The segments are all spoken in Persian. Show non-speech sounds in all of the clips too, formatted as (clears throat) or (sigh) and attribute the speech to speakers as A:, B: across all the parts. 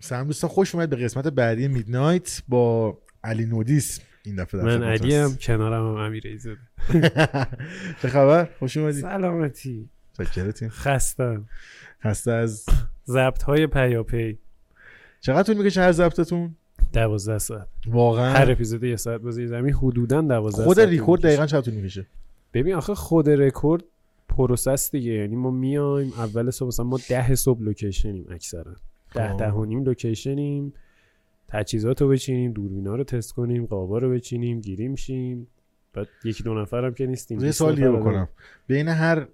A: سلام دوستان خوش اومدید به قسمت بعدی Midnight با علی نودیسم این دفعه
B: من علی هم کنارم هم امیر ایزاده (laughs)
A: چه خبر؟ خوش اومدی
B: سلامتی.
A: چاکرتیم
B: خستم.
A: خسته از
B: ضبط های پیاپی.
A: چقدر طول می‌کشه هر ضبطتون؟
B: دوازده ساعت.
A: واقعا.
B: هر اپیزود یه ساعت بازی زمین حدودا دوازده
A: خود ریکورد دقیقا چقدر طول می‌کشه.
B: ببین آخه خود record process دیگه. یعنی ما میایم اول صبح مثلا ما ده صبح لوکیشنیم اکثرا. ده
A: آه.
B: ده و نیم لوکیشنیم تجهیزات رو بچینیم دوربینا رو تست کنیم قابا رو بچینیم گیریم شیم بعد یکی دو نفرم که نیستیم
A: یه
B: 20
A: سوال دیگه
B: نفر
A: بکنم بین هر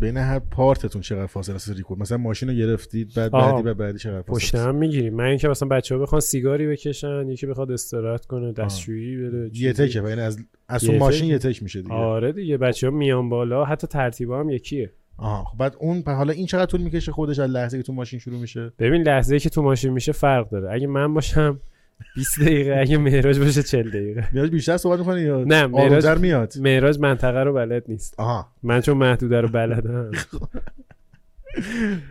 A: بین هر پارتتون چقدر فاصله است ریکورد مثلا ماشین رو گرفتید بعد
B: آه.
A: بعدی بعد بعدی چقدر
B: پشت
A: فاصله است؟
B: هم می‌گیریم من اینکه مثلا بچه ها بخوان سیگاری بکشن یکی بخواد استراحت کنه دستشویی بره
A: یه. تکه یعنی از از اون ماشین. یه تک میشه دیگه
B: آره دیگه بچه ها میان بالا حتی ترتیبا هم یکیه
A: آها خب بعد اون حالا این چقدر طول می‌کشه خودش از لحظه که تو ماشین شروع میشه؟
B: ببین لحظه که تو ماشین میشه فرق داره. اگه من باشم 20 دقیقه اگه معراج باشه 40 دقیقه.
A: میاد بیشتر صحبت می‌کنه یا
B: نه، معراج-
A: میاد؟
B: معراج منطقه رو بلد نیست.
A: آها.
B: من چون محدوده رو بلدم. (laughs)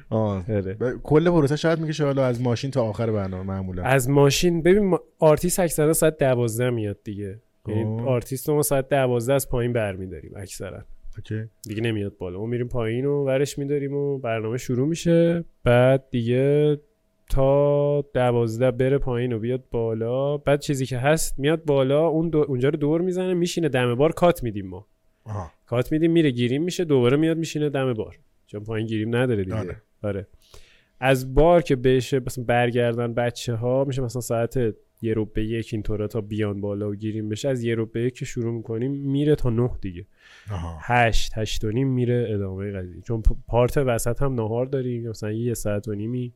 B: آره.
A: کل پروسه شاید می‌کشه حالا از ماشین تا آخر برنامه معمولا.
B: از ماشین ببین آرتیست اکثرا ساعت 12 میاد دیگه. یعنی
A: آه.
B: آرتیست ما ساعت 12 از پایین برمیداریم اکثرا.
A: اوکی.
B: دیگه نمیاد بالا. ما میریم پایین و ورش میداریم و برنامه شروع میشه. بعد دیگه تا دوازده بره پایین و بیاد بالا. بعد چیزی که هست میاد بالا اون دو- اونجا رو دور می‌زنه میشینه دم بار کات میدیم ما.
A: آها.
B: کات میدیم میره گیریم میشه دوباره میاد میشینه دم بار. چون پایین گیریم نداره دیگه.
A: آره.
B: از بار که بشه مثلا برگردن بچه ها میشه مثلا ساعت یه رو به یک اینطورا تا بیان بالا و گیریم بشه. از یه رو به یک که شروع می‌کنیم میره تا نه دیگه.
A: آها.
B: هشت هشت و نیم میره ادامه قضیه. چون part وسط هم نهار داریم. مثلا یه ساعت و نیمی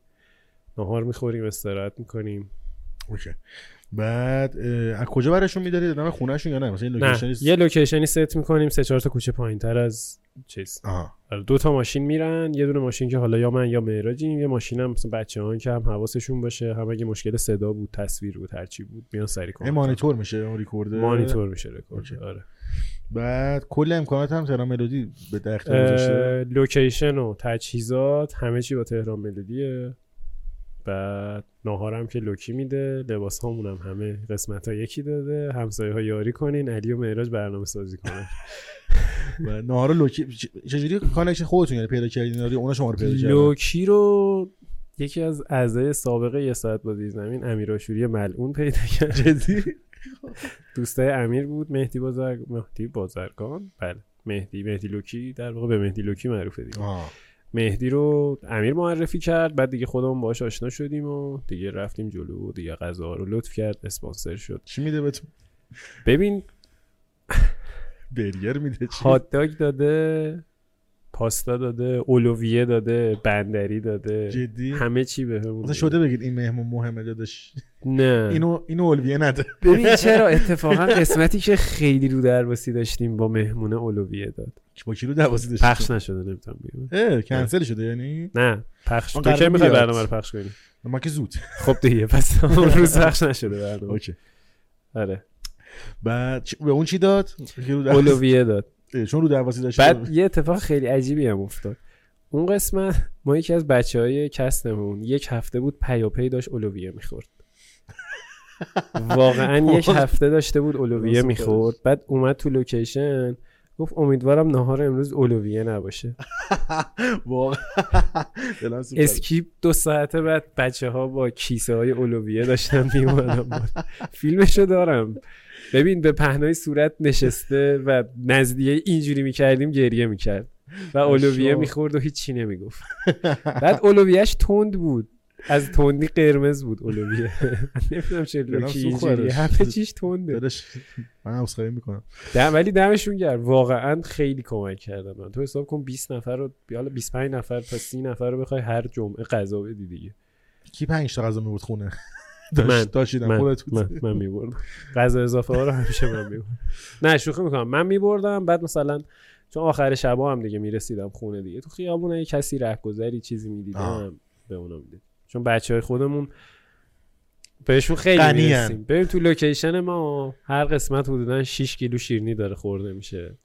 B: نهار می‌خوریم استراحت می‌کنیم.
A: okay. بعد از کجا برشون میدارید ادامه خونهشون یا نه؟ مثلا
B: یه لوکیشنی ست می‌کنیم. سه چهار تا کوچه پایین تر از چیز.
A: آها.
B: آره، دو تا ماشین میرن یه دونه ماشین که حالا یا من یا معراجیم یه ماشین هم مثلا بچه که هم حواسشون باشه هم اگه مشکل صدا بود تصویر بود هرچی بود میان سری کن
A: مانیتور میشه اون ریکورد
B: مانیتور میشه record
A: okay.
B: آره.
A: بعد کل امکانات هم تهران ملودی
B: بوده لوکیشن و تجهیزات همه چی با تهران ملودیه. بعد ناهارم که لوکی میده لباس هم همه قسمت ها یکی داده همسایه ها یاری کنین علی و معراج برنامه سازی کنن. (laughs)
A: و نهار لوکی چجوری connection خودتون یعنی پیدا کردین؟ یا اونا شما رو پیدا کردن؟
B: لوکی رو یکی از اعضای سابقه یه ساعت بازی زمین امیر آشوری ملعون پیدا کرد.
A: جدی؟ (laughs)
B: دوستای امیر بود مهدی بازر مهدی بازرگان؟ بله. مهدی مهدی لوکی در واقع به مهدی لوکی معروفه دیگه. مهدی رو امیر معرفی کرد بعد دیگه خودمون باهاش آشنا شدیم و دیگه رفتیم جلو و دیگه غذا رو لطف کرد اسپانسر شد.
A: چی میده بهتون؟
B: ببین
A: برگر میده چی؟
B: هات داگ داده. پاستا داده اولویه داده بندری داده.
A: جدی؟
B: همه چی بهمون داده.
A: شده بگید این مهمون مهمه داداش.
B: نه.
A: اینو اینو الویه نده
B: ببین چرا؟ (laughs) اتفاقا قسمتی که خیلی رو درواسی داشتیم با مهمونه اولویه داد.
A: با کیلو دوازی داشت
B: پخش نشده نمی‌تونم بگم.
A: اه کنسل شده یعنی؟
B: نه پخش. تو که می‌خوای. برنامه رو پخش کنی؟
A: ما که زود.
B: خب دیگه پس (laughs) اون روز پخش نشده برنامه.
A: اوکی.
B: آره.
A: بعد به اون چی داد؟
B: اولویه داد.
A: چون رو دواسی داشت
B: بعد یه اتفاق خیلی عجیبی هم افتاد. اون قسمت ما یکی از بچه های cast مون یک هفته بود پیاپی داشت الویه می‌خورد. (laughs) واقعا یک هفته داشته بود
A: الویه
B: می‌خورد. بعد اومد تو لوکیشن گفت امیدوارم نهار امروز الویه نباشه. (laughs)
A: واقعا. (laughs)
B: skip دو ساعته بعد بچه ها با کیسه های الویه داشتن میومدن فیلمشو دارم. ببین به پهنای صورت نشسته و نزدیه اینجوری می‌کردیم گریه می‌کرد. و اولویه. می‌خورد و هیچی نمی‌گفت. بعد اولویهش تند بود. از تندی قرمز بود اولویه (laughs) نمی‌دونم چه لوکی اینجوری. همه چیش تنده.
A: من عذرخواهی می‌کنم.
B: دم ولی دمشون گرم. واقعا خیلی کمک کردن من تو حساب کن 20 نفر رو حالا 25 نفر تا 30 نفر رو بخوای هر جمعه غذا بدی دیگه.
A: کی پنج تا غذا می‌برد خونه؟
B: من.
A: داشت داشتیدم
B: من.
A: خودت بود.
B: من, من میبردم. غذا اضافه ها رو همیشه من میبردم. نه شوخی می‌کنم. من میبردم بعد مثلا چون آخر شبا هم دیگه می‌رسیدم خونه دیگه. تو خیابون اگه کسی رهگذری چیزی. می‌دیدم به اونا می‌دید چون بچه های خودمون بهشون خیلی. می‌رسیم. ببین تو لوکیشن ما هر قسمت حدودا 6 کیلو شیرینی داره خورده میشه.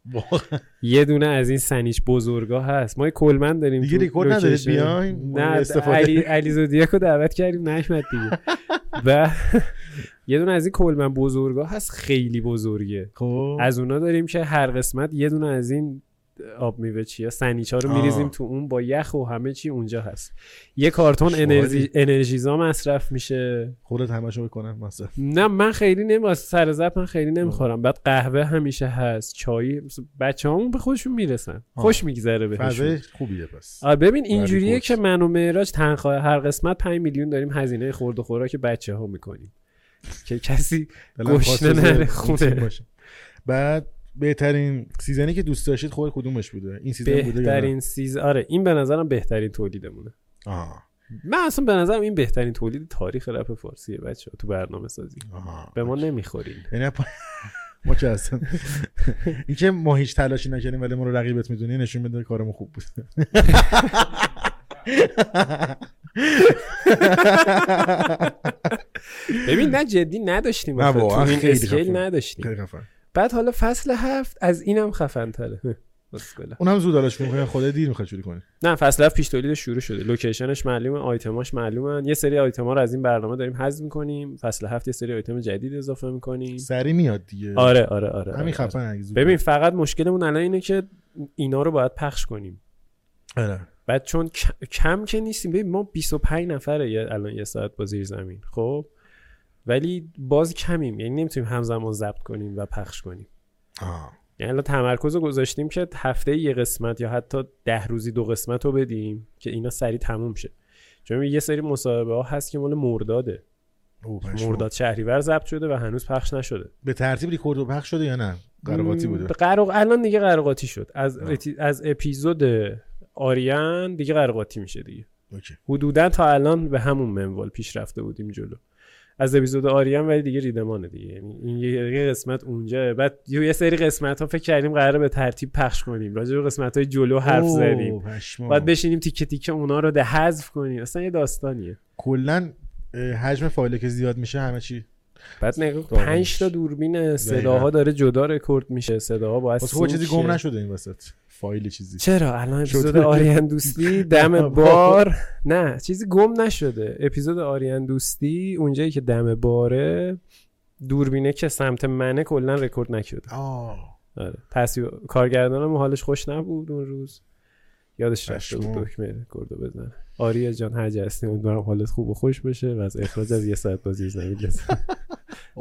B: یه دونه از این سنیچ بزرگا هست. ما یه کلمن داریم
A: دیگه ریکورد ندارید؟ ما
B: نه
A: استفاده-
B: علی علی زودیاکو دعوت کردیم نشمد دیگه. و (laughs) یه دونه از این کلمن بزرگا هست خیلی بزرگه.
A: خب.
B: از اونا داریم که هر قسمت یه دونه از این آب میوه چیه؟ سنیچا رو. میریزیم تو اون با یخ و همه چی اونجا هست. یه کارتون. انرژی انرژیزا مصرف میشه.
A: خودت همشو بکنم مثلا
B: نه من خیلی نمی سر زب من خیلی نمی‌خورم. بعد قهوه همیشه هست چای بچه همون به خودشون می‌رسن.
A: آه.
B: خوش میگذره بهشون.
A: خوبیه پس.
B: ببین اینجوریه. که من و معراج تنخواه هر قسمت 5 میلیون داریم هزینه خورد و خوراک بچه ها می‌کنیم. که کسی گشنه نره خونه.
A: بعد بهترین season ی که دوست داشتید خود کدومش بوده؟ این season بوده یا نه؟
B: بهترین سیز آره این به نظرم بهترین تولیدمونه.
A: آها.
B: من اصلا به نظرم این بهترین تولید تاریخ رپ فارسیه بچه تو برنامه سازی.
A: آها
B: به ما نمی‌خورین.
A: یعنی ما (laughs) که اصلا اینکه ما هیچ تلاشی نکردیم ولی ما رو رقیب می‌دونی نشون میده کارمون خوب بود. (laughs)
B: ببین نه جدی نداشتیم
A: نه واقعا
B: این
A: خیلی.
B: نداشتیم.
A: خیلی
B: بعد حالا فصل هفت از اینم خفن تره (laughs)
A: اونم زود حالاش می‌کنه خدا دیر می‌خواد شروع کنه
B: نه فصل هفت پیش تولید شروع شده. لوکیشنش معلومه آیتماش معلومن یه سری آیتما رو از این برنامه داریم حذف می‌کنیم. فصل هفت یه سری آیتم جدید اضافه می‌کنیم.
A: سری میاد دیگه.
B: آره آره آره,
A: همین
B: آره.
A: خفن اگه زود.
B: ببین فقط مشکلمون الان اینه که اینا رو باید پخش کنیم.
A: آره.
B: بعد چون کم که نیستیم. ببین ما 25 نفره الان یه ساعت با زیر زمین. خب؟ ولی باز کمیم. یعنی نمی‌تونیم همزمان ضبط کنیم و پخش کنیم.
A: آه.
B: یعنی الان تمرکز رو گذاشتیم که هفته یه قسمت یا حتی ده روزی دو قسمت رو بدیم که اینا سریع تموم شه. چون یه سری مصاحبه ها هست که مال مرداده. مرداد شهریور ضبط شده و هنوز پخش نشده.
A: به ترتیب ریکورد و پخش شده یا نه؟ قراقاتی بوده.
B: قرق... الان دیگه قرقاتی شد. از. اتی- از اپیزود آریان دیگه قره‌قاطی میشه دیگه.
A: okay.
B: حدودا تا الان به همون منوال پیش رفته بودیم جلو. از اپیزود آریان ولی دیگه ریدمانه دیگه. یعنی این یه قسمت اونجا. بعد یه سری قسمت ها فکر کردیم قراره به ترتیب پخش کنیم. راجع به قسمت های جلو حرف زدیم. بعد بشینیم تیکه تیکه اونا رو ده حذف کنیم. اصلا یه داستانیه.
A: کلا حجم فایل که زیاد میشه همه چی
B: بعد نگاه
A: داغونش.
B: پنج تا دوربین صداها داره جدا رکورد میشه صداها باید
A: واسه خود چیزی گم. نشده این وسط فایل چیزی.
B: چرا؟ الان اپیزود. آریان دوستی (laughs) دم بار. نه چیزی گم نشده. اپیزود آریان دوستی اونجایی که دم باره دوربینه که سمت منه کلا رکورد نشده
A: آه.
B: آره. تصویر کارگردانم حالش خوش نبود اون روز. یادش رفته بود. دکمه رکوردو بزنه. آریا جان هر جا هستی امیدوارم حالت خوب و خوش بشه و از اخراج از یه ساعت بازی زمین لذت (laughs)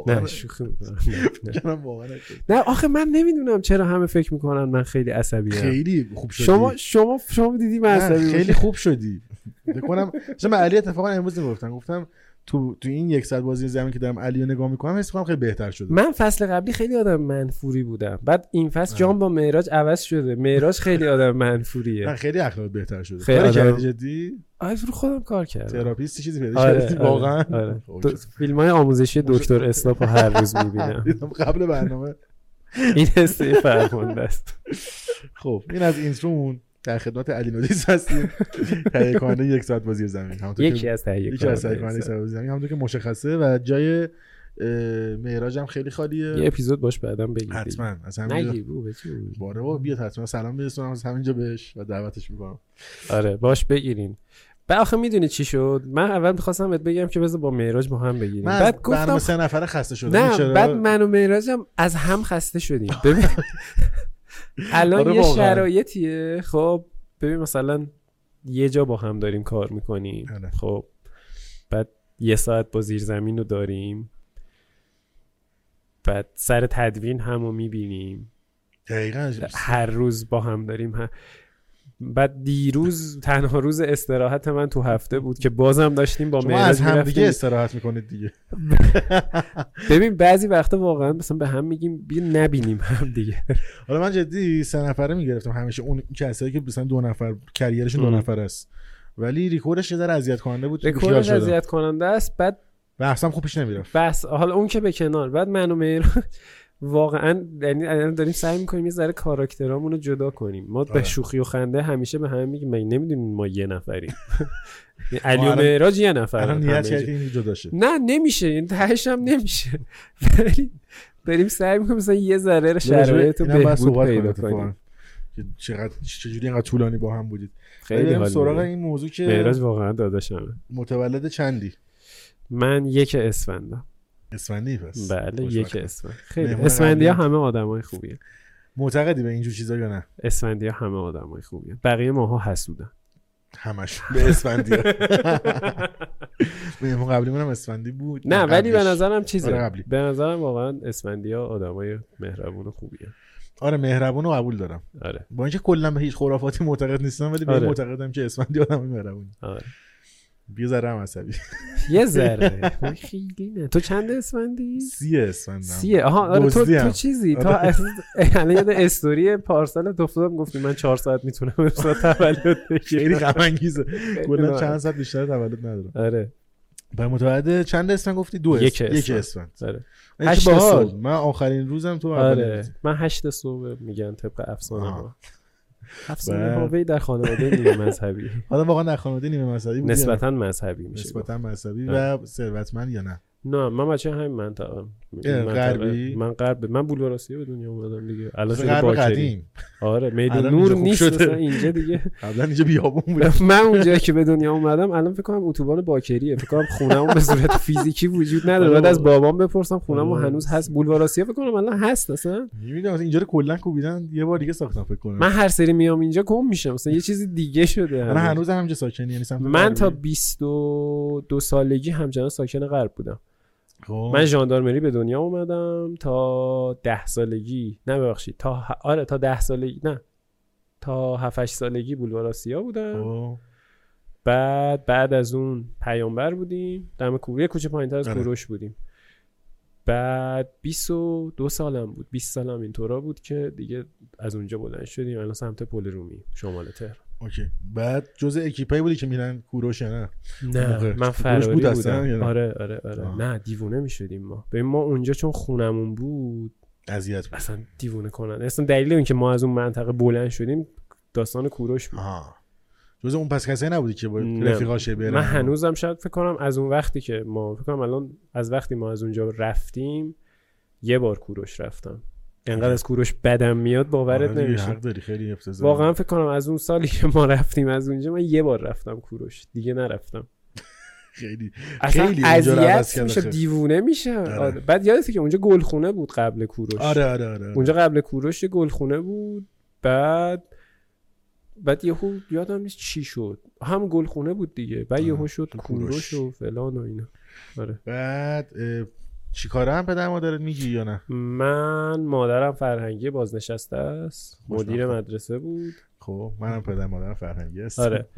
B: نه شوخی. (laughs) نه، آخه من نمی‌دونم چرا همه فکر می‌کنن من خیلی عصبی
A: خیلی خوب شدی.
B: شما شما شما دیدی من عصبی
A: خیلی؟ خوب شدی. بکنم من علی اتفاقا امروز گفتم گفتم تو تو این یک ساعت بازی زمین که دارم علی رو نگاه می‌کنم حس کنم خیلی بهتر شده.
B: من فصل قبلی خیلی آدم منفوری بودم. بعد این فصل جام با معراج عوض شده. معراج خیلی آدم منفوریه.
A: خیلی اخلاق بهتر شده.
B: خیلی آدم-
A: جدی؟
B: رو خودم کار کردم.
A: تراپیست چیزی پیدا
B: آره آره،
A: واقعا؟
B: آره.
A: اوکی.
B: فیلم های آموزشی دکتر اسلاپ رو هر روز می‌بینم. (laughs)
A: قبل برنامه.
B: این حسه فرمانده است.
A: خب این از اینترومون در خدمت علی نودیس هستیم. تهیه کننده یک ساعت بازی زمین.
B: یکی از تهیه
A: یکی از تهیه
B: کننده
A: یک ساعت بازی زمین. همونطور که مشخصه و جای معراج هم خیلی
B: یه
A: خالیه
B: اپیزود باش بعدم بگید
A: حتما. از
B: بگو.
A: باره با بیاد حتما. سلام برسونم. از همینجا بهش و دعوتش می‌کنم.
B: آره باش بگیرین. بعد آخه می‌دونی چی شد؟ من اول می‌خواستم بهت بگم که بذار با معراج با هم بگیریم. بعد گفتم
A: سه نفره خسته شدم.
B: نه؟ بعد من و معراجم از هم خسته شدیم. (laughs) ببین. الان
A: آره
B: یه. شرایطیه خب ببین مثلا یه جا با هم داریم کار می‌کنیم
A: آره.
B: خب بعد یه ساعت با زیر زمین رو داریم بعد سر تدوین هم رو می‌بینیم
A: دقیقاً
B: هر روز با هم داریم هم. بعد دیروز تنها روز استراحت من تو هفته بود که بازم داشتیم با معراج
A: از هم دیگه. استراحت می‌کنید دیگه. (laughs)
B: ببین بعضی وقتا واقعا مثلا به هم میگیم بیا نبینیم هم دیگه.
A: حالا من جدی سه نفره می‌گرفتم. همیشه اون کسایی که مثلا دو نفر کریرشون دو. نفر است. ولی ریکوردش یه ذره اذیت کننده بود شدم.
B: اذیت کننده است. بعد
A: بحثم خوب پیش نمی‌رفت.
B: بس حالا اون که به کنار. بعد من و مهران واقعا یعنی الان داریم سعی می‌کنیم یه ذره کاراکترامون رو جدا کنیم. ما به
A: آره.
B: شوخی و خنده همیشه به همه میگیم مگه نمی‌دونیم ما یه نفریم؟ (laughs) علی و معراج یه نفر
A: جدا شه
B: نه نمیشه. این تهش هم نمیشه. (laughs) ولی داریم سعی می‌کنیم مثلا یه ذره شرایط رو بهبود پیدا
A: کنیم چقدر چجوری اینقدر طولانی با هم بودید.
B: خیلی
A: سراغ. این موضوع که
B: معراج واقعا داداشمه.
A: متولد چندی؟
B: من یک اسفندم.
A: اسفندی پس.
B: بله. یک اسفند. خیلی. اسفندی همه آدمای خوبیه
A: معتقدی به اینجور چیزا یا نه؟
B: اسفندی همه آدمای خوبیه بقیه ماها حسودن.
A: همش. به اسفندی (laughs) مهمون قبلی منم اسفندی بود.
B: نه ولی به. نظرم
A: آره
B: چیزه
A: قبلی.
B: به نظرم واقعا اسفندی ها آدمای مهربون و خوبیه
A: آره مهربون رو قبول دارم.
B: آره.
A: با اینکه کلا به هیچ خرافاتی معتقد نیستم ولی به
B: آره.
A: معتقدم که اسفندی آدم مهربونی.
B: آره.
A: یه ذره هم عصبی
B: یه ذره (laughs) خیلی نه تو چند اسفندی
A: سی اسفندم
B: سیه آها آره تو. تو چیزی تو
A: آره. (laughs)
B: الان یاد استوری پارسال افتادم گفتی من چهار ساعت می‌تونم امسال تولد
A: خیلی
B: بگیرم
A: غم انگیزه کلا. چند ساعت بیشتر تولد ندارم
B: آره
A: برای متولد چند اسفند گفتی دو
B: یک.
A: یک
B: اسفند. آره
A: این
B: هشت.
A: من آخرین روزم تو
B: آره. من هشت صبح میگن طبق افسانه. افسانه؟ هاوی در خانواده نیمه (laughs) مذهبی
A: حالا واقعا در خانواده نیمه مذهبی نه؟
B: نسبتا مذهبی میشه.
A: نسبتا مذهبی. و ثروتمند یا نه
B: نه من بچه همین منطقه
A: غربی؟
B: من غرب من بولوار آسیا به دنیا اومدم دیگه. الان شده
A: قدیم.
B: آره میدون نور نیست
A: شده.
B: اینجا دیگه.
A: قبلا اینجا بیابون بود. (laughs)
B: من اونجایی که به دنیا اومدم الان فکر کنم اتوبان باکریه. فکر کنم خونمون به صورت (laughs) فیزیکی وجود نداره. بعد از بابام بپرسم خونمون
A: آره.
B: هنوز هست؟ بولوار آسیا فکر کنم الان هست اصلا.
A: می‌دونم اینجا رو کلا کوبیدن یه بار دیگه ساختن فکر کنم.
B: من هر سری میام اینجا گم میشم. مثلا یه چیز دیگه شده
A: من
B: هنوز.
A: هنوز هم همینجا ساکنی یعنی
B: من تا
A: غربی.
B: 22 سالگی همچنان ساکن غرب بودم. من ژاندارمری به دنیا اومدم تا ده سالگی. نه ببخشید تا ه- آره تا ده سالگی. نه تا 7 سالگی بولوار آسیا بودم.
A: خب.
B: بعد بعد از اون پیامبر بودیم. دم کوره یه کوچه پایینتر از
A: آره.
B: کوروش بودیم. بعد 22 سالم بود. 20 سالم اینطورا بود که دیگه از اونجا بلند شدیم. الان سمت پل رومی شمال تهران.
A: اوکی. بعد جزء اکیپایی بودی که میرن کوروش یا نه؟
B: نه. من فراری
A: بود اصلا
B: بودم؟ آره آره آره.
A: آه.
B: نه دیوونه می‌شدیم ما. ببین ما اونجا چون خونمون بود
A: اذیت بود.
B: اصلا دیوونه کنن اصلا دلیل اینکه ما از اون منطقه بلند شدیم داستان کوروش بود.
A: جزء اون پس کسایی نبودی که با. رفیقاشه برن؟
B: من هنوزم شاید فکر کنم از اون وقتی که ما فکر کنم الان از وقتی ما از اونجا رفتیم یه بار کوروش رفتم. انقدر از کوروش بدم میاد باورت
A: آره
B: نمیشه.
A: حق داری خیلی افتضاح.
B: واقعا فکر کنم از اون سالی که ما رفتیم از اونجا من یه بار رفتم کوروش دیگه نرفتم. (laughs)
A: خیلی
B: اصلا
A: خیلی
B: اذیت میشه. دیوونه میشه.
A: آره.
B: آره. بعد یادته که اونجا گلخونه بود قبل کوروش.
A: آره آره آره
B: اونجا قبل کوروش یه گلخونه بود بعد بعد یهو یادم نیست چی شد. هم گلخونه بود دیگه بعد یهو شد کوروش. و فلان و اینا. آره.
A: بعد چیکاره هم پدر مادرت میگی یا نه؟
B: من مادرم فرهنگی بازنشسته است. مدیر مدرسه بود.
A: خب منم پدر مادرم فرهنگی هست
B: آره.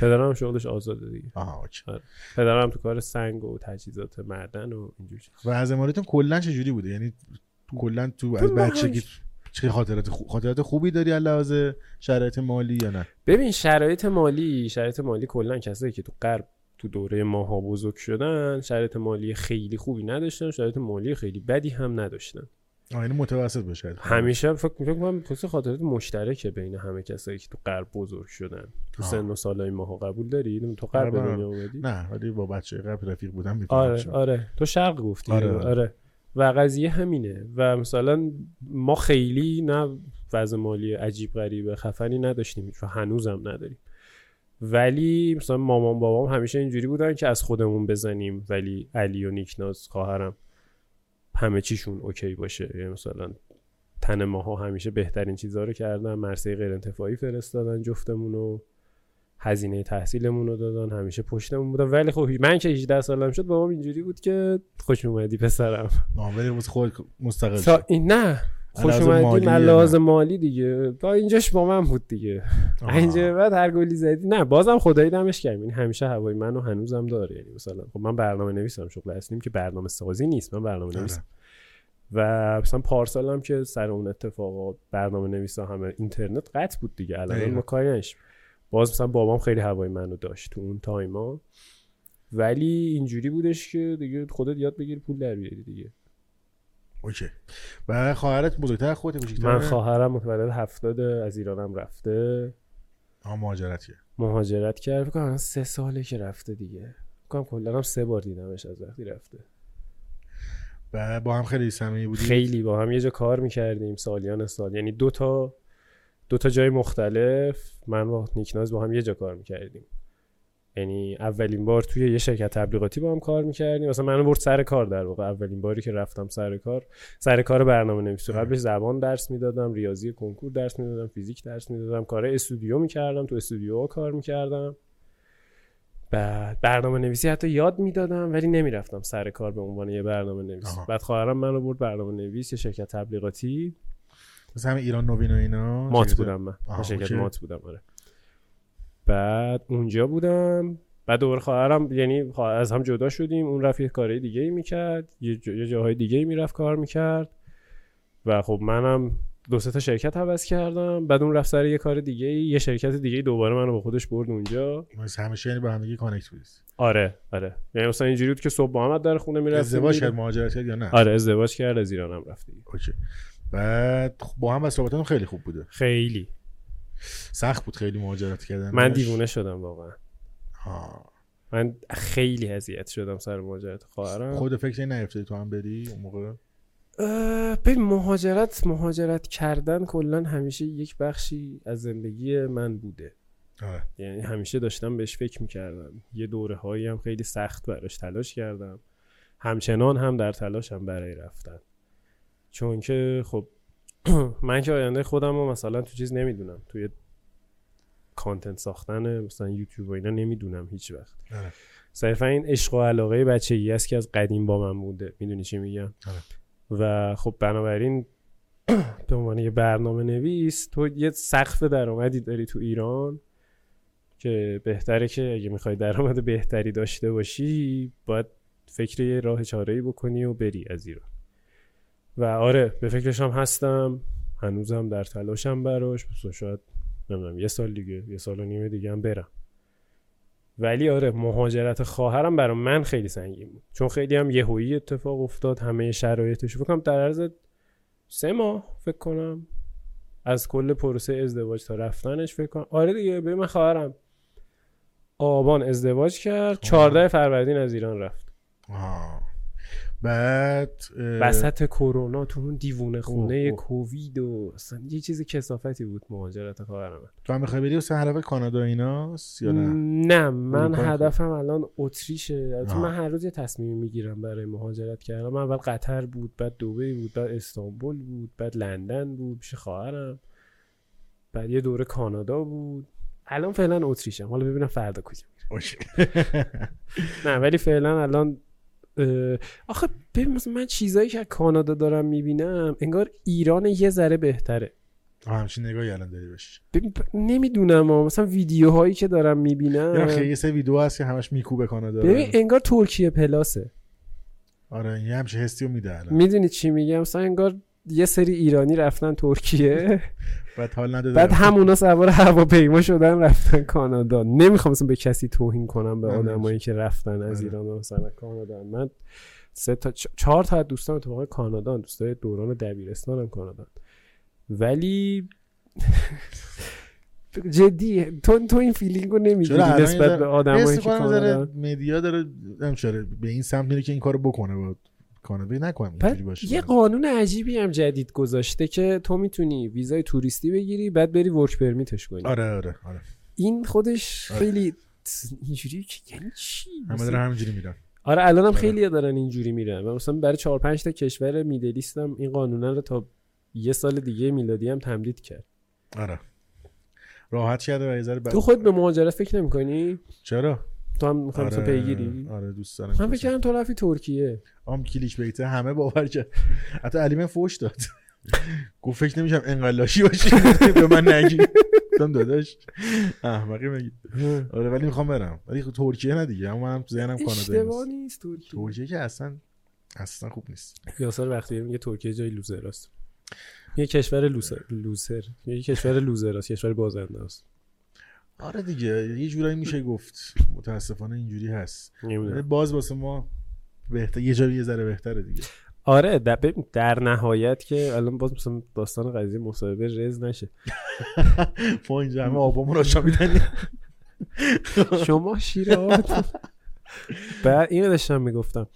B: پدرم شغلش آزاده دیگه.
A: آها اوکی.
B: پدرم تو کار سنگ و تجهیزات معدن و اینجور چیز.
A: و از اماراتون کلا چه جوری بوده؟ یعنی کلا تو از بچگی چه خاطرات خوب خاطرات خوبی داری از لحاظ شرایط مالی یا نه؟
B: ببین شرایط مالی شرایط مالی کلا کسایی که تو غرب تو دوره ماها بزرگ شدن شرایط مالی خیلی خوبی نداشتن شرایط مالی خیلی بدی هم نداشتن.
A: آه اینو متوسط باشه
B: همیشه فکر فکر کنم خصوص خاطرات مشترکه بین همه کسایی که تو غرب بزرگ شدن. تو. سن و سالای ماها قبول داری؟ تو غرب به
A: آره.
B: دنیا اومدی؟
A: نه ولی با بچه قبل رفیق بودم می‌تونم
B: آره آره. تو شرق گفتی.
A: آره،
B: آره,
A: آره.
B: و قضیه همینه. و مثلا ما خیلی نه وضع مالی عجیب غریب خفنی نداشتیم و هنوزم نداریم. ولی مثلا مامان بابام همیشه اینجوری بودن که از خودمون بزنیم. ولی علی و نیکناز خواهرم همه چیشون اوکی باشه. یعنی مثلا تن ماها همیشه بهترین چیزها رو کردن مرسه غیر انتفاعی فرستادن جفتمون رو هزینه تحصیلمون رو دادن همیشه پشتمون بودن. ولی خب من که 18 سالم شد بابام اینجوری بود که خوش اومدی پسرم.
A: آه ولی خود مستقل
B: تا
A: شد.
B: این نه. خوش اومدی. لحاظ مالی دیگه تا اینجاش با من بود دیگه. (laughs) اینجا بعد هر گلی زدی نه بازم خدایی دمش گرم یعنی همیشه هوای منو هنوزم داره یعنی مثلا خب من برنامه نویسم شغل اصلیم که برنامه سازی نیست من برنامه
A: آره.
B: نویسم و مثلا پارسال هم که سر اون اتفاقات برنامه نویسا همه اینترنت قطع بود دیگه الان. ما کاری. باز مثلا بابام خیلی هوای منو داشت تو اون تایما ولی اینجوری بودش که دیگه خودت یاد بگیر پول در بیاری دیگه
A: اوکی. و خواهرت بزرگتر خودت کوچیک‌تر
B: من خواهرم متولد هفتاد از ایرانم رفته.
A: آها مهاجرت کرد.
B: مهاجرت کرد فکر سه ساله که رفته دیگه. فکر کنم کلا هم سه بار دیدمش از وقتی رفته.
A: و با هم خیلی صمیمی بودی؟
B: خیلی با هم یه جا کار می‌کردیم سالیان سال. یعنی دو تا دو تا جای مختلف. من با نیکناز با هم یه جا کار می‌کردیم. یعنی اولین بار توی یه شرکت تبلیغاتی با هم کار می‌کردیم. مثلا منو برد سر کار در واقع. اولین باری که رفتم سر کار سر کار برنامه نویسی قبلش زبان درس می‌دادم ریاضی کنکور درس می‌دادم فیزیک درس می‌دادم کار استودیو می‌کردم. تو استودیو کار می‌کردم. بعد برنامه نویسی حتی یاد می‌دادم ولی نمی‌رفتم سر کار به عنوان یه برنامه نویس. بعد خواهرم منو برد برنامه نویس یه شرکت تبلیغاتی.
A: مثل همه ایران نوین و اینا
B: مات بودم من. شرکت
A: اوکی.
B: مات بودم آره. بعد اونجا بودم. بعد دوباره خواهرم یعنی از هم جدا شدیم. اون رفت یه کارهای دیگه ای می‌کرد. یه, جا- یه جاهای دیگه ای می‌رفت کار می‌کرد. و خب منم دو سه تا شرکت عوض کردم. بعد اون رفت سر یه کار دیگه ای یه شرکت دیگه ای دوباره منو با خودش برد اونجا.
A: مثل همیشه یعنی با هم دیگه connect بودید
B: آره آره. یعنی مثلا اینجوری بود که صبح با هم در خونه می‌رفتیم.
A: ازدواج کرد مهاجرت کرد یا نه؟
B: آره ازدواج کرد از ایرانم رفت.
A: اوکی. بعد خب با هم رابطتون خیلی خوب بوده.
B: خیلی.
A: سخت بود خیلی مهاجرت کردن
B: من دیوونه شدم واقعا.
A: آه.
B: من خیلی اذیت شدم سر مهاجرت خواهرم.
A: خود فکر این نیفتادی تو هم بری اون موقع؟
B: ببین مهاجرت مهاجرت کردن کلا همیشه یک بخشی از زندگی من بوده.
A: آره
B: یعنی همیشه داشتم بهش فکر می‌کردم. یه دوره هایی هم خیلی سخت براش تلاش کردم. همچنان هم در تلاشم برای رفتن. چون که خب (coughs) من که آینده خودم رو مثلا تو چیز نمی‌دونم. توی کانتنت ساختن مثلا یوتیوب و اینا نمی‌دونم هیچ وقت.
A: آره.
B: صرفا این عشق و علاقه بچگی است که از قدیم با من بوده. می‌دونی چی میگم؟
A: آره.
B: و خب بنابراین (coughs) به عنوان یه برنامه نویس تو یه سقف درآمدی داری تو ایران که بهتره که اگه می‌خوای درآمد بهتری داشته باشی باید فکر یه راه چاره بکنی و بری از ایران. و آره به فکرش هم هستم. هنوزم در تلاشم براش. بس شاید نمی‌دونم یه سال دیگه یه سال و نیم دیگه هم برم. ولی آره مهاجرت خواهرم برای من خیلی سنگین بود. چون خیلی هم یهویی اتفاق افتاد همه شرایطش. فکر کنم در عرض سه ماه فکر کنم. از کل پروسه ازدواج تا رفتنش فکر کنم. آره دیگه به من خواهرم آبان ازدواج کرد. 14 فروردین از ایران رفت.
A: آه. بعد
B: وسط کرونا تو اون دیوونه خونه. کووید و اصلا یه چیز کسافتی بود مهاجرت خواهرم من.
A: تو هم می‌خوای بری واسه هدف کانادا ایناست یا نه
B: نه من هدفم الان اتریشه
A: آه.
B: من هر روز یه تصمیمی می‌گیرم برای مهاجرت کردن من اول قطر بود بعد دبی بود بعد استانبول بود بعد لندن بود پیش خواهرم بعد یه دوره کانادا بود الان فعلا اتریشم حالا ببینم فردا کجا
A: اوکی. (laughs)
B: نه ولی فعلا الان آخه ببین مثلا من چیزایی که از کانادا دارم می‌بینم انگار ایران یه ذره بهتره.
A: همچین نگاهی الان داری
B: ببین ب- نمی‌دونم ها. مثلا ویدیوهایی که دارم
A: یا
B: می‌بینم
A: خیلی یه سه ویدیو هست که همش میکوبه کانادا.
B: ببین انگار ترکیه پلاسه.
A: آره یه همچین حسی رو میده الان.
B: می‌دونی چی میگم؟ مثلا انگار یه سری ایرانی رفتن ترکیه. (laughs)
A: بعد حال نداده.
B: بعد همونا سوار هواپیما شدن رفتن کانادا. نمی‌خوام مثلا به کسی توهین کنم به آدمایی که رفتن از
A: آره.
B: ایران و مثلا کانادا. من سه تا چهار تا از دوستان اتفاقا کانادا دوستای دوران دبیرستانم کانادا ولی (laughs) جدی تو تو این feeling و نمی‌گیری
A: چرا الان یه
B: نسبت به آدمایی که کانادا؟
A: media داره نمیشه به این سمت میره که این کارو بکنه با کانادا نکنم اینجوری
B: بعد
A: باشه
B: یه قانون عجیبی هم جدید گذاشته که تو می‌تونی ویزای توریستی بگیری بعد بری ورک پرمیتش کنی.
A: آره آره آره.
B: این خودش
A: آره.
B: خیلی اینجوری که یعنی چی؟
A: همه دارن همینجوری میرن.
B: آره الان هم
A: آره.
B: خیلی دارن اینجوری میرن و مثلا برای چهار پنج تا کشور میدلیست هم این قانونه رو تا یه سال دیگه میلادی هم تمدید کرد.
A: آره. راحت کرده و یه ذره
B: تو خود به مهاجرت فکر نمی‌کنی؟
A: چرا؟
B: تو هم می‌خوام
A: آره
B: پیگیری؟
A: آره دوست دارم
B: من فکر تو رفتی ترکیه.
A: آم clickbait ه همه باور کرد. حتی علی من فوش داد. گفت فکر نمیشم انقدر لاشی باشی. به من نگی. گفتم داداش. احمقی مگه آره ولی می‌خوام برم. ولی خب ترکیه نه دیگه. اما منم تو ذهنم کانادا
B: اشتباه
A: نیست
B: نیست ترکیه.
A: ترکیه که اصلا اصلا خوب نیست.
B: یاسر وقتی میگه ترکیه جای loser هاست. یه کشور loser loser. یه کشور loser هاست. کشور بازنده است.
A: آره دیگه یه جورایی میشه گفت. متاسفانه اینجوری هست.
B: نمی‌دونم
A: باز واسه ما بهتر یه جایی یه ذره بهتره دیگه.
B: آره در, در نهایت که الان باز مثلا داستان قضیه مصاحبه رز نشه. (laughs)
A: ما اینجا همه آبامون رو (laughs)
B: شما شیر بعد اینو داشتم می‌گفتم.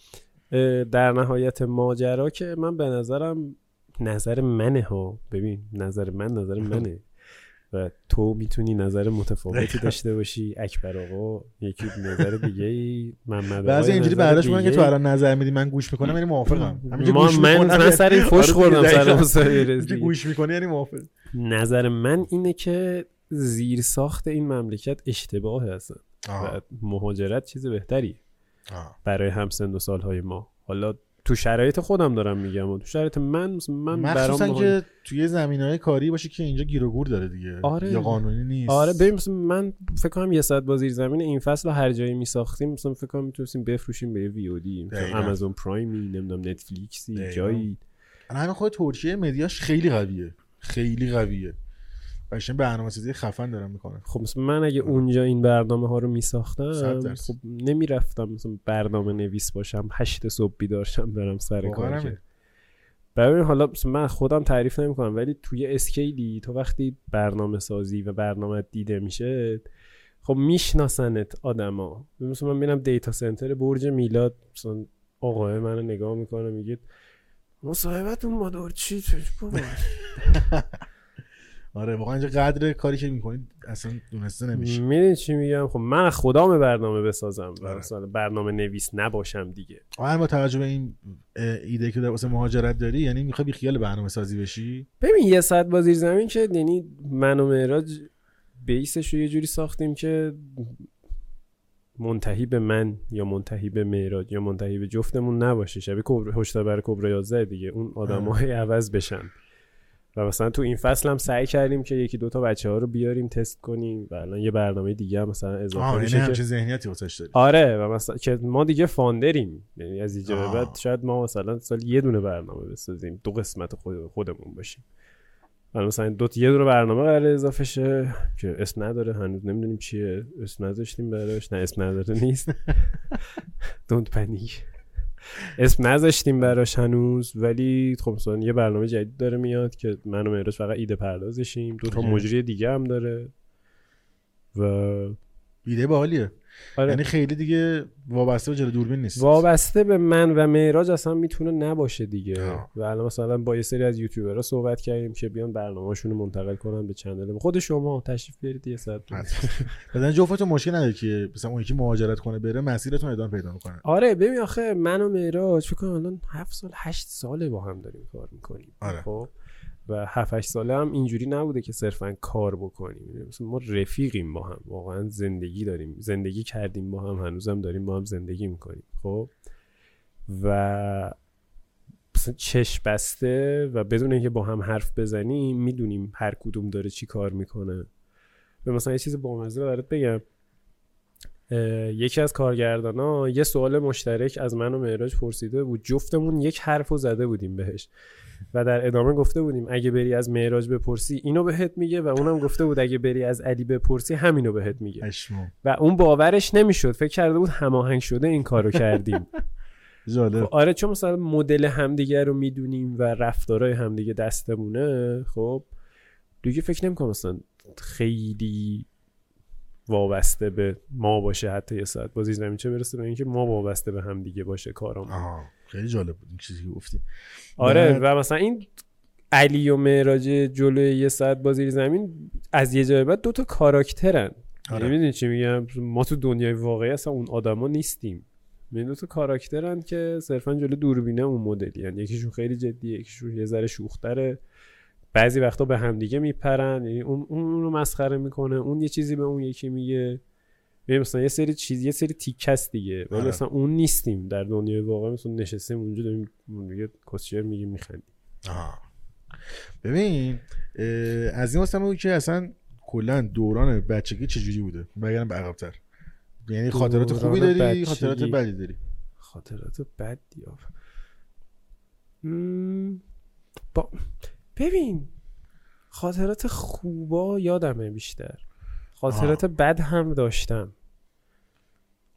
B: در نهایت ماجرا که من به نظرم نظر منه ها. ببین نظر من نظر منه. و تو می‌تونی نظر متفاوتی داشته باشی اکبر آقا یکی نظر دیگه ای محمد
A: بعضی اینجوری برداشت می‌کنن که. تو الان نظر میدی من گوش می‌کنم یعنی موافقم
B: ما من من سر این فش
A: آره
B: خوردم سر دیگه.
A: گوش می‌کنی یعنی موافق
B: نظر من اینه که زیر ساخت این مملکت اشتباه هستن
A: آه.
B: و مهاجرت چیز بهتری. برای همسن و سالهای ما حالا تو شرایط خودم دارم میگم. و تو شرایط من من برام
A: که توی زمین های کاری باشه که اینجا گیر و گور داره دیگه.
B: آره.
A: یا قانونی نیست.
B: آره ببین مثلا من فکر کنم یه ساعت با زیر زمین این فصل رو هر جایی میساختیم مثلا فکر کنم می‌تونستیم بفروشیم به وی او دی. آمازون پرایمی نمی‌دونم نتفلیکسی
A: دقیقاً.
B: جایی.
A: الان خود ترکیه مدیاش خیلی قویه. خیلی قویه. قشنگ برنامه سازی خفن دارن می‌کنن
B: خب مثلا من اگه اونجا این برنامه ها رو میساختم. خب نمی‌رفتم مثلا برنامه نویس باشم هشت صبح بیدار شم برم سر کار. ببین حالا من خودم تعریف نمی‌کنم ولی توی اسکیلی تو وقتی برنامه سازی و برنامه دیده میشه خب میشناسنت آدما. مثلا من میرم دیتا سنتر برج میلاد مثلا آقای منو نگاه می‌کنه میگه مصاحبتون مادر چی؟ بابا. (laughs)
A: آره واقعا اینجا قدر کاری که می‌کنید اصلا دونسته نمیشه.
B: می‌دونی چی میگم؟ خب من از خدام برنامه بسازم و
A: آره.
B: برنامه نویس نباشم دیگه.
A: آره با توجه به این ایده که در واسه مهاجرت داری یعنی می‌خوای بی خیال برنامه سازی بشی؟
B: ببین یه ساعت با زیر زمین که یعنی من و معراج بیسش رو یه جوری ساختیم که منتهی به من یا منتهی به معراج یا منتهی به جفتمون نباشه. شبیه هشدار برای کبرا 11 دیگه. اون آدمای عوض بشن. و مثلا تو این فصل هم سعی کردیم که یکی دوتا بچه ها رو بیاریم تست کنیم و الان یه برنامه دیگه هم مثلا اضافه
A: آه یعنی
B: میشه که
A: ذهنیتی واسش داری
B: آره و مثلا که ما دیگه فاندریم. یعنی از اینجا به. بعد شاید ما مثلا سال یه دونه برنامه بسازیم دو قسمت خود خودمون باشیم. حالا مثلا دو تا- یه دونه برنامه قرار اضافه شه که اسم نداره هنوز نمی‌دونیم چیه. اسم نذاشتیم براش. نه اسم نداره نیست. (laughs) دونت پنیک اسم نذاشتیم براش هنوز ولی خب مثلا یه برنامه جدید داره میاد که من و مهراج فقط ایده پردازشیم. دو تا. مجری دیگه هم داره. و
A: ایده باحالیه.
B: آره.
A: یعنی خیلی دیگه وابسته به جلو دوربین نیست.
B: وابسته به من و معراج اصلا می‌تونه نباشه دیگه.
A: آه.
B: و الان مثلا با یه سری از یوتیوبرها صحبت کردیم که بیان برنامه‌شون رو منتقل کنن به چنل خود شما تشریف بیارید یه ساعت (laughs)
A: بدن جفتتون مشکل نداره که مثلا اون یکی مهاجرت کنه بره مسیرتون ادامه پیدا می‌کنه.
B: آره ببین آخه من و معراج فکر کنم الان هفت سال هشت ساله با هم داریم کار می‌کنیم.
A: آره.
B: خب؟ و هفت هشت ساله هم اینجوری نبوده که صرفا کار بکنیم. مثلا ما رفیقیم با هم واقعا زندگی داریم زندگی کردیم با هم هنوزم داریم با هم زندگی می‌کنیم خب؟ و مثلا چشم بسته و بدون اینکه با هم حرف بزنیم می‌دونیم هر کدوم داره چی کار می‌کنه. به مثلا یه چیز بامزه برات بگم. یکی از کارگردان ها یه سوال مشترک از من و معراج پرسیده بود. جفتمون یک حرف رو زده بودیم بهش. و در ادامه گفته بودیم اگه بری از معراج بپرسی اینو بهت میگه و اونم گفته بود اگه بری از علی بپرسی همینو بهت میگه. و اون باورش نمی‌شد فکر کرده بود هماهنگ شده این کارو کردیم. (laughs)
A: جالب.
B: آره چون مثلا مدل همدیگه رو می‌دونیم و رفتارهای همدیگه دستمونه خب دیگه فکر نمی‌کنم مثلا خیلی وابسته به ما باشه حتی یه ساعت. بازی زمین چه برسه به اینکه ما وابسته به همدیگه باشه کارام
A: آها. خیلی جالب بود این چیزی که گفتی.
B: آره
A: بعد-
B: و مثلا این علی و معراج جلوی یه ساعت بازی زمین از یه جای بعد دوتا کاراکترن.
A: آره.
B: آره. می‌دونی چی میگم؟ ما تو دنیای واقعی اصلا اون آدما نیستیم. این دوتا کاراکترن که صرفا جلو دوربینه اون مدلی یعنی یکیشون خیلی جدیه یکیشون یه ذره شوختره. بعضی وقتا به همدیگه میپرن. یعنی اون اون رو مسخره می‌کنه. اون یه چیزی به اون یکی میگه. ببین مثلا یه سری چیز یه سری تیکست دیگه. ولی
A: آره.
B: مثلا اون نیستیم. در دنیای واقعی مثلا نشستیم اونجا داریم یه کسچر میگیم میخندیم.
A: ببین از این واسه که اصلا کلا دوران بچگی چجوری بوده؟ بگم به عقب‌تر. یعنی خاطرات خوبی داری
B: بچگی.
A: خاطرات بدی داری.
B: خاطرات بد یا مم، با ببین خاطرات خوبا یادمه بیشتر. خاطرات بد هم داشتم.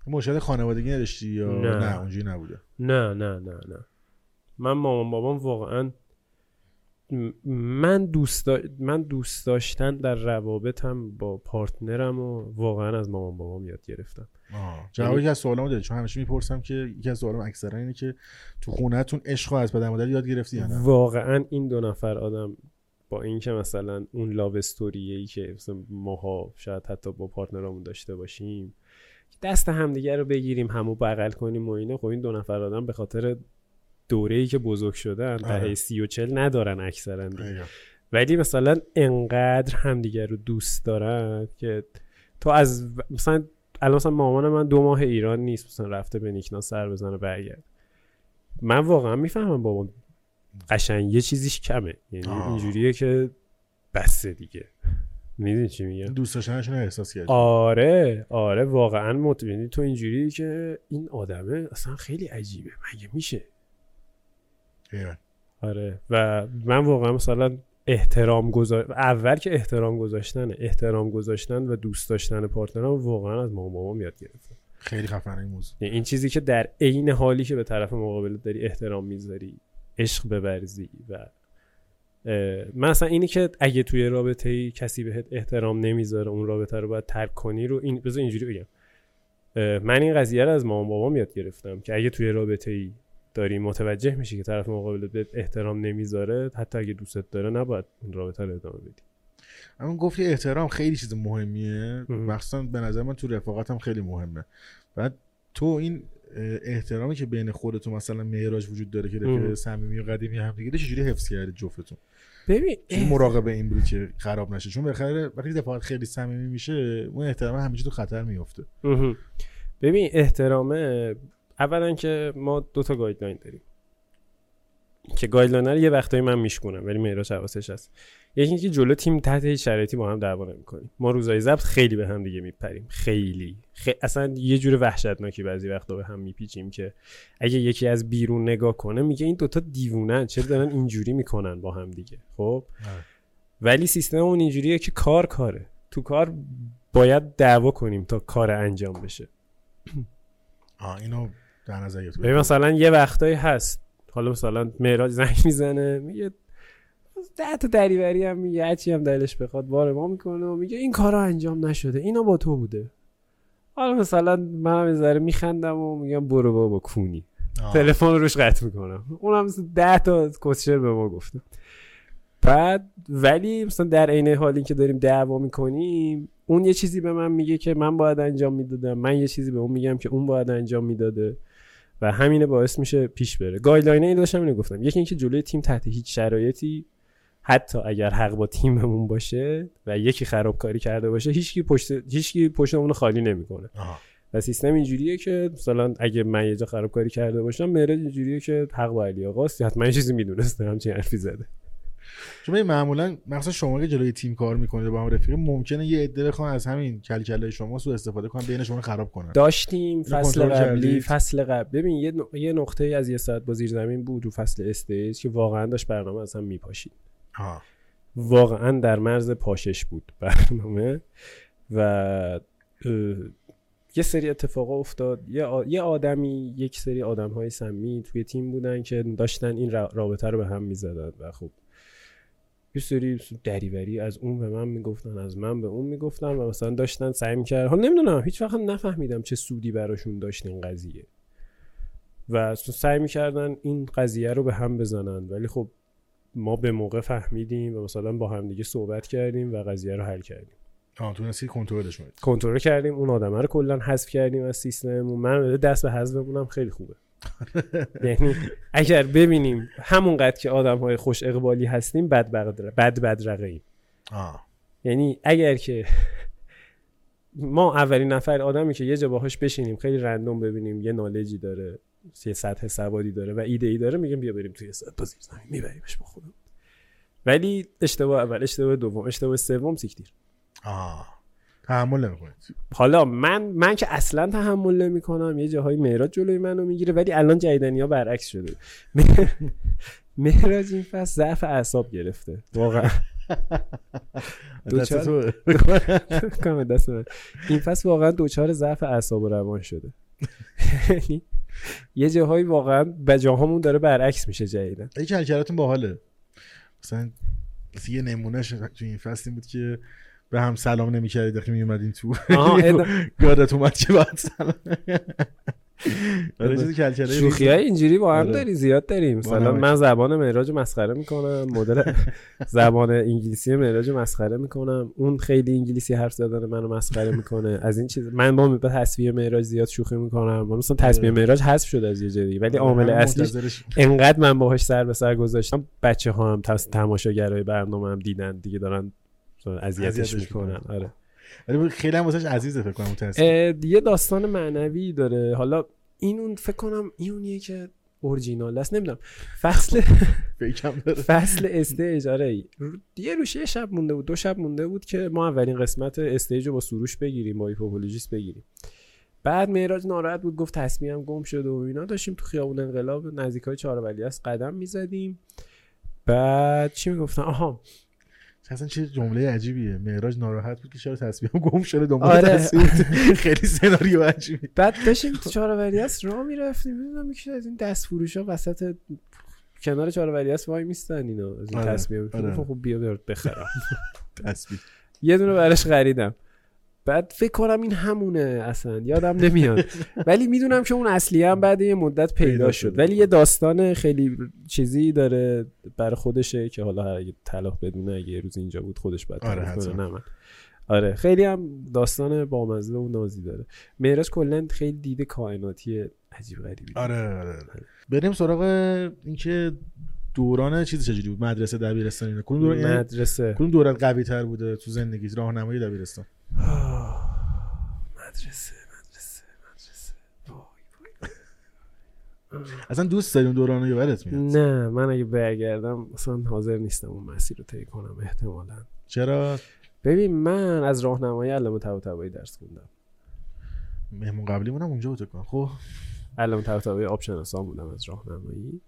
A: مشکل خانوادگی نداشتی یا
B: نه.
A: نه, اونجوری نبوده؟
B: نه نه نه نه. من مامان بابام واقعا من دوست دا- من دوست داشتن در روابطم با پارتنرم و واقعا از مامان بابام یاد گرفتم.
A: آه. جوابی که از سوالامو دادی چون همیشه می‌پرسم که یکی از سوالام اکثرا اینه که تو خونهتون عشق از پدر مادر یاد گرفتی یا نه؟
B: واقعا این دو نفر آدم با اینکه مثلا اون لاو استوریه ای که مثلا ماها شاید حتی با پارتنرامون داشته باشیم دست همدیگه رو بگیریم همو بغل کنیم و اینه خب این دو نفر آدم به خاطر دوره ای که بزرگ شدن
A: آره.
B: دهه سی و چل ندارن اکثرا.
A: خیلی.
B: ولی مثلا انقدر همدیگه رو دوست دارن که تو از مثلا الان مثلا مامان من دو ماه ایران نیست مثلا رفته به نیکنا سر بزنه برگرد من واقعا می‌فهمم بابا قشنگ. یه چیزیش کمه. یعنی. اینجوریه که بسه دیگه. می‌دونی چی میگم؟
A: دوست داشتنشون رو احساس کردی.
B: آره آره واقعا مطمئنی تو اینجوری که این آدمه اصلا خیلی عجیبه. مگه میشه؟
A: ایول.
B: آره. و من واقعا مثلا احترام گذار اول که احترام گذاشتنه احترام گذاشتن و دوست داشتن پارتنرم واقعا از مامان بابام یاد گرفتم
A: خیلی خفنه این موضوع.
B: یعنی این چیزی که در عین حالی که به طرف مقابل داری احترام می‌ذاری. عشق ببرزی و من اصلا اینی که اگه توی رابطه ای کسی بهت احترام نمی‌ذاره اون رابطه رو باید ترک کنی رو این بذار اینجوری بگم. من این قضیه رو از مامان بابام یاد گرفتم که اگه توی رابطه ای داری متوجه میشی که طرف مقابل بهت احترام نمی‌ذاره حتی اگه دوستت داره نباید اون رابطه رو ادامه بدی.
A: اما گفتی احترام خیلی چیز مهمیه.
B: مهم.
A: مخصوصا به نظر من تو رفاقت هم خیلی مهمه. بعد تو این احترامی که بین خودتون مثلا معراج وجود داره که رفیق. صمیمی و قدیمی هم دیگه چجوری حفظ کردید جفتتون؟
B: ببین
A: چجوری مراقب این بودی که خراب نشه؟ چون بالاخره وقتی رفاقت خیلی صمیمی میشه اون احترام همیشه تو خطر میفته.
B: ببین احترامه اولا که ما دو تا guideline داریم. که guideline رو یه وقتایی من میشکنم ولی معراج حواسش هست. یکی اینکه جلو تیم تحت هیچ شرایطی با هم دعوا نمی‌کنیم ما روزای ضبط خیلی به هم دیگه میپریم. خیلی. خ... اصلا یه جور وحشتناکی بعضی وقتا به هم میپیچیم که اگه یکی از بیرون نگاه کنه میگه این دوتا دیوونن چرا دارن اینجوری می‌کنن با هم دیگه؟ خب. ولی سیستم اون اینجوریه که کار کاره. تو کار باید دعوا کنیم تا کار انجام بشه. (clears throat)
A: آه اینو در نظر
B: مثلا یه وقتایی هست. حالا مثلا معراج زنگ می‌زنه میگه ده تا دریوری هم میگه هرچی هم دلش بخواد بار ما می‌کنه و میگه این کارا انجام نشده اینا با تو بوده. حالا مثلا من هم ذره میخندم و میگم برو بابا کونی. تلفن رو روش قطع می‌کنم. اونم مثلا ده تا کسچر به ما گفته. بعد ولی مثلا در عین حالی که داریم دعوا می‌کنیم اون یه چیزی به من میگه که من باید انجام می‌دادم. من یه چیزی به اون میگم که اون باید انجام می‌داده. و همینه باعث میشه پیش بره. گایدلاین این داشتم اینو گفتم. یکی اینکه جلوی تیم تحت هیچ شرایطی حتی اگر حق با تیممون باشه و یکی خرابکاری کرده باشه هیچکی پشت هیچکی پشت اون رو خالی نمی‌کنه. و سیستم اینجوریه که مثلا اگه من یه جا خرابکاری کرده باشم مهراد اینجوریه که حق با علی آقاست. حتما یه چیزی می‌دونسته همچین حرفی زده.
A: چون معمولا مثلا شما که جلوی تیم کار می‌کنید با هم رفیق ممکنه یه عده بخوان از همین کلکله شما سو استفاده کنن بین شما خراب کنن.
B: داشتیم فصل قبلی؟ فصل قبل. ببین یه, یه نقطه از یه ساعت با زیر زمین بود رو فصل استیج که واقعا داشت برنامه از هم میپاشید.
A: آه.
B: واقعا در مرز پاشش بود برنامه و یه سری اتفاقا افتاد. یه, یه آدمی یک سری آدم های سمی توی تیم بودن که داشتن این را- رابطه رو به هم می‌زدن و خب یه سری دریوری از اون به من می‌گفتن از من به اون می‌گفتن و مثلا داشتن سعی می‌کرد حالا نمی‌دونم هیچ وقت هم نفهمیدم چه سودی براشون داشت این قضیه. و سعی می‌کردن این قضیه رو به هم بزنن. ولی خب ما به موقع فهمیدیم و مثلا با همدیگه صحبت کردیم و قضیه رو حل کردیم.
A: آه تونستی کنترلش کنید
B: کنترل کردیم اون آدمه رو کلا حذف کردیم از سیستممون. من دست به حذفمونم خیلی خوبه. (laughs) یعنی اگر ببینیم همونقدر که آدم های خوش اقبالی هستیم بد بد بد بدرقه ایم. یعنی اگر که ما اولین نفر آدمی که یه جا باهاش بشینیم خیلی رندوم ببینیم یه نالجی داره. یه سطح سوادی داره و ایده ای داره میگم بیا بریم توی سطح بازی. زمین میبریمش با خودم. ولی اشتباه اول اشتباه دوم اشتباه سوم سیکتیر.
A: آه. تحمل نمی‌کنید.
B: حالا من من که اصلا تحمل نمی کنم یه جاهای مهراج جلوی منو می‌گیره ولی الان جیدنی ها برعکس شده. (laughs) مهراج این فصل ضعف اعصاب گرفته. واقعا. (laughs)
A: دست (laughs)
B: این فصل واقعا دوچار ضعف اعصاب و روان شده. یعنی یه جاهایی واقعا به جاهامون داره برعکس میشه جدیدن
A: این کلکلاتون باحاله. مثلا یه نمونهش تو این فصل این بود که به هم سلام نمی‌کردید وقتی میومدین تو یادت (laughs) اومد که بعد سلام.
B: شوخی های اینجوری با هم
A: آره.
B: داری زیاد داریم مثلا. من زبان معراج مسخره می‌کنم مدل (laughs) زبان انگلیسی معراج مسخره می‌کنم اون خیلی انگلیسی حرف زدن منو مسخره می‌کنه از این چیز من با با تصویر معراج زیاد شوخی می‌کنم مثلا تصویر
A: آره.
B: معراج حذف شد از یه جایی ولی عامل اصلیش
A: منتظرش.
B: انقدر من باهاش سر به سر گذاشتم بچه ها هم تماشاگرای برنامه هم دیدن دیگه دارن اذیتش می‌کنن. آره
A: ولی خیلی هم واسش عزیزه فکر کنم
B: یه داستان معنوی داره. حالا این اون فکر کنم این اونیه که اورجینال است نمی‌دونم. فصل (laughs) (laughs) فصل استیج آره. یه روش یه شب مونده بود دو شب مونده بود که ما اولین قسمت استیج رو با سروش بگیریم با هیپهاپولوژیست بگیریم. بعد معراج ناراحت بود گفت تصویرم گم شد و اینا. داشتیم تو خیابون انقلاب نزدیک های چهارراه قدم می‌زدیم. بعد چی می‌گفتن؟ آها
A: اصلا چه جمله عجیبیه. معراج ناراحت بود که چرا تصویرم گم شده دنبال
B: آره. (laughs)
A: خیلی سناریو عجیبی.
B: بعد داشتیم تو چهار است راه می‌رفتیم. می‌دونم یکی از این دست فروش ها وسط کنار چهار است وای میستن اینا. از این
A: آره،
B: تصمیم
A: آره.
B: خب بیا بخرم. (laughs)
A: تصویر.
B: یه دونه براش خریدم. بعد فکر کنم این همونه اصلا یادم (laughs) نمیاد ولی می‌دونم که اون اصلی هم بعد یه مدت پیدا شد. ولی یه داستان خیلی چیزی داره برای خودشه که حالا اگه طلاق بدونه اگه یه روز اینجا بود خودش باید
A: آره،
B: کنه. نه من آره خیلی هم داستان بامزه و نازی داره معراج کلا خیلی دیده کائناتی عجیب غریبی داره.
A: آره آره آره. بریم سراغ اینکه دوران چیز چجوری بود؟ مدرسه دبیرستان اینا کدوم دوران یعنی
B: مدرسه.
A: کدوم دورت قوی تر بوده تو زندگی راهنمایی دبیرستان.
B: مدرسه مدرسه مدرسه. وای، وای.
A: اصلا دوست داری اون دوران رو یادت میاد؟
B: نه من اگه برگردم اصلا حاضر نیستم اون مسیر رو طی کنم احتمالا.
A: چرا؟
B: ببین من از راهنمایی علامه طباطبایی درس خوندم.
A: مهمون قبلی مونم اونجا بود خب.
B: علامه طباطبایی آب شناسان بودم از راهنمایی.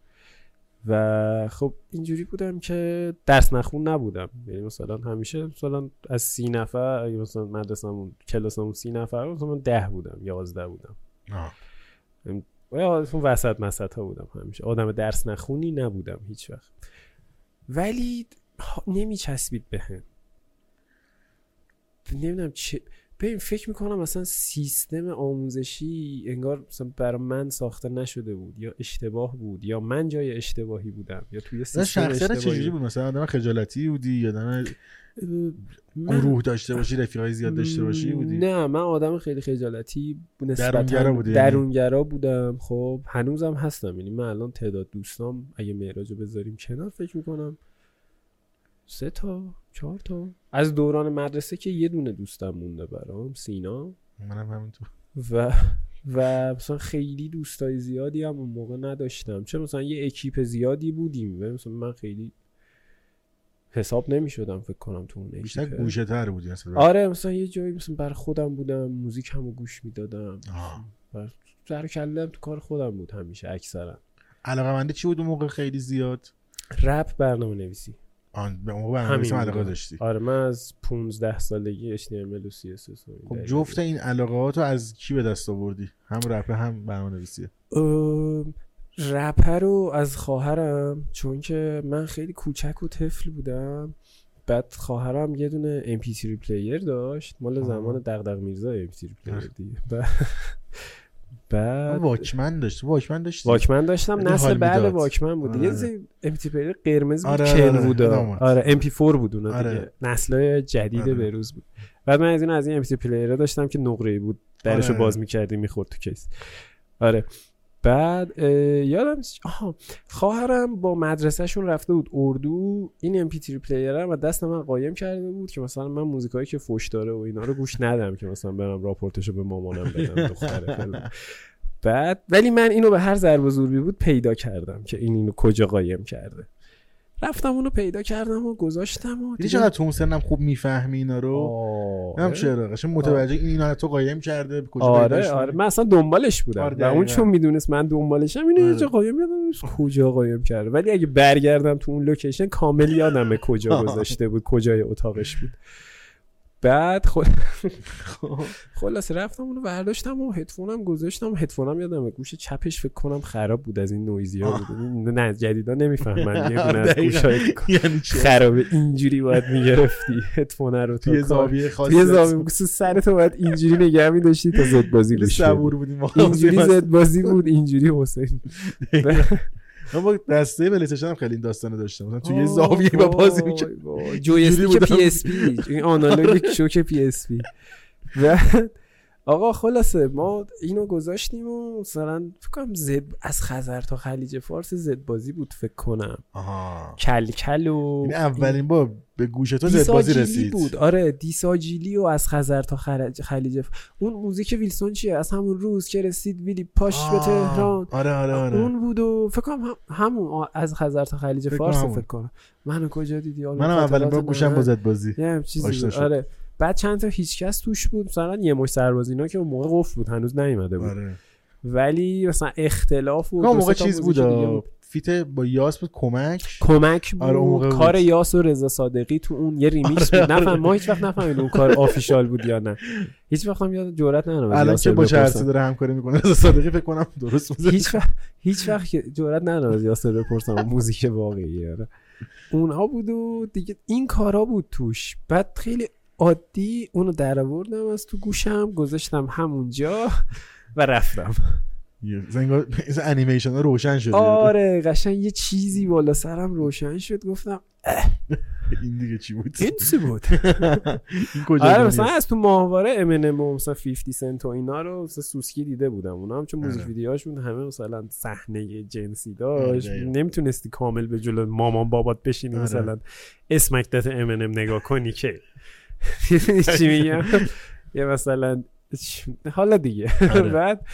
B: و خب اینجوری بودم که درس نخون نبودم. یعنی مثلا همیشه مثلا از سی نفر اگه مثلا مدرسمون کلاسمون سی نفر مثلا من ده بودم یازده بودم.
A: آه.
B: اون وسط مسط ها بودم همیشه. آدم درس نخونی نبودم هیچ وقت. ولی نمی چسبید به هم نمی‌دونم چه ببین فکر می‌کنم مثلا سیستم آموزشی انگار مثلا برای من ساخته نشده بود یا اشتباه بود یا من جای اشتباهی بودم یا توی سیستم
A: شخصیت چجوری بود. مثلا آدم خجالتی بودی یا آدم گروه داشته باشی رفیقای زیاد داشته باشی بودی؟
B: نه من آدم خیلی خجالتی نسبتاً
A: درونگرا بودی یعنی؟
B: درونگرا بودم. خب هنوزم هستم. یعنی من الان تعداد دوستام اگه معراج بذاریم کنار فکر می‌کنم سه تا چهار تا. از دوران مدرسه که یه دونه دوستم مونده برام سینا.
A: منم همینطور.
B: و و مثلا خیلی دوستای زیادی هم اون موقع نداشتم. چه مثلا یه اکیپ زیادی بودیم و مثلا من خیلی حساب نمی شدم فکر کنم تو اون
A: بیشتر. گوشه تر بودی مثلا
B: آره مثلا یه جایی مثلا برای خودم بودم موزیک همو گوش می‌دادم. سر کلم تو کار خودم بود همیشه اکثرا.
A: علاقه مندی چی بود اون موقع خیلی زیاد؟
B: رپ برنامه نویسی
A: آن به موقع برنامه‌نویسی علاقه. داشتی.
B: آره من از 15 سالگی HTML و CSS و
A: خب جفت این علاقه رو از کی به دست آوردی؟ هم رپ هم برنامه‌نویسی
B: رپ رو از خواهرم چون که من خیلی کوچک و طفل بودم. بعد خواهرم یه دونه MP3 player داشت. مال. زمان دغدغ میرزا MP3
A: player.
B: دیگه. بعد-
A: واکمن داشت واکمن داشتی
B: واکمن داشتم
A: خیلی
B: نسل بعد. واکمن بود
A: آره.
B: یه زی امتی پلیر قرمز بود
A: آره،
B: کن
A: آره،
B: بود. آره ام پی 4 بود اونا
A: آره.
B: دیگه نسل جدید
A: آره.
B: بروز بود بعد من از این از این امتی پلیر داشتم که نقره بود درشو
A: آره.
B: باز می‌کردی می‌خورد تو کیس آره بعد یادم آها خواهرم با مدرسهشون رفته بود اردو این ام پی 3 پلیر و دست من قایم کرده بود که مثلا من موزیکایی که فوش داره و اینا رو گوش ندم که مثلا برم راپورتشو به مامانم بدم (laughs) دختره. بعد ولی من اینو به هر ضرب زوربی بود پیدا کردم که این اینو کجا قایم کرده رفتم اونو پیدا کردم و گذاشتم و
A: دیدی چقدر تو اون سنم خوب می‌فهمی اینا رو. نم چرا قشنگ متوجه این اینا تو قایم کرده کجا
B: آره آره؟ من اصلا دنبالش بودم
A: آره،
B: و اون. چون می‌دونست من دنبالشم اینو یه
A: آره.
B: جا قایم یادم کجا قایم کرده ولی اگه برگردم تو اون لوکیشن کامل یادمه کجا (laughs) گذاشته بود کجای اتاقش بود بعد خل... (laughs) خلاص رفتم اونو برداشتم و هدفونم گذاشتم. هدفونم یادم گوش چپش فکر کنم خراب بود از این نویزی ها بود نه جدیدا نمی‌فهمن. یه از گوشای
A: یعنی
B: خرابه اینجوری باید می‌گرفتی. هدفون رو
A: توی زاویه خاصی
B: توی زاویه سر تو باید اینجوری نگه می‌داشتی تا زد بازی گوش
A: صبور بودیم.
B: اینجوری زد بازی بود اینجوری حسین.
A: با دسته پلی هم خیلی این داستانو داشتم. مثلا توی زاویه با بازی می‌کردم
B: جویستیک پی اس پی این آنالوگ شوک پی اس پی آقا خلاصه ما اینو گذاشتیم و مثلا فکر کنم زد از خزر تا خلیج فارس زد بازی بود فکر کنم.
A: آها.
B: کل کل و
A: این اولین با به گوش تو زد بازی رسید.
B: بود. آره دیساجیلی و از خزر تا خلیج خلیج اون موزیک ویلسون چیه؟ از همون روز که رسید ویلی پاش به تهران.
A: آره آره آره.
B: اون بود و فکر کنم هم همون از خزر تا خلیج فارس فکر کنم. منو کجا دیدی؟
A: منم اولین بار گوشم با زد بازی.
B: یه چیزی بود. آره. بعد چند تا هیچکس توش بود. مثلا یه مش سربازینا که اون موقع قفل بود هنوز نیومده بود.
A: آره.
B: ولی مثلا اختلاف
A: و موقع چیز بود, بود. فیت با یاس بود کمک.
B: کمک بود.
A: آره
B: کار
A: بود.
B: یاس و رضا صادقی تو اون یه ریمیکس آره بود. نفهم ما هیچ وقت نفهمیدیم اون کار آفیشال بود یا نه. هیچ وقت هم یاد جرئت ندارم
A: الان که با چرسی داره همکاری می‌کنه رضا صادقی فکر کنم درست بود
B: هیچ وقت هیچ وقت جرئت ندارم از یاسر بپرسم موزیک واقعی آره. اونها بود و دیگه این کارا بود توش. بعد خیلی عادی اونو در آوردم از تو گوشم گذاشتم همونجا و رفتم.
A: زنگار انیمیشن روشن شد
B: آره قشنگ یه چیزی بالا سرم روشن شد. گفتم
A: این دیگه چی بود؟
B: این چی بود؟ آره مثلا از تو ماهواره امنم و مثلا 50 سنت و اینا رو مثلا سوسکی دیده بودم. اونا هم چون موزیک ویدیوهاشون همه مثلا صحنه جنسی داشت. نمی‌تونستی کامل به جلو مامان بابات بشینی مثلا اسمک دت امنم نگاه کنی که. چی میگم؟ یه مثلا حالا دیگه. (laughs) بعد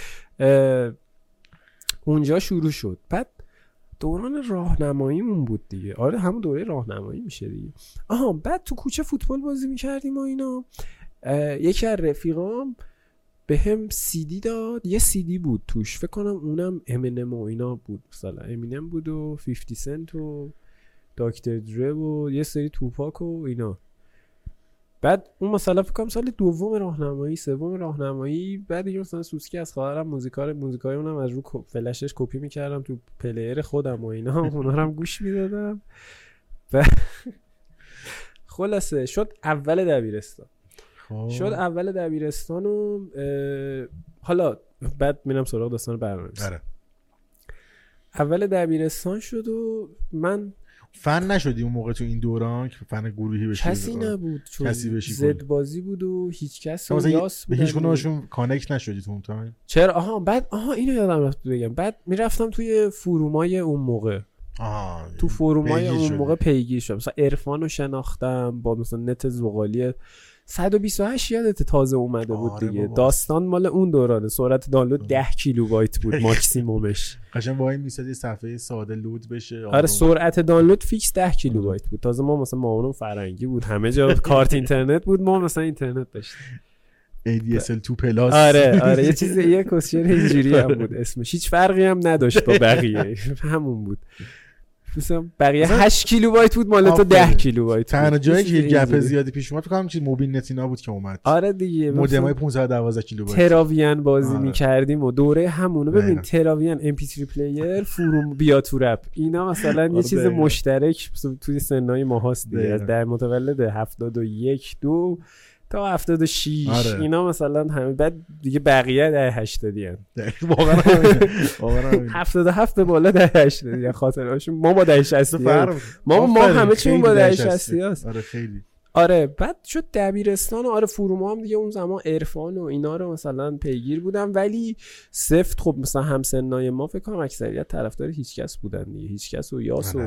B: اونجا شروع شد. بعد دوران راهنماییمون بود دیگه. آره همون دوره راهنمایی میشه دیگه. آها بعد تو کوچه فوتبال بازی می‌کردیم و اینا. یکی از رفیقام به هم سیدی داد. یه سیدی بود توش. فکر کنم اونم امینم و اینا بود. مثلا امینم بود و 50 سنت و Dr. Dre و یه سری توپاک و اینا. بعد اون مثلا فکر کنم سال دوم راهنمایی سوم راهنمایی بعد دیگه مثلا سوسکی از خواهرم موزیکار موزیکای اونم از رو فلشش کپی می‌کردم تو player خودم و اینا (laughs) اونا هم گوش می‌دادم و (laughs) خلاصه شد اول دبیرستان
A: خب.
B: شد اول دبیرستان و حالا بعد میرم سراغ داستان برنامه
A: آره.
B: اول دبیرستان شد و من
A: فن نشدی اون موقع تو این دوران که فن گروهی بشی؟
B: کسی نبود چون
A: کسی بشی
B: زد بازی بود و هیچ کس
A: مثلا
B: یاس
A: به هیچ کدومشون connect نشدی تو اون time
B: چرا؟ آها بعد آها اینو یادم رفت بگم. بعد می‌رفتم توی forum ای اون موقع.
A: آها
B: تو forum
A: ای
B: اون. موقع پیگیر شدم. مثلا عرفان رو شناختم با مثلا نت زغالی 128 یادت تازه اومده بود
A: آره
B: دیگه.
A: بابا.
B: داستان مال اون دورانه. سرعت دانلود 10 کیلوبایت بود (laughs) ماکسیمومش.
A: قشنگ وای میساد یه صفحه ساده load بشه.
B: آره سرعت دانلود fix 10 کیلوبایت بود. تازه ما مثلا مامانم فرهنگی بود. همه جا کارت (laughs) اینترنت بود. ما مثلا اینترنت داشتیم.
A: ADSL 2 plus.
B: آره آره. یه (laughs) چیز یه کوشن اینجوری هم بود اسمش. هیچ فرقی هم نداشت با بقیه. همون بود. مثلا بقیه
A: مثلا
B: 8 کیلوبایت بود مال تو 10
A: آفرین.
B: کیلوبایت
A: تنها. جایی
B: یه
A: که یه
B: gap.
A: زیادی پیش اومد فکر چیز موبین‌نت اینا بود که اومد
B: آره دیگه
A: مودم
B: مثلا
A: های 512 کیلوبایت
B: تراوین بازی
A: آره.
B: می‌کردیم و دوره همونو ببین
A: دقیقا.
B: تراوین MP3 player forum بیا تو رپ اینا مثلا یه
A: آره
B: چیز
A: دقیقا.
B: مشترک توی سنای ماهاست دیگه از. در متولد 71 دو تا 76
A: آره.
B: اینا مثلا همه بعد دیگه بقیه دهه 80 ان
A: واقعا. واقعا همینه.
B: 77 به بالا دهه 80 خاطرهاشون. ما با دهه 60
A: فرق.
B: ما ما همه چیمون با دهه
A: شصتی.
B: 60 هست.
A: آره خیلی.
B: آره بعد شد دبیرستان و آره فروما هم دیگه اون زمان عرفان و اینا رو مثلا پیگیر بودم ولی سفت خب مثلا همسنای ما فکر کنم اکثریت طرفدار هیچکس بودن دیگه هیچکس و یاس و.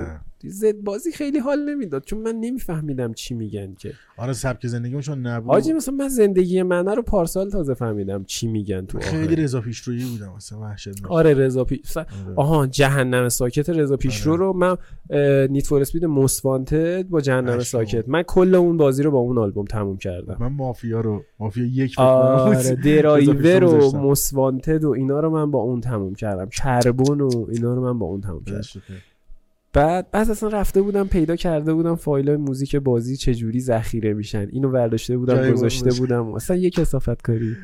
B: زد بازی خیلی حال نمی‌داد چون من نمیفهمیدم چی میگن که
A: آره سبک زندگیمون نبود
B: حاجی مثلا من زندگی منه رو پارسال تازه فهمیدم چی میگن تو
A: خیلی
B: آهنگ.
A: رضا پیشرویی بودم مثلا وحشت
B: آره رضا پی... مثلا-
A: آره.
B: آها جهنم ساکت رضا پیشرو
A: آره.
B: رو من Need for Speed با جهنم. ساکت من کل اون بازی رو با اون آلبوم تموم کردم.
A: من Mafia رو Mafia یک
B: آره درایور (laughs) و
A: گذاشتم.
B: Most Wanted و اینا رو من با اون تموم کردم. Carbon و اینا رو من با اون تموم کردم. بعد بعد اصلا رفته بودم پیدا کرده بودم فایل های موزیک بازی چجوری ذخیره میشن. اینو برداشته بودم گذاشته. بودم. اصلا یه کثافت کاری.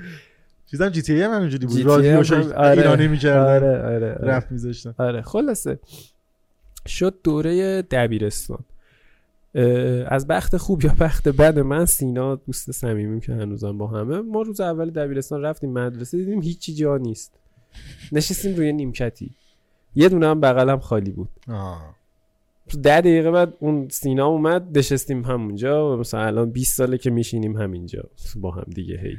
A: چیزم GTA هم همینجوری بود. رادیوش
B: آره.
A: ایرانی می‌کردن.
B: آره آره, آره.
A: رفت میذاشتن.
B: آره خلاصه. شد دوره دبیرستان. از بخت خوب یا بخت بد من سینا دوست صمیمیم که هنوزم با همه. ما روز اول دبیرستان رفتیم مدرسه دیدیم هیچی جا نیست. نشستیم روی نیمکتی. یه دونه هم بغلم خالی بود.
A: آه.
B: ده دقیقه بعد اون سینا اومد نشستیم همونجا. و مثلا الان 20 ساله که میشینیم همینجا. با هم دیگه هی.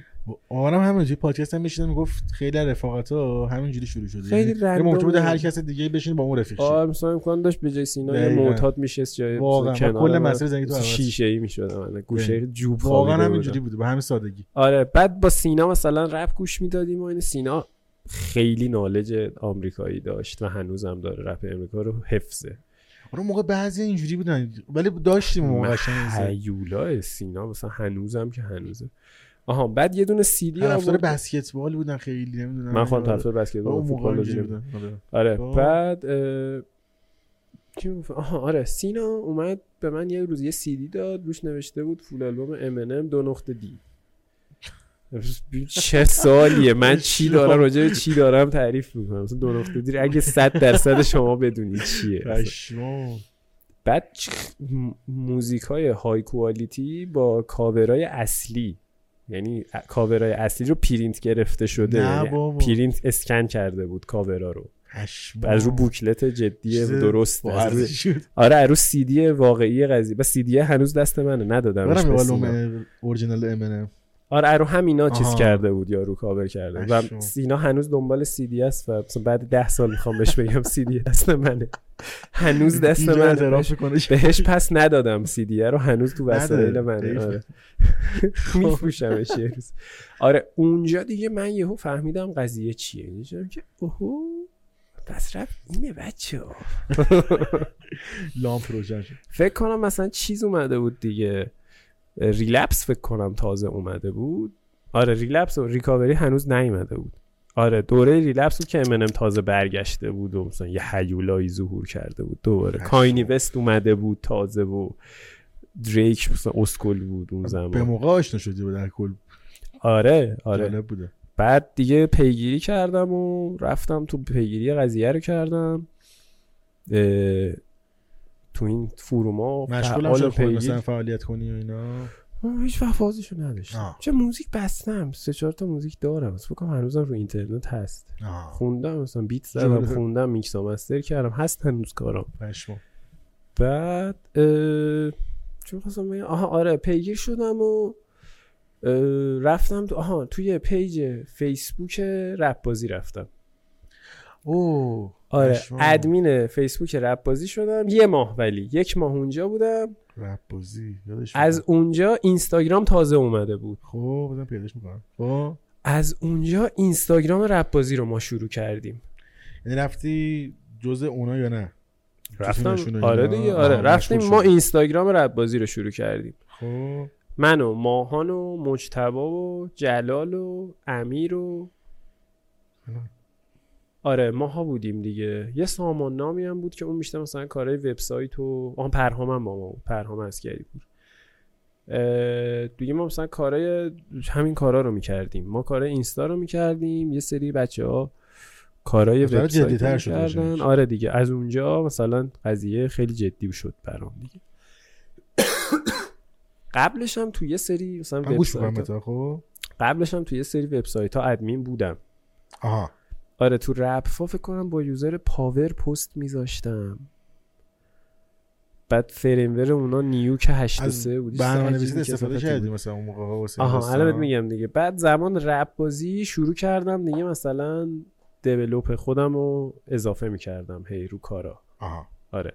A: آرام همینجوری پادکست هم میشینه می‌گفت خیلی از رفاقتا همینجوری شروع شده.
B: خیلی
A: یعنی
B: رندومه.
A: ممکن بوده هر کس دیگه بشین با اون رفیق شه
B: آره مثلا امکان داشت به جای سینا یه. معتاد میشست جای
A: واقعا. کل مسیر زندگی تو
B: شیشه ای می‌شد من گوشه جوب
A: واقعا همینجوری. بوده به همین سادگی.
B: آره بعد با سینا مثلا رپ گوش می‌دادیم و این سینا خیلی نالج آمریکایی داشت و هنوزم داره رپ امریکا رو حفظه.
A: آره موقع بعضی اینجوری بودن ولی داشتیم اون موقع قشنگ.
B: هیولا سینا مثلا هنوزم که هنوزه. آها بعد یه دونه سی دی
A: طرفدار بسکتبال بودن خیلی نمی‌دونم.
B: من خودم طرفدار بسکتبال و فوتبال بودم.
A: بودن آره.
B: آره. بعد؟ آها آره سینا اومد به من یه روز یه سی دی داد روش نوشته بود فول آلبوم ام دو نقطه دی. چه سالیه من (laughs) چی دارم؟ راجع به چی دارم تعریف می‌کنم؟ مثلا دو نقطه دی. اگه صد درصد شما بدونید چیه. (laughs) بعد موزیک های های کوالیتی با کاورای اصلی. یعنی کاورای اصلی رو پرینت گرفته شده
A: نه
B: یعنی
A: بابا.
B: پرینت اسکن کرده بود کاورا رو. از رو booklet جدی درست
A: شد.
B: آره رو سی دی واقعی قضیه و سی دی هنوز دست منه سینا.
A: آلبوم original Eminem
B: آره رو همینا چیز. کرده بود یارو کاور کرده و. سینا هنوز دنبال سی دی است و بعد ده سال می‌خوام بهش بگم سی دی دست منه هنوز (laughs) دست
A: می‌کنه.
B: بهش پس ندادم سی دی رو. هنوز تو وسایل
A: حیف.
B: آره. (laughs) (laughs) میفروشمش یه روز. آره اونجا دیگه من یهو فهمیدم قضیه چیه. که اوهو پس رفت اینه بچه ها
A: لامپ روشن شد.
B: فکر کنم مثلا چیز اومده بود دیگه. ریلپس فکر کنم تازه اومده بود. آره ریلپس و ریکاوری هنوز نیومده بود. آره دوره ریلپس بود که امنم تازه برگشته بود و مثلا یه حیولایی ظهور کرده بود. دوباره. کاینی وست اومده بود تازه و دریک مثلا اسکل بود اون
A: به
B: زمان
A: موقع آشنا شدی بود در کل
B: آره. آره
A: بوده.
B: بعد دیگه پیگیری کردم و رفتم تو پیگیری قضیه رو کردم. اه، تو این forum ا
A: مشغول هم
B: فعال
A: شد
B: پیگیر-
A: مثلا فعالیت کنی و اینا.
B: من هیچ وقت فازشو نداشتم.
A: آه.
B: چه موزیک بستم سه چهار تا موزیک دارم. فکر کنم هنوزم رو اینترنت هست.
A: آه.
B: خوندم مثلا بیت زدم. (laughs) خوندم میکس و master کردم. هست هنوز کارم بعد اه، چون خواستم بگم؟ آها آره پیگیر شدم و اه، رفتم تو آها توی page فیسبوک رپ بازی رفتم.
A: اوه
B: آره. ادمین فیسبوک رپ بازی شدم. یه ماه ولی. یک ماه اونجا بودم.
A: رپ بازی یادش
B: از. اونجا اینستاگرام تازه اومده بود.
A: خب بزن پیداش می‌کنم. خب.
B: از اونجا اینستاگرام رپ بازی رو ما شروع کردیم.
A: یعنی رفتی جز اونا یا نه؟
B: رفتم. آره؟ دیگه آره. رفتیم. ما اینستاگرام رپ بازی رو شروع کردیم.
A: خب.
B: من و ماهان و مجتبا و جلال و امیر و آره ماها بودیم دیگه. یه سامان نامی هم بود که اون بیشتر مثلا کارهای وبسایت و آن پرهام هم با ما بود. پرهام اسکری بود. دیگه ما مثلا کارهای همین کارا رو می‌کردیم. ما کارهای اینستا رو می‌کردیم. یه سری بچه ها کارهای وبسایت.
A: روشنش.
B: آره دیگه. از اونجا مثلا قضیه خیلی جدی شد برام دیگه. قبلش هم تو یه سری مثلا وبسایت
A: خب؟
B: قبلش هم تو یه سری وبسایت ها ادمین بودم.
A: آها.
B: آره تو رپ. فا فکر کنم با user power پست میذاشتم. بعد framework اونا نیو که 83
A: از
B: بود
A: برنامه نویسی
B: عجیبی
A: استفاده کردی. مثلا اون موقع
B: آها
A: داستان؟
B: الان بهت میگم دیگه. بعد زمان رپ بازی شروع کردم دیگه مثلا دیولوپ خودم رو اضافه می‌کردم. هی رو کارا.
A: آها.
B: آره.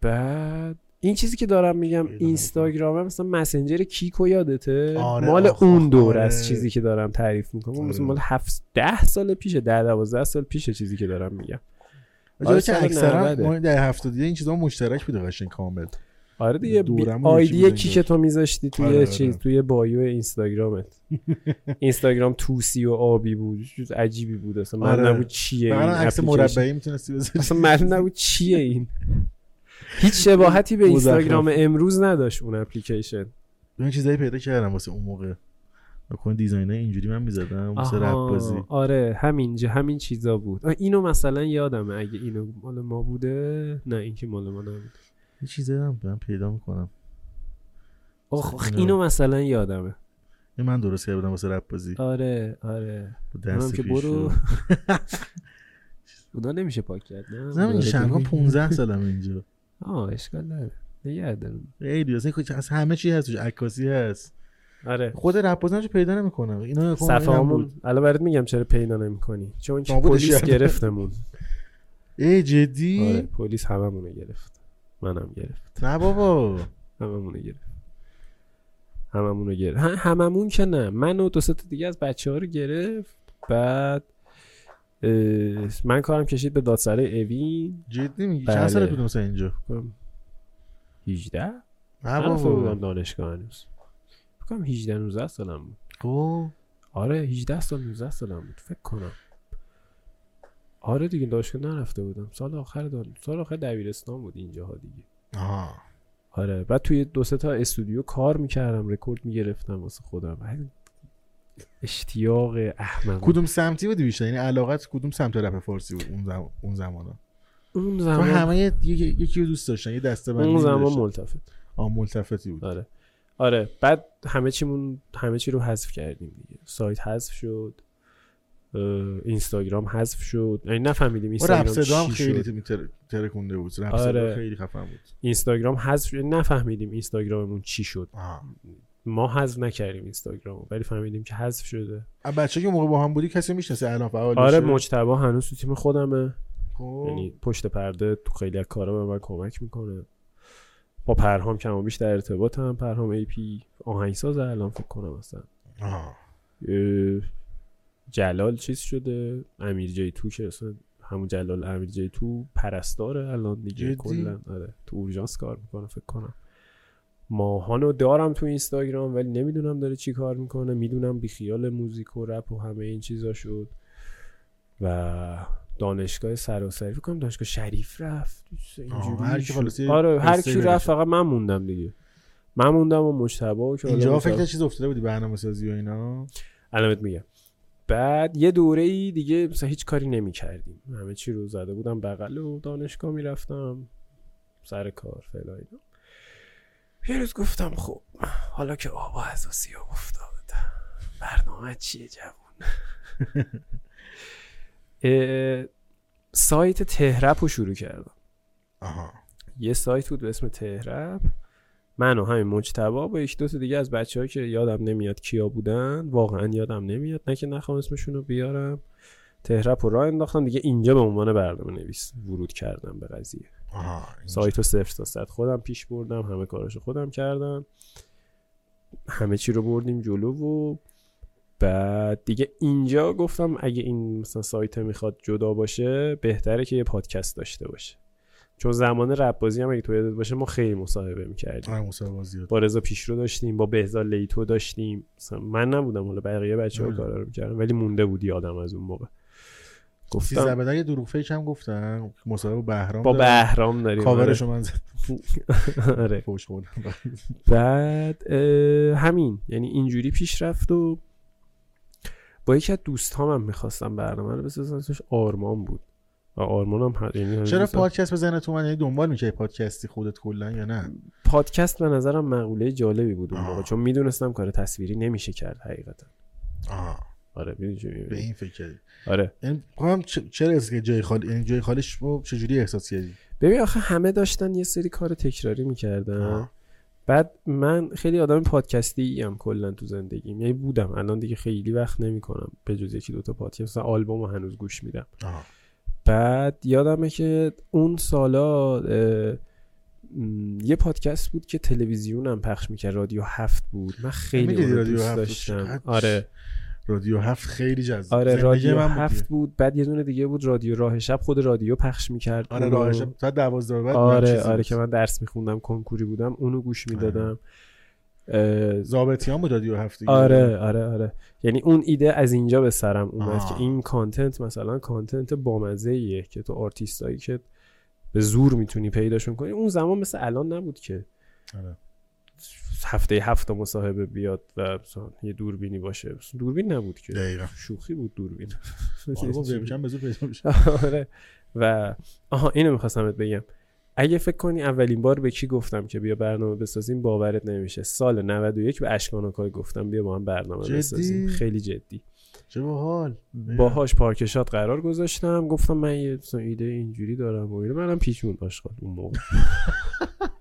B: بعد این چیزی که دارم میگم اینستاگرام مثلا مسنجر کیکو یادته
A: آره،
B: مال
A: آخ،
B: اون
A: آخ،
B: دور
A: آره.
B: از چیزی که دارم تعریف می‌کنم
A: آره.
B: مثلا مال 7 ده سال پیشه ده 12 سال پیشه چیزی که دارم میگم
A: جالب که
B: سال
A: اکثرا
B: 90.
A: ما در هفتادی این چیزا مشترک بوده قشنگ کامل
B: آره دیگه آیدی کی. که تو میذاشتی توی
A: آره، آره.
B: چیز توی بایو اینستاگرامت (laughs) اینستاگرام توسی و آبی بود چیز عجیبی بود اصلا من
A: آره.
B: نبود چیه این
A: فقط عکس. مربعی می‌تونستی بذاری
B: اصلا معلوم نبود چیه این (laughs) هیچ (laughs) شباهتی به. اینستاگرام امروز نداشت اون اپلیکیشن.
A: من چیزایی پیدا کردم واسه اون موقع. بکن دیزاین اینجوری من می‌زدم واسه رپ بازی.
B: آره همینجا همین چیزا بود. اینو مثلا یادمه اگه اینو مال ما بوده. نه این که مال ما نبود.
A: یه چیزایی هم من پیدا می‌کنم.
B: آخ
A: اینو-
B: مثلا یادمه.
A: این من درست کرده بودم واسه رپ بازی.
B: آره آره.
A: دست
B: که برو. (laughs) اونا نمیشه پاک کرد نه؟ ببین.
A: 15 سالم اینجا.
B: آه اشکال نداره. دارم
A: خیلی از همه چی هست عکاسی هست.
B: آره.
A: خود رپ بازی رو پیدا نمی‌کنم نکن، اینم
B: صفامون
A: بود.
B: الان برات میگم چرا پیدا نمی‌کنی. چون که پلیس. گرفتمون. (laughs)
A: ای جدی؟
B: آره پلیس هممونو گرفت. منم گرفت.
A: نه بابا.
B: هممونو گرفت. هممونو گرفت. هممون که نه. من و دو سه تا دیگه از بچه ها رو گرفت. بعد من کارم کشید به دادسرای اوین.
A: جدی میگی؟
B: بله.
A: چند سال بودم مثلا اینجا؟
B: کنم 18
A: نه
B: نرفته بودم
A: بابا
B: دانشگاه هنوز. فکرم 18 19 سالم بود.
A: خب.
B: آره 18 سال 19 سالم بود. فکر کنم. آره دیگه دانشگاه نرفته بودم. سال آخر دان... سال آخر دبیرستان بود اینجاها دیگه.
A: آها.
B: آره بعد توی دو سه تا استودیو کار می‌کردم رکورد می‌گرفتم واسه خودم. اشتیاق احمق.
A: کدوم سمتی بودی بیشتر؟ یعنی علاقت کدوم سمت رپ فارسی بود اون زمان اون زمانا؟
B: اون زمان
A: همه یه- یکی رو دوست داشتن یه دسته بندی
B: اون زمان. ملتفت.
A: آه ملتفتی بود.
B: آره. آره. بعد همه چیمون همه چی رو حذف کردیم دیگه. سایت حذف شد. اینستاگرام حذف شد. یعنی نفهمیدیم اینستاگرام
A: رپ صدا هم
B: چی
A: خیلی ترکونده بود. رپ
B: آره.
A: خیلی خفن بود.
B: اینستاگرام حذف شد. نفهمیدیم اینستاگراممون چی شد. ما حذف نکردیم اینستاگرام ولی فهمیدیم که حذف شده.
A: بچه که موقع با هم بودی کسی می‌شناسه الان فعال
B: آره؟ مجتبا هنوز تو تیم خودمه.
A: خب.
B: یعنی پشت پرده تو خیلی از کارا به من کمک می‌کنه. با پرهام کم و بیش در ارتباطم. پرهام ای پی آهنگساز الان فکر کنم اصلا جلال چیز شده. امیر جی تو که اصلا همون جلال امیر جی تو پرستاره الان دیگه؟ کلا. آره تو اورژانس کار می‌کنه فکر کنم. ماهانو دارم تو اینستاگرام ولی نمی‌دونم داره چی کار می‌کنه. می‌دونم بیخیال موزیک و رپ و همه این چیزا شد. و دانشگاه سراسری کنم دانشگاه شریف رفت. اینجوری
A: هر کی
B: آره هر کی. رفت فقط من موندم دیگه. من موندم و مجتبی و که
A: اینجا فکر چیز افتاده بودی برنامه سازی و اینا؟
B: بهت میگم. بعد یه دوره ای دیگه مثلا هیچ کاری نمی کردیم همه چی رو زده بودم بغل و دانشگاه می‌رفتم. سر کار فعلا اینا. یه روز گفتم خب حالا که آب از آسیاب افتاد برنامه چیه جوون؟ (laughs) سایت تهرپ رو شروع کردم.
A: آها.
B: یه سایت بود به اسم تهرپ. من و همین مجتبا با یک دو تا دیگه از بچه که یادم نمیاد کیا بودن واقعا یادم نمیاد نه که نخوام اسمشون رو بیارم. تهرپ رو راه انداختم دیگه اینجا به عنوان برنامه نویس ورود کردم به قضیه.
A: آها.
B: سایت رو صفر تا صد خودم پیش بردم همه کاراشو خودم کردم. همه چی رو بردیم جلو و بعد دیگه اینجا گفتم اگه این مثلا سایت می‌خواد جدا باشه بهتره که یه پادکست داشته باشه. چون زمان رپ بازی هم اگه تو یادت باشه ما خیلی مصاحبه می‌کردیم.
A: آره مصاحبه زیاد
B: با رضا پیشرو داشتیم با بهزاد لیتو داشتیم. مثلا من نبودم حالا بقیه بچه ها
A: آره.
B: کارا رو می‌کردم ولی مونده بود یادم از اون موقع. گفتم
A: زبدن یه دروغ فیک هم گفتن مصاحبه با بهرام
B: با. بهرام داریم
A: کاورشو من زد (laughs)
B: آره. آره. بعد همین یعنی اینجوری پیش رفت و با یکی از دوست هم می‌خواستم برنامه رو بسازم اسمش آرمان بود و آرمان هم یعنی
A: چرا. پادکست بزنه تو من یعنی دنبال می‌کنی پادکستی خودت کلا یا نه
B: پادکست به نظرم مقوله جالبی بود اون
A: آه.
B: موقع چون می‌دونستم کار تصویری نمیشه کرد حقیقتا
A: آها
B: آره می‌دونی؟
A: به این فکر کردی.
B: آره.
A: یعنی هم چرا که جای خالی یعنی جای خالیش رو چجوری احساس کردی؟
B: ببین آخه همه داشتن یه سری کار تکراری می‌کردن.
A: آه.
B: بعد من خیلی آدم پادکستی ام کلا تو زندگیم. یعنی بودم. الان دیگه خیلی وقت نمی‌کنم به جز یکی دوتا پادکست. مثلا آلبوم رو هنوز گوش میدم. بعد یادمه که اون سالا یه پادکست بود که تلویزیونم پخش می‌کرد. رادیو هفت بود. من خیلی اون دوست داشتم. آره.
A: رادیو هفت خیلی جذاب
B: آره رادیو هفت. بود بعد یه دونه دیگه بود رادیو راه شب خود رادیو پخش می‌کرد
A: آره راه شب تا 12 به بعد
B: آره آره. که من درس میخوندم کنکوری بودم اونو گوش
A: آره.
B: می‌دادم
A: ضابطیان بود رادیو هفت دیگه
B: آره آره آره یعنی اون ایده از اینجا به سرم اومد. که این content مثلا content بامزه ایه که تو آرتیستایی که به زور می‌تونی پیداشون کنی اون زمان مثل الان نبود که
A: آره.
B: هفته هفت مصاحبه بیاد و یه دوربینی باشه. دوربین نبود که.
A: دقیقا.
B: شوخی بود دوربین. (laughs)
A: آره (laughs)
B: آره. و آها اینو می‌خواستم بگم. اگه فکر کنی اولین بار به کی گفتم که بیا برنامه بسازیم باورت نمیشه. سال 91 به اشکان آکای گفتم بیا با هم برنامه
A: جدی؟
B: بسازیم. خیلی جدی.
A: چه باحال.
B: باهاش پارکشات قرار گذاشتم. گفتم من یه ایده اینجوری دارم و اینا منم پیچون آشغال اون موقع. (laughs)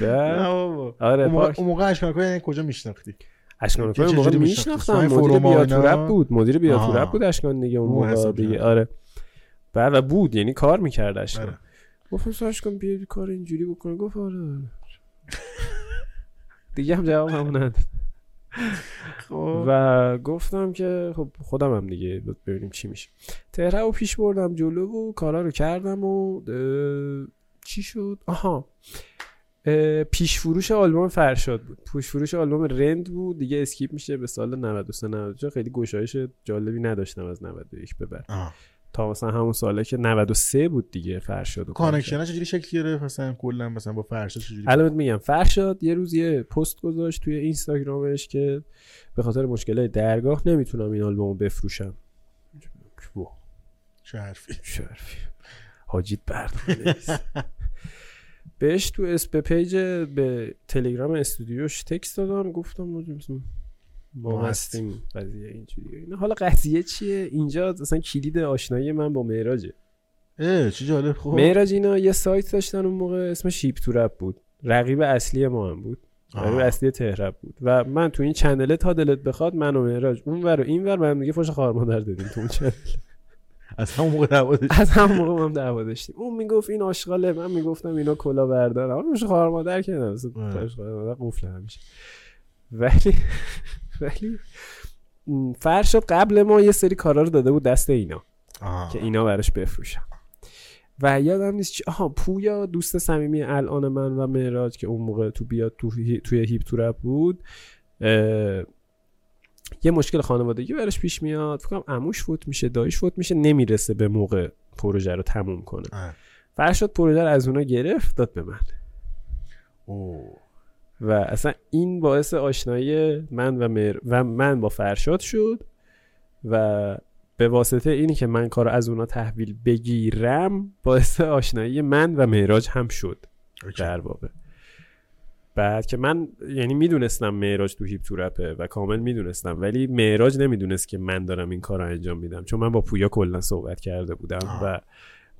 A: نه
B: بعد
A: بابا.
B: آره
A: اون موقع- اشکان یعنی کجا میشناختی؟
B: اشکان اون موقع؟ میشناختم. مدیر
A: اینا؟
B: بود. مدیر بیاتورپ
A: آها.
B: بود اشکان دیگه اون موقع دیگه. آره. بعد و بود یعنی کار می‌کرد اشکان
A: آره.
B: گفتم کن بیا کار اینجوری بکنه. گفت آره آره. دیگه هم جواب همون نداد.
A: خب.
B: و گفتم که خب خودم هم دیگه ببینیم چی میشه. طرحه رو پیش بردم جلو و کارا رو کردم و چی شد؟ آها. پیش فروش آلبوم فرشاد بود پیش فروش آلبوم رند بود دیگه skip میشه به سال 93 94 خیلی گشایش جالبی نداشتم از 91 به بعد. تا مثلا همون ساله که 93 بود دیگه فرشاد.
A: connection چجوری شکل گرفت مثلا کلا مثلا با فرشاد چجوری
B: الان میگم فرشاد یه روز یه پست گذاشت توی اینستاگرامش که به خاطر مشکل درگاه نمی‌تونم این آلبومو بفروشم
A: چه حرفی
B: چه حرفی. حاجیت نویس. (laughs) بهش تو از page به تلگرام استودیوش text دادم گفتم ما مثلا ما
A: ما
B: هستیم قضیه اینجوریه. اینا. حالا قضیه چیه؟ اینجا اصلا کلید آشنایی من با معراجه.
A: اه چه جالب. خب.
B: معراج اینا یه سایت داشتن اون موقع اسمش شیپ تو رپ بود. رقیب اصلی ما هم بود. رقیب
A: آه.
B: اصلی تهرب بود. و من تو این چنله تا دلت بخواد من و معراج اون ور و این ور به هم دیگه فوش خواهر مادر دادیم تو اون چنل.
A: از همون موقع دعوا.
B: از همون موقع هم دعوا داشتیم اون می‌گفت این آشغاله من می‌گفتم اینا کلا بردارن. اما میشه خواهر مادر خواهر مادر قفل همیشه. ولی ولی فرشاد قبل ما یه سری کارا رو داده بود دست اینا.
A: آه.
B: که اینا براش بفروشم و یادم نیست چی آها پویا دوست صمیمی الان من و معراج که اون موقع تو بیاد تو توی هیپ تو رپ بود یه مشکل خانوادگی براش پیش میاد فکر کنم عموش فوت میشه دایش فوت میشه نمی‌رسه به موقع پروژه رو تموم کنه. فرشاد پروژه رو از اونا گرفت داد به من
A: اوه.
B: و اصلا این باعث آشنایی من و مر... و من با فرشاد شد و به واسطه اینی که من کار از اونا تحویل بگیرم باعث آشنایی من و معراج هم شد
A: OK.
B: در واقع بعد که من یعنی می‌دونستم معراج تو Hip To Rap ه و کامل می‌دونستم ولی معراج نمی‌دونست که من دارم این کار رو انجام میدم چون من با پویا کلا صحبت کرده بودم
A: آه.
B: و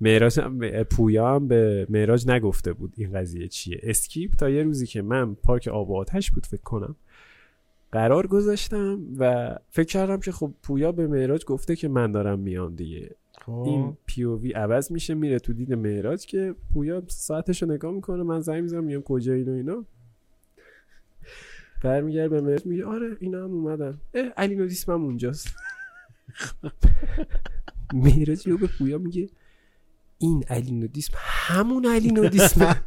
B: معراج هم- پویا هم به معراج نگفته بود این قضیه چیه. skip تا یه روزی که من پارک آب و آتش بود فکر کنم قرار گذاشتم و فکر کردم که خب پویا به معراج گفته که من دارم میام دیگه.
A: خب.
B: این پی او وی عوض میشه میره تو دید معراج که پویا ساعتش رو نگاه می‌کنه من زنگ می‌زنم میگم کجا اینو اینا. برمیگرد به معراج میگه آره اینا هم اومدن. اه علی نودیسم هم اونجاست. (laughs) معراج یهو به پویا میگه این علی نودیسم همون علی نودیسم. (laughs)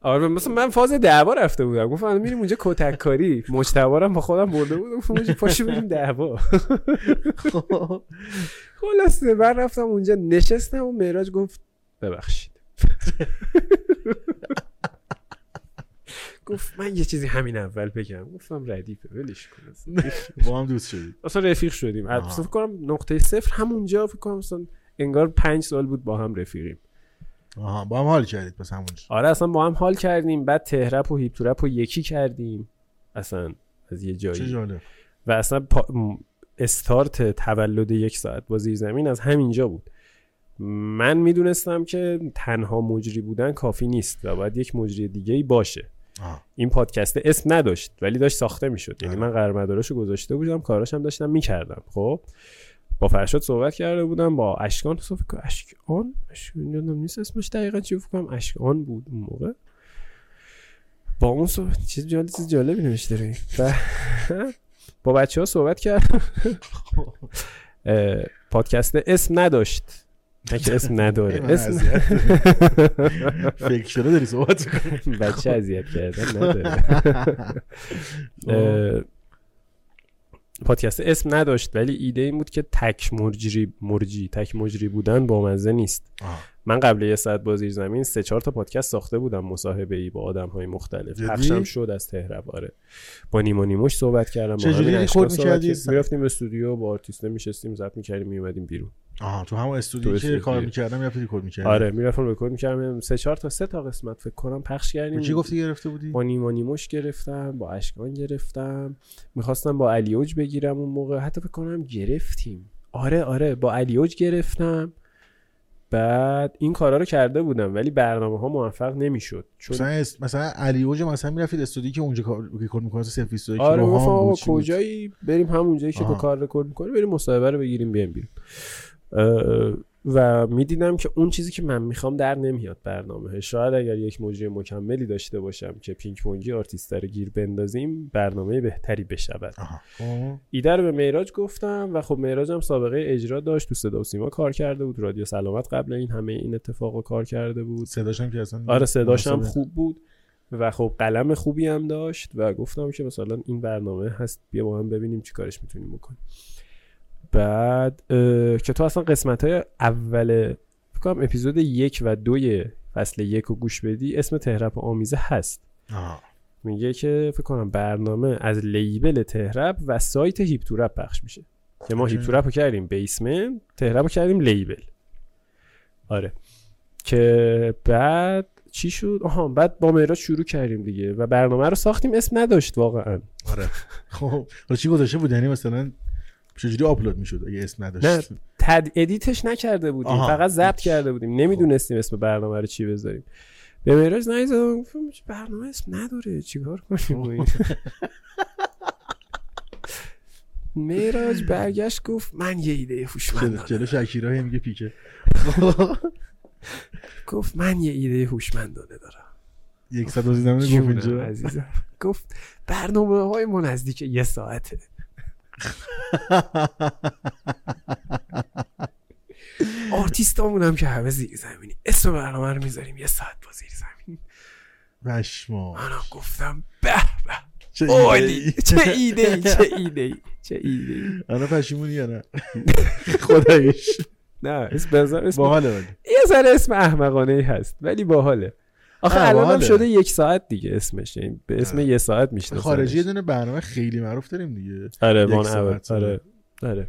B: آره مثلا من فاز دعوا رفته بودم. گفتم میریم اونجا کتک کاری مجتبارم با خودم برده بودم. گفتم اونجا پاشو بریم دعوا. (laughs) خلاصه من رفتم اونجا نشستم و معراج گفت ببخشید. گفت من یه چیزی همین اول بگم. گفتم ردیفه ولش کن. (laughs)
A: با هم دوست شدید
B: اصلا رفیق شدیم. اصلا فکر کنم نقطه صفر همونجا فکر کنم اصلا انگار پنج سال بود با هم رفیقیم.
A: آها با هم حال کردید پس همونجا.
B: آره اصلا با هم حال کردیم. بعد تهرپ و هیپ تو رپ و یکی کردیم. اصلا از یه
A: چه
B: جایی
A: جالب.
B: و اصلا پا... استارت تولد یک ساعت با زمین از همینجا بود. من می‌دونستم که تنها مجری بودن کافی نیست و باید یک مجری دیگه ای باشه.
A: آه.
B: این پادکست اسم نداشت ولی داشت ساخته می‌شد. یعنی. من قرمداراشو گذاشته بودم کاراش هم داشتم می‌کردم. خب با فرشاد صحبت کرده بودم با اشکان. صحبت کنم اشکان؟ اشکان یادم نیست اسمش دقیقا چی فکر کنم. اشکان بود اون موقع. با اون صحبت چیز جالب چیز جالبی نوشته (laughs) با بچه ها صحبت کرد. اه، پادکست اسم نداشت. که اسم نداره اسم. (laughs)
A: فکر شده داری صحبت.
B: بچه اذیت کردن نداره (laughs) اه، پادکست اسم نداشت ولی ایده این بود که تک مرجی مرجی تک مجری بودن با مزه نیست
A: آه.
B: من قبل یه ساعت با زیر زمین سه چهار تا پادکست ساخته بودم مصاحبه ای با آدم های مختلف؟ پخشم شد از تهرب آره با نیما نیموش صحبت کردم
A: چجوری
B: صحبت
A: می‌کردی؟
B: می‌رفتیم استودیو با آرتیست میشستیم ضبط می‌کردیم میومدیم بیرون
A: آها تو همون استودیو
B: تو
A: که. کار می‌کردم رفتی ریکورد می‌کردی؟
B: آره می‌رفتم رکورد می‌کردم. سه چهار تا سه تا قسمت فکر کنم پخش کردیم.
A: چی گفتی گرفته بودی؟
B: با نیما نیموش گرفتم با اشکان گرفتم. می‌خواستم با علی اوج بگیرم اون موقع. حتی فکر کنم گرفتیم. آره آره با علی اوج گرفتم. بعد این کارا رو کرده بودم ولی برنامه ها موفق نمی‌شد. چون
A: مثلا اس- مثلا علی اوج مثلا می‌رفتید استودیو که اونجا کار رکورد می‌کنه سلفی استودیو
B: آره؟ کجایی؟ بریم همونجایی که تو. کار رکورد می‌کنی بریم مصاحبه رو بگیریم بیایم بیرون. و می‌دیدم که اون چیزی که من می‌خوام در نمیاد برنامه. شاید اگر یک مجری مکملی داشته باشم که پینگ پونگی آرتیست رو گیر بندازیم برنامه بهتری بشود. ایده رو به میراج گفتم و خب میراج هم سابقه اجرا داشت تو صدا و سیما کار کرده بود. رادیو سلامت قبل این همه این اتفاق رو کار کرده بود.
A: صداش هم که اصلا
B: آره صداش هم. خوب بود و خب قلم خوبی هم داشت و گفتم که مثلا این برنامه هست بیا با هم ببینیم چی کارش می‌تونیم بکنیم. بعد که تو اصلا قسمت های اول فکر کنم اپیزود یک و دوی فصل یک رو گوش بدی اسم تهرب و آمیزه هست. میگه که فکر کنم برنامه از label تهرب و سایت Hip To Rap پخش میشه. که ما. Hip To Rap رو کردیم basement تهرب رو کردیم label. آره. که بعد چی شد؟ آها بعد با معراج شروع کردیم دیگه و برنامه رو ساختیم اسم نداشت واقعا.
A: آره. خب چی گذاشته بود؟ یعنی مثلا چجوری آپلود می‌شد اگه اسم نداشت؟
B: نه. تد edit ش نکرده بودیم
A: آها.
B: فقط ضبط کرده بودیم. نمی‌دونستیم اسم برنامه رو چی بذاریم. به مهراج نایزم گفتم برنامه اسم نداره چیکار کنیم؟ مهراج برگشت گفت من یه ایده هوشمندانه
A: جلو شکیرا میگه پیکه. (laughs)
B: گفت من یه ایده هوشمندانه دارم.
A: یک صد گفت اینجا.
B: عزیزم. گفت برنامه های ما نزدیک یه ساعته. آرتیستامون هم که همه زیر زمینی. اسم برنامه رو می‌ذاریم. یه ساعت با زیر زمین.
A: پشما
B: منم گفتم به به.
A: چه ایده‌ای.
B: چه ایده ای چه ایده ای چه ایده ای
A: الان پشیمونی یا نه؟ (laughs) خدایش
B: نه اسم بذار اسم
A: باحاله ولی.
B: یه ذره اسم احمقانه ای هست ولی باحاله. آخه الان هم. شده یک ساعت دیگه اسمش یعنی به اسم
A: آره.
B: یه ساعت می‌شناسن
A: خارجی یه دونه برنامه خیلی معروف داریم دیگه.
B: آره وان اور آره. آره.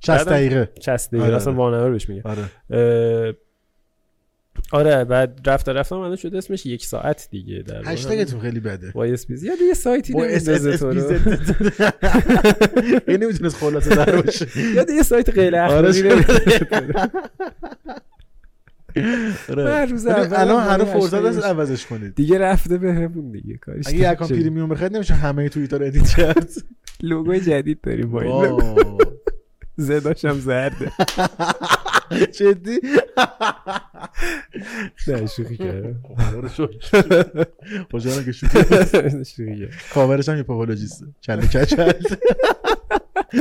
A: 60
B: بعدم-
A: دقیقه.
B: چست دیگه
A: آره،
B: اصلا
A: آره.
B: وان اور بهش میگن.
A: آره.
B: آره بعد رفته رفتم الان شده اسمش یک ساعت دیگه در.
A: هشتگتون خیلی بده.
B: وای اس پی یه سایتی
A: اس
B: تو رو. (laughs) (laughs)
A: این نمی‌تونست خلاصه در باشه.
B: یه سایت غیر
A: آره، (laughs) آره.
B: روز
A: الان
B: هم
A: هر فرصت هست. عوضش کنید
B: دیگه رفته به همون دیگه کارش
A: اگه اکانت. پریمیوم بخرید نمیشه همه توییتر ادیت کرد
B: لوگوی جدید داریم با این. زداشم زرده
A: جدی
B: نه شوخی کردم.
A: خوشحالم که شوخی. کاورش هم یه پاپولوژیسته کله کچل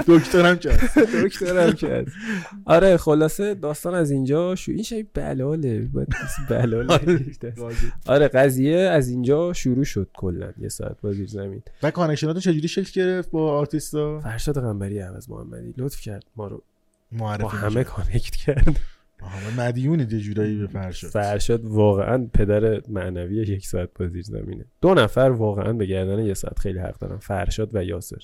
A: دکترم کرد (laughs)
B: دکترم که هست. آره خلاصه داستان از اینجا شو این شای بلاله. بلاله آره قضیه از اینجا شروع شد کلا. یه ساعت با زیر زمین.
A: و connection اتون چجوری شکل گرفت با آرتیستا؟
B: فرشاد قنبری عوض محمدی لطف کرد ما رو با
A: معرفی
B: همه
A: میشه
B: connect کرد
A: آها مدیونید یه جورایی به فرشاد.
B: فرشاد واقعا پدر معنوی یک ساعت با زیر زمینه. دو نفر واقعا به گردن یه ساعت خیلی حق دارن. فرشاد و یاسر.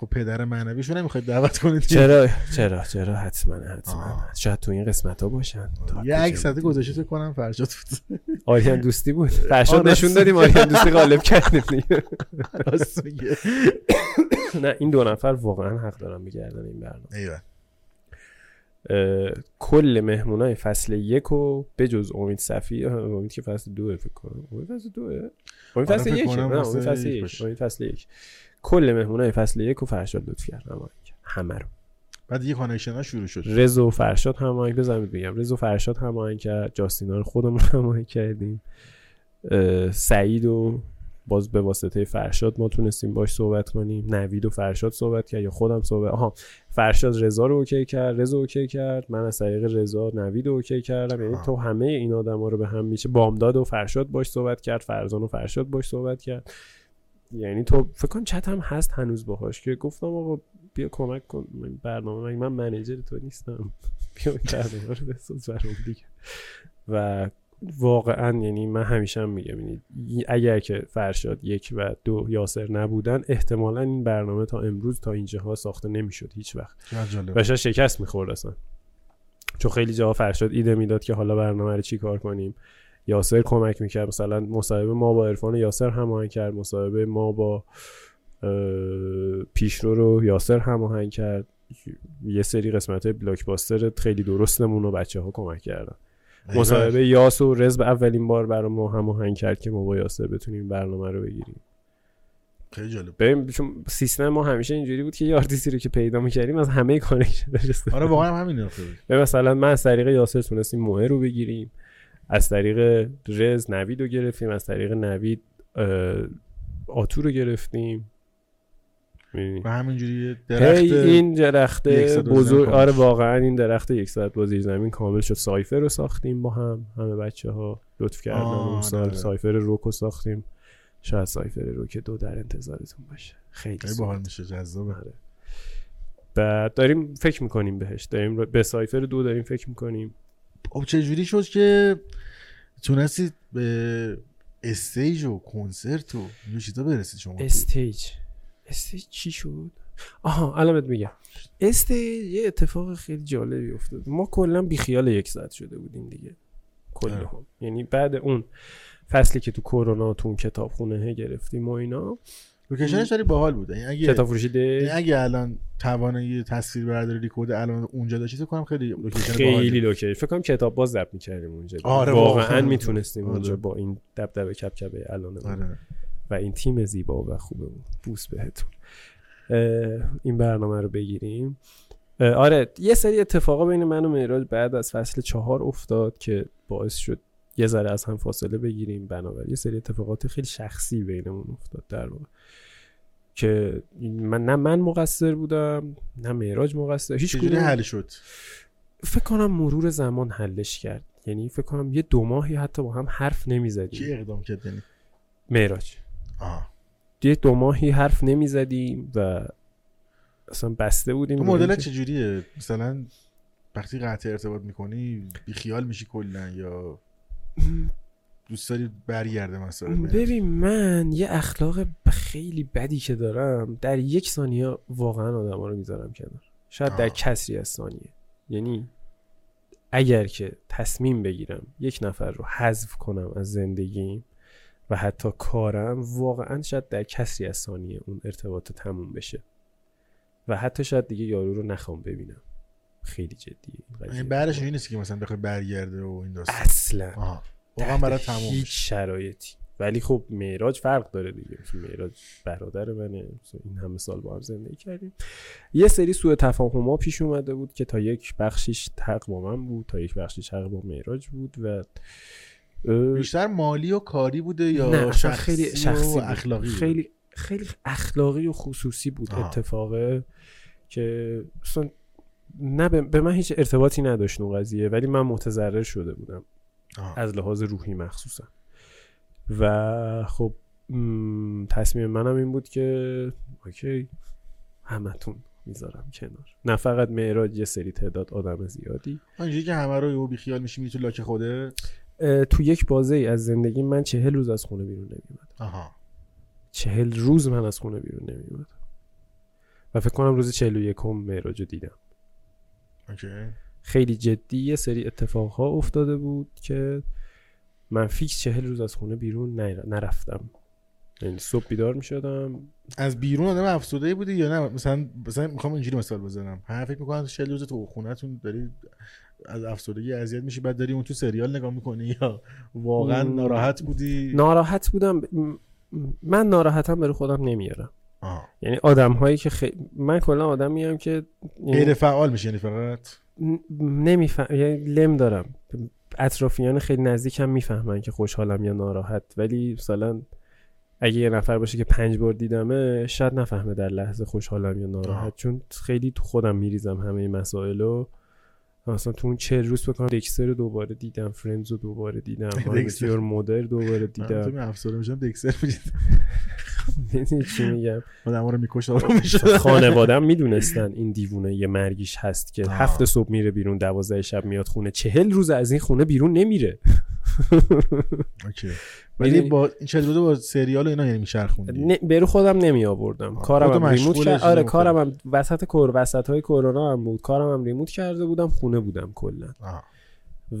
A: خب پدر معنویشو نمی‌خواید دعوت کنید
B: چرا؟ چرا؟ چرا؟ حتما حتما. شاید تو این قسمت ها باشن
A: یه عکس
B: بود؟
A: گذاشته کنم فرشاد بود.
B: آریان دوستی بود؟ فرشاد. نشون دادیم آریان دوستی غالب کردیم دیگه.
A: راست میگه.
B: نه این دو نفر واقعا حق دارن به گردن این برنامه. کل مهمونای فصل یک و به جز امید صفی امید که فصل دوه فکر کنم. امید فصل دوه؟ امید
A: آره،
B: فصل یک امید فصل
A: یک.
B: امید فصل یک. کل مهمونای فصل یک و فرشاد لطف کرد. همه رو.
A: بعد یه connection شروع شد.
B: رز و فرشاد هماهنگ بزنید بگم. رز و فرشاد هماهنگ کرد. جاستینا رو خودمون هماهنگ کردیم. سعید و باز به واسطه فرشاد ما تونستیم باش صحبت کنیم. نوید و فرشاد صحبت کرد یا خودم صحبت آها فرشاد رضا رو OK کرد. رضا OK کرد. من از طریق رضا نوید رو OK کردم. یعنی. تو همه این آدما رو به هم میشه بامداد و فرشاد باش صحبت کرد. فرزان و فرشاد باش صحبت کرد. یعنی تو فکر کن چت هم هست هنوز باهاش که گفتم آقا بیا کمک کن. من برنامه من, من منیجر تو نیستم. (laughs) بیا این برنامه رو بساز برام دیگه. و واقعا یعنی من همیشه هم میگم یعنی اگر که فرشاد یک و دو یاسر نبودن احتمالا این برنامه تا امروز تا اینجاها ساخته نمی‌شد هیچ وقت. و شکست می‌خورد اصلا. چون خیلی جاها فرشاد ایده می‌داد که حالا برنامه رو چی کار کنیم. یاسر کمک می‌کرد. مثلا مصاحبه ما با عرفان یاسر هماهنگ کرد. مصاحبه ما با پیشرو رو یاسر هماهنگ کرد. یه سری قسمت های بلاک باستر خیلی درستمون رو بچه ها کمک کردن. مصاحبه یاس و رزب اولین بار برای ما هماهنگ کرد که ما با یاسر بتونیم برنامه رو بگیریم.
A: خیلی جالب.
B: ببین چون سیستم ما همیشه اینجوری بود که یه آرتیستی رو که پیدا می‌کردیم از همه استفاده (laughs)
A: آره واقعا هم همین.
B: به مثلا من از طریق یاسر تونستیم موه رو بگیریم. از طریق رز نوید رو گرفتیم از طریق نوید اه، آتو رو گرفتیم؟
A: و همینجوری درخت
B: این درخت
A: بازی
B: بزرگ آره. واقعا این درخت یک ساعت با زیر زمین کامل شد سایفر رو ساختیم با هم همه بچه ها لطف کردن اون سال
A: آره.
B: سایفر روک رو ساختیم شاید سایفر روک دو در انتظارتون باشه خیلی.
A: باحال میشه جذابه
B: آره. بعد داریم فکر می‌کنیم بهش داریم رو- به cypher دو داریم فکر می‌کنیم
A: خب چجوری شد که تونستید به stage و کنسرت و این چیزا برسید شما؟
B: stage. stage چی شد؟ آها الان بهت میگم. stage یه اتفاق خیلی جالبی افتاد. ما کلا بیخیال یک ساعت شده بودیم دیگه. کل. هم یعنی بعد اون فصلی که تو کرونا تو اون کتابخونه گرفتیم و اینا
A: location ش ولی باحال بود. یعنی اگه
B: کتاب فروشی
A: یعنی اگه الان توانایی تصویر برداری ریکورد الان اونجا داشتید فکر کنم خیلی location
B: خیلی location. فکر کنم کتاب باز ضبط می‌کردیم اونجا.
A: آره،
B: واقعا
A: واقعا.
B: می‌تونستیم
A: آره.
B: اونجا با این دبدبه کبکبه الان
A: آره.
B: و این تیم زیبا و خوبمون بوس بهتون. این برنامه رو بگیریم. آره یه سری اتفاقا بین من و معراج بعد از فصل چهار افتاد که باعث شد یه ذره از هم فاصله بگیریم. بنابراین یه سری اتفاقات خیلی شخصی بینمون افتاد در واقع. که من نه من مقصر بودم نه مهراج مقصر. هیچ کدوم-
A: حل شد؟
B: فکر کنم مرور زمان حلش کرد. یعنی فکر کنم یه دو ماهی حتی با هم حرف
A: کی
B: نمی‌زدیم
A: اقدام کرد؟ یعنی؟
B: مهراج
A: آه.
B: یه دو ماهی حرف نمی‌زدیم و اصلا بسته بودیم.
A: تو مدل چجوریه؟ مثلا وقتی قطع ارتباط می‌کنی بیخیال میشی کلا یا دوست داری برگرده مثلا
B: ببین من یه اخلاق خیلی بدی که دارم در یک ثانیه واقعا آدم رو می‌ذارم کنار. شاید در
A: آه.
B: کسری از ثانیه. یعنی اگر که تصمیم بگیرم یک نفر رو حذف کنم از زندگیم و حتی کارم واقعا شاید در کسری از ثانیه اون ارتباط تموم بشه. و حتی شاید دیگه یارو رو نخوام ببینم. خیلی جدیه این.
A: یعنی بعدش این نیست که مثلا بخوای برگرده و این داستان
B: اصلا
A: واقعا برای تموم
B: هیچ. شرایطی ولی خب معراج فرق داره دیگه معراج برادر منه این همه سال با هم زندگی کردیم یه سری سوء تفاهم ها پیش اومده بود که تا یک بخشیش حق با من بود تا یک بخشیش حق با معراج بود و
A: بیشتر مالی و کاری بوده یا
B: نه
A: شخصی
B: خیلی شخصی
A: و. اخلاقی بود؟
B: خیلی خیلی اخلاقی و خصوصی بود. اتفاقه که اصلا نه به- من هیچ ارتباطی نداشت اون قضیه ولی من متضرر شده بودم.
A: آه.
B: از لحاظ روحی مخصوصا. و خب تصمیم منم این بود که اوکی همتون می‌ذارم کنار. نه فقط معراج یه سری تعداد آدم زیادی.
A: اینجوری که همه رو یهو بیخیال میشی میری تو لاک خوده
B: تو یک بازه ای از زندگی من چهل روز از خونه بیرون نمیومد
A: آها.
B: چهل روز من از خونه بیرون نمیومد و فکر کنم روز چهل و یکم معراج رو دیدم. خیلی جدی یه سری اتفاقها افتاده بود که من فیکس چهل روز از خونه بیرون نر- نرفتم. یعنی صبح بیدار می شدم
A: از بیرون آدم افسرده بودی یا نه؟ مثلا مثلا می‌خوام اینجوری مثال بزنم. هر فکر می‌کنم 40 روز تو خونهتون داری از افسردگی اذیت میشی بعد داری اون تو سریال نگاه می‌کنی یا واقعا. ناراحت بودی؟
B: ناراحت بودم. من ناراحتم برای خودم نمیارم
A: آه.
B: یعنی آدم هایی که خی... من کلا آدم میام که
A: غیر فعال میشی یعنی فقط؟
B: نمیفهم یعنی لم دارم. اطرافیان خیلی نزدیکم می‌فهمن که خوشحالم یا ناراحت. ولی مثلا اگه یه نفر باشه که پنج بار دیدمه شاید نفهمه در لحظه خوشحالم یا ناراحت.
A: آه.
B: چون خیلی تو خودم میریزم همه مسائل رو مثلا تو اون چه روز بکنم دکستر رو دوباره دیدم فرندز رو دوباره دیدم (laughs)
A: دکستر.
B: مدر دوباره
A: تو
B: دیدم.
A: می افسرده میشم دکسر می‌دید (laughs)
B: می‌دونی چی میگم؟
A: آدم رو میکش آروم می‌شد (laughs)
B: خانوادم می‌دونستن این دیوونه یه مرگیش هست که. هفت صبح میره بیرون دوازده شب میاد خونه چهل روز از این خونه بیرون نمیره.
A: ولی
B: می‌دونی؟
A: با بوده با سریال و اینا یعنی میچرخوندی
B: برو خودم نمی آوردم کارم هم ریموت کرد آره. کارم هم وسط کور وسط های کرونا هم بود کارم هم ریموت کرده بودم خونه بودم کلا.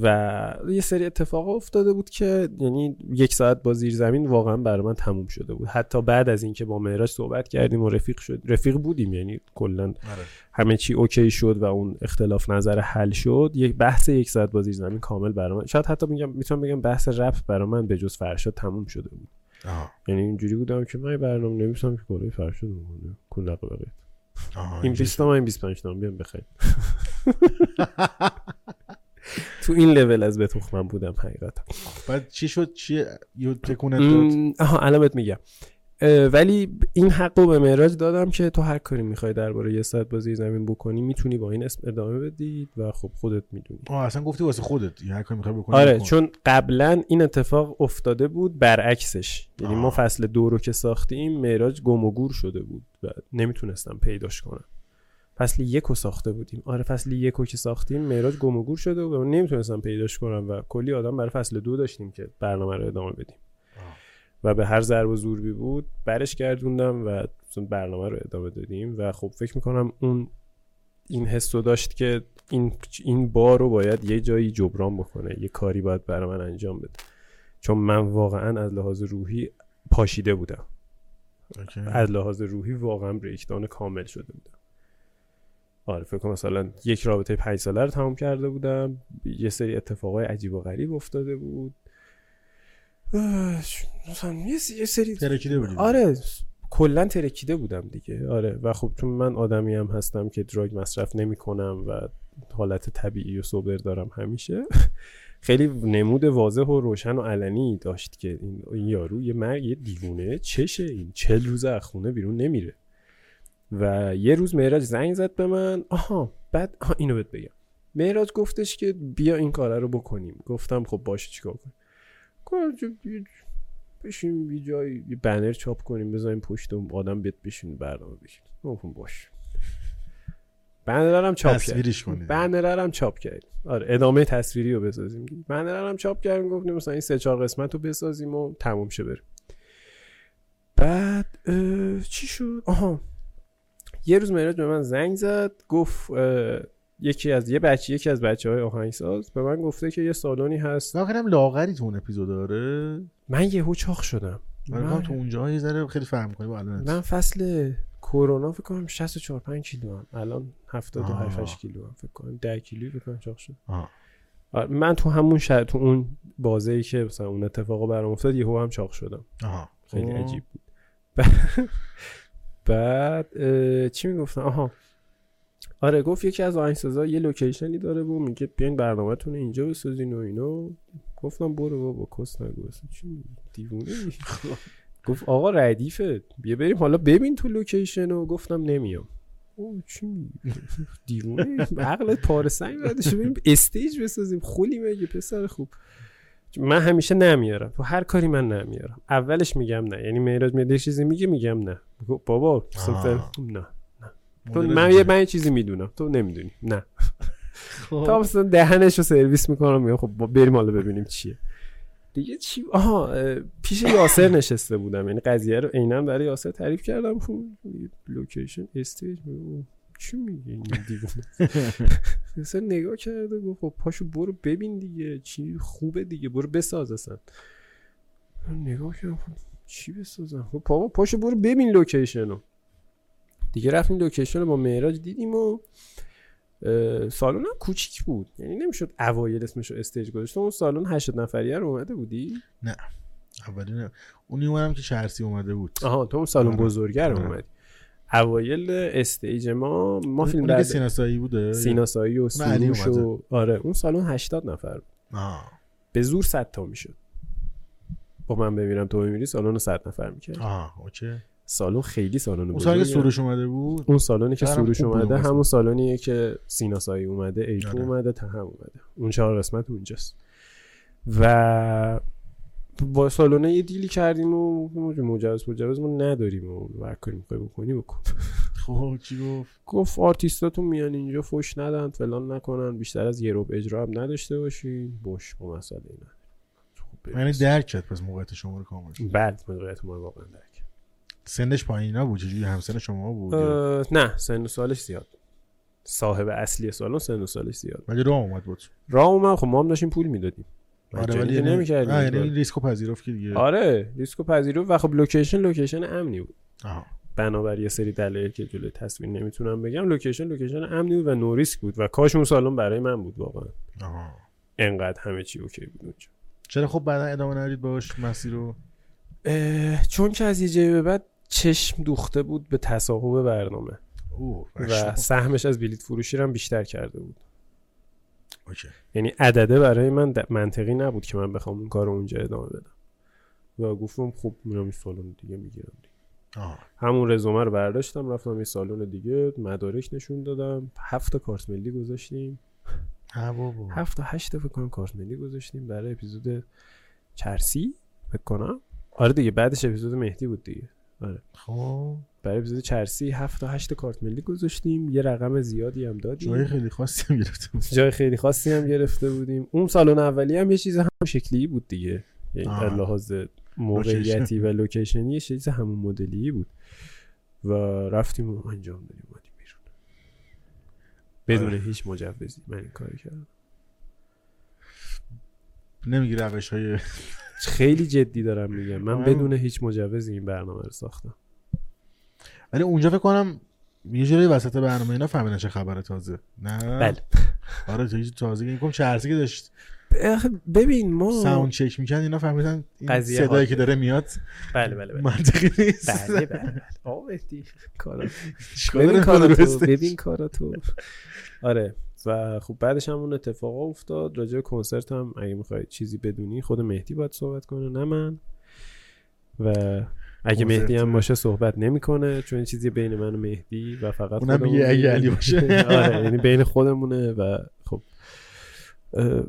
B: و یه سری اتفاق افتاده بود که یعنی یک ساعت با زیر زمین واقعا برای من تموم شده بود حتی بعد از اینکه با معراج صحبت کردیم و رفیق شد رفیق بودیم یعنی کلا
A: آره.
B: همه چی اوکی شد و اون اختلاف نظر حل شد یک بحث یک ساعت با زیر زمین کامل برای من شاید حتی میگم می‌تونم بگم بحث رپ برای من به جز فرشاد تموم شده بود
A: آه.
B: یعنی اینجوری بودم که من برنامه نمیسم که کره فرشاد مونه کل بقیه
A: آه.
B: این 20 تا من این 25 تا بیام بخیر (laughs) تو این لول از به تخمم بودم حقیقتا.
A: بعد چی شد؟ چی؟ یه تکونت داد؟
B: آها الان میگم. ولی این حق رو به معراج دادم که تو هر کاری می‌خوای درباره یه ساعت بازی زمین بکنی می‌تونی با این اسم ادامه بدی و خب خودت می‌دونی.
A: آه اصلا گفتی واسه خودت یه هر کاری می‌خوای بکنی
B: آره
A: بکن.
B: چون قبلا این اتفاق افتاده بود برعکسش. یعنی ما
A: آه.
B: فصل دو رو که ساختیم معراج گم و گور شده بود و نمی‌تونستم پیداش کنم. فصل یک رو ساخته بودیم. آره فصل یک رو که ساختیم معراج گم و گور شده و من نمی‌تونستم پیداش کنم و کلی آدم برای فصل دو داشتیم که برنامه رو ادامه بدیم. و به هر ضرب و زوربی بود برش گردوندم و برنامه رو ادامه دادیم و خب فکر می‌کنم اون این حس رو داشت که این این بار رو باید یه جایی جبران بکنه یه کاری باید برای من انجام بده. چون من واقعا از لحاظ روحی پاشیده بودم.
A: اوکی.
B: از لحاظ روحی واقعا بریکدان کامل شده بودم. آره فکر کنم مثلا یک رابطه پنج ساله رو تمام کرده بودم. یه سری اتفاقای عجیب و غریب افتاده بود. مثلا یه سری
A: ترکیده بودی.
B: آره کلا ترکیده بودم دیگه. آره و خب چون من آدمی هم هستم که دراگ مصرف نمی کنم و حالت طبیعی و سوبر دارم همیشه (laughs) خیلی نمود واضح و روشن و علنی داشت که این, این یارو یه مرگ یه دیوونه چشه این. چل روز از خونه بیرون نمیره. و یه روز معراج زنگ زد به من. آها بعد آها اینو بهت بگم. معراج گفتش که بیا این کاره رو بکنیم. گفتم خب باشه چیکار کنیم؟ بشیم یه جایی یه بنر چاپ کنیم بذاریم پشت اون آدم بیاد بشین برنامه بشین گفتم باش. بنرم چاپ کرد
A: تصویرش کنید.
B: چاپ کردیم. آره ادامه تصویری رو بسازیم. بنرم چاپ کردیم گفتیم مثلا این سه چهار قسمت رو بسازیم و تموم شه بریم. بعد اه، چی شد؟ آها یه روز مهراد به من زنگ زد گفت یکی از یه بچه یکی از بچه های آهنگساز به من گفته که یه سالونی هست.
A: واقعا لاغری تو اون اپیزود داره.
B: من یهو چاق شدم.
A: من
B: من-
A: تو اونجا یه ذره خیلی فهم کنی با الان
B: من فصل کرونا فکر کنم 64 5 کیلو هم. الان 78
A: آه.
B: 8 کیلو هم. فکر کنم 10 کیلو فکر کنم چاق شد.
A: آه.
B: آره، من تو همون شهر تو اون بازه ای که مثلا اون اتفاقا برام افتاد یهو هم چاق شدم.
A: آها.
B: خیلی
A: خب.
B: عجیب بود. (laughs) بعد چی می‌گفتن؟ آها. آره گفت یکی از آهنگسازا یه location ی داره و میگه بیاین برنامه‌تون اینجا بسازین و اینو گفتم برو بابا کس نگو چی؟ دیوونه؟ (laughs) گفت آقا ردیفه. بیا بریم. حالا ببین تو location و گفتم نمیام. او چی؟ دیوونه عقلت پاره سنگ بردش بریم stage بسازیم. خولی مگه پسر خوب. من همیشه نمیارم. تو هر کاری من نمیارم. اولش میگم نه. یعنی معراج میاد یه چیزی میگه میگم نه. بابا
A: آه.
B: نه تو من. یه من چیزی می‌دونم. تو نمی‌دونی. نه.
A: خب.
B: تا مثلا دهنش رو سرویس می‌کنم میگم خب بریم حالا ببینیم چیه. دیگه چی؟ آها پیش یاسر نشسته بودم. یعنی قضیه رو عینا برای یاسر تعریف کردم. خب location stage چی میگه این دیوونه؟ (laughs) یاسر نگاه کرده گفت خب پاشو برو ببین دیگه چی خوبه دیگه برو بساز اصلا. نگاه کردم خب چی بسازم؟ خب بابا پاشو برو ببین لوکیشن رو. دیگه رفتیم لوکیشن رو با معراج دیدیم و سالن هم کوچیک بود. یعنی نمی‌شد اوایل اسمش رو استیج گذاشت تو اون سالن 80 نفریه رو اومده بودی؟
A: اولی نه. اونی اومدم که سروش اومده بود.
B: آها تو اون سالن
A: آره.
B: بزرگه رو
A: آره.
B: اومدی. اوایل استیج ما ما فیلم بعد
A: سیناسایی بوده؟
B: سیناسایی و سروش و آره اون سالن 80 نفر بود.
A: آه.
B: به زور 100 تا می‌شد. با من بمیرم تو بمیری سالن 100 نفر می‌کرد.
A: آه اوکی.
B: سالن خیلی سالن
A: اون سالی که. سروش اومده بود؟
B: اون سالونی که سروش اومده همون سالونیه که سیناسایی اومده ایتو
A: آره.
B: اومده تهم اومده. اون چهار قسمت اونجاست. و با سالونه یه deal ی کردیم و مجوز مجوز ما نداریم و هر کاری می‌خوای بکنی بکن. (laughs)
A: خب چی گفت؟
B: گفت آرتیستاتون میان اینجا فش ندن فلان نکنن. بیشتر از یه ربع اجرا هم نداشته باشین. باش با مسئله اینا
A: یعنی درک کرد پس موقعیت شما رو کامل
B: بعد موقعیت ما رو واقعا درک
A: سنش پایین نبود چجوری همسن شما بود
B: نه سن و سالش زیاد. صاحب اصلی سالن سن و سالش زیاد.
A: ولی راه اومد بود؟
B: راه اومد خب ما هم داشتیم پول می‌دادیم.
A: آره ولی
B: یعنی
A: یعنی آه،
B: این
A: یعنی ریسکو پذیرفت که دیگه.
B: آره ریسکو پذیرفت و خب لوکیشن لوکیشن امنی بود.
A: آها.
B: بنابر یه سری دلایل که جلوی تصویر نمی‌تونم بگم لوکیشن لوکیشن امنی بود و no risk بود و کاش اون سالن برای من بود واقعا. انقدر همه چی اوکی بود اونجا.
A: چرا خب بعدا ادامه ندید باش مسیر رو؟
B: چون که از یه جا به بعد چشم دوخته بود به تصاحب برنامه. و سهمش از بلیت فروشی رو هم بیشتر کرده بود.
A: اوکی.
B: یعنی عدده برای من منطقی نبود که من بخوام اون کار اونجا ادامه بدم. و گفتم خب میرم این سالن دیگه می‌گیرم
A: آها.
B: همون رزومه رو برداشتم رفتم یه سالن دیگه مدارک نشون دادم. هفت کارت ملی گذاشتیم.
A: بابا.
B: هفت تا هشت فکر کنم کارت ملی گذاشتیم برای اپیزود چرسی فکر کنم. آره دیگه بعدش اپیزود مهدی بود دیگه.
A: خب.
B: برای اپیزود چرسی هفت تا هشت تا کارت ملی گذاشتیم. یه رقم زیادی هم دادیم.
A: جای خیلی خاصی هم گرفته بود
B: جای خیلی خاصی هم گرفته بودیم. اون سالن اولی هم یه چیز هم شکلی بود دیگه. یعنی. در لحاظ موقعیتی و لوکیشنی یه چیز همون مدلی بود. و رفتیم و انجام دادیم. اومدیم بیرون. بدون
A: آره.
B: هیچ مجوزی. من این کار کردم.
A: نمیگی روش های
B: خیلی جدی دارم میگم. من
A: آه.
B: بدون هیچ مجوزی این برنامه رو ساختم.
A: ولی اونجا فکر کنم یه جوری وسط برنامه اینا فهمیدن چه خبره تازه. نه؟
B: بله.
A: آره چه تازه این چرسی که داشت.
B: ببین ما
A: ساوند چک می‌کرد اینا فهمیدن این
B: قضیه
A: صدایی. که داره میاد
B: بله بله بله.
A: منطقی نیست.
B: بله بله بله. کارا ببین کارا تو؟ ببین کارا تو. آره. و خب بعدش هم اون اتفاقا افتاد راجع به کنسرت هم اگه می‌خوای چیزی بدونی خود مهدی باید صحبت کنه نه من و اگه. مهدی هم باشه صحبت نمی‌کنه چون این چیزی بین من و مهدی و فقط
A: اونم میگه اگه. علی باشه. (laughs)
B: آره یعنی بین خودمونه و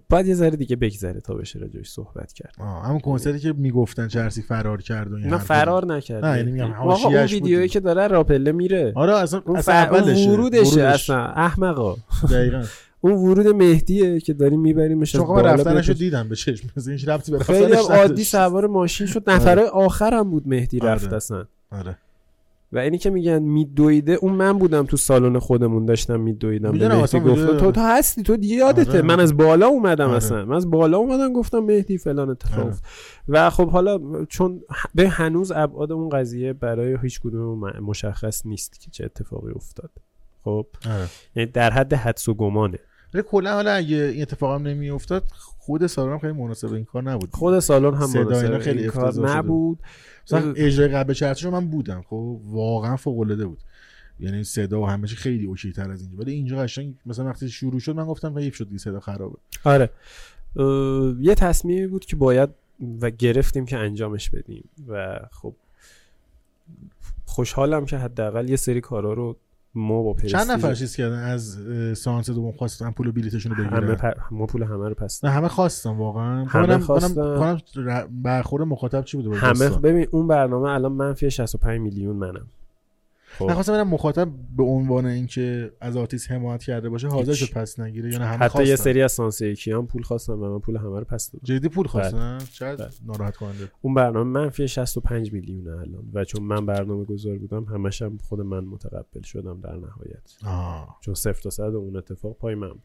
B: باید یه ذره دیگه بگذره تا بشه راجعش صحبت کرد.
A: آه همون کنسرتی که می‌گفتن چرسی فرار کرد و این
B: نه. فرار نکرد.
A: نه، یعنی میگم
B: آقا اون
A: حاشیه‌اش بود
B: ویدیویی. که داره راپله میره.
A: آره اصلا
B: اون,
A: اصلا اولشه
B: ورودشه
A: ورودش.
B: اصلا. احمقا.
A: دقیقاً. (laughs)
B: اون ورود مهدیه که داریم میبریمش از
A: خب
B: بالا
A: رفتنشو دیدم به چشم. مثلا (laughs) این ربطی به
B: خیلی عادی. سوار ماشین شد. نفره آخرم بود مهدی
A: آره.
B: رفت اصلا.
A: آره.
B: و اینی که میگن میدویده اون من بودم تو سالن خودمون داشتم میدویدم به مهدی گفتم تو تو هستی؟ تو دیگه یادته.
A: آره.
B: من از بالا اومدم
A: آره.
B: اصلا. من از بالا اومدم گفتم مهدی فلان اتفاق
A: آره.
B: و خب حالا چون به هنوز ابعاد اون قضیه برای هیچ کدوم مشخص نیست که چه اتفاقی افتاد. خب؟
A: آره.
B: یعنی در حد حدس و گمانه.
A: ولی کلا حالا اگه این اتفاق هم نمیافتاد خود سالن خیلی مناسب این کار نبود.
B: خود سالن هم
A: صدا
B: مناسب
A: اینا خیلی
B: این کار. نبود.
A: مثلا اجرای قبل چرچشو من بودم خب واقعا فوق العاده بود. یعنی صدا و همه چی خیلی اوکی تر از اینجا. ولی اینجا قشنگ مثلا وقتی شروع شد من گفتم حیف شد صدا خرابه.
B: آره. یه تصمیمی بود که باید و گرفتیم که انجامش بدیم. و خب خوشحالم که حداقل یه سری کارا رو ما با پرستیژ
A: چند نفر چیز کردن از سانس دوم خواستن پول و بلیتشون رو
B: همه
A: بگیرن
B: پر... ما پول همه رو پس
A: نه همه خواستن واقعا.
B: همه
A: منم-
B: خواستن.
A: منم- منم ر- برخورد مخاطب چی بوده
B: همه؟ ببین اون برنامه الان منفی 65 میلیون منم. خب.
A: من خواستم ببینم مخاطب به عنوان اینکه از آرتیست حمایت کرده باشه حاضر پس نگیره یا نه؟
B: حتی
A: خواستن.
B: یه سری از سانسیکی هم پول خواستن و من پول همه رو پس دادم.
A: جدی پول خواستن؟
B: بله.
A: چقدر ناراحت کننده.
B: اون برنامه منفی 65 میلیونه الان و چون من برنامه گذار بودم همش هم خود من متقبل شدم در نهایت.
A: آه.
B: چون صفر تا صد اون اتفاق پای من بود.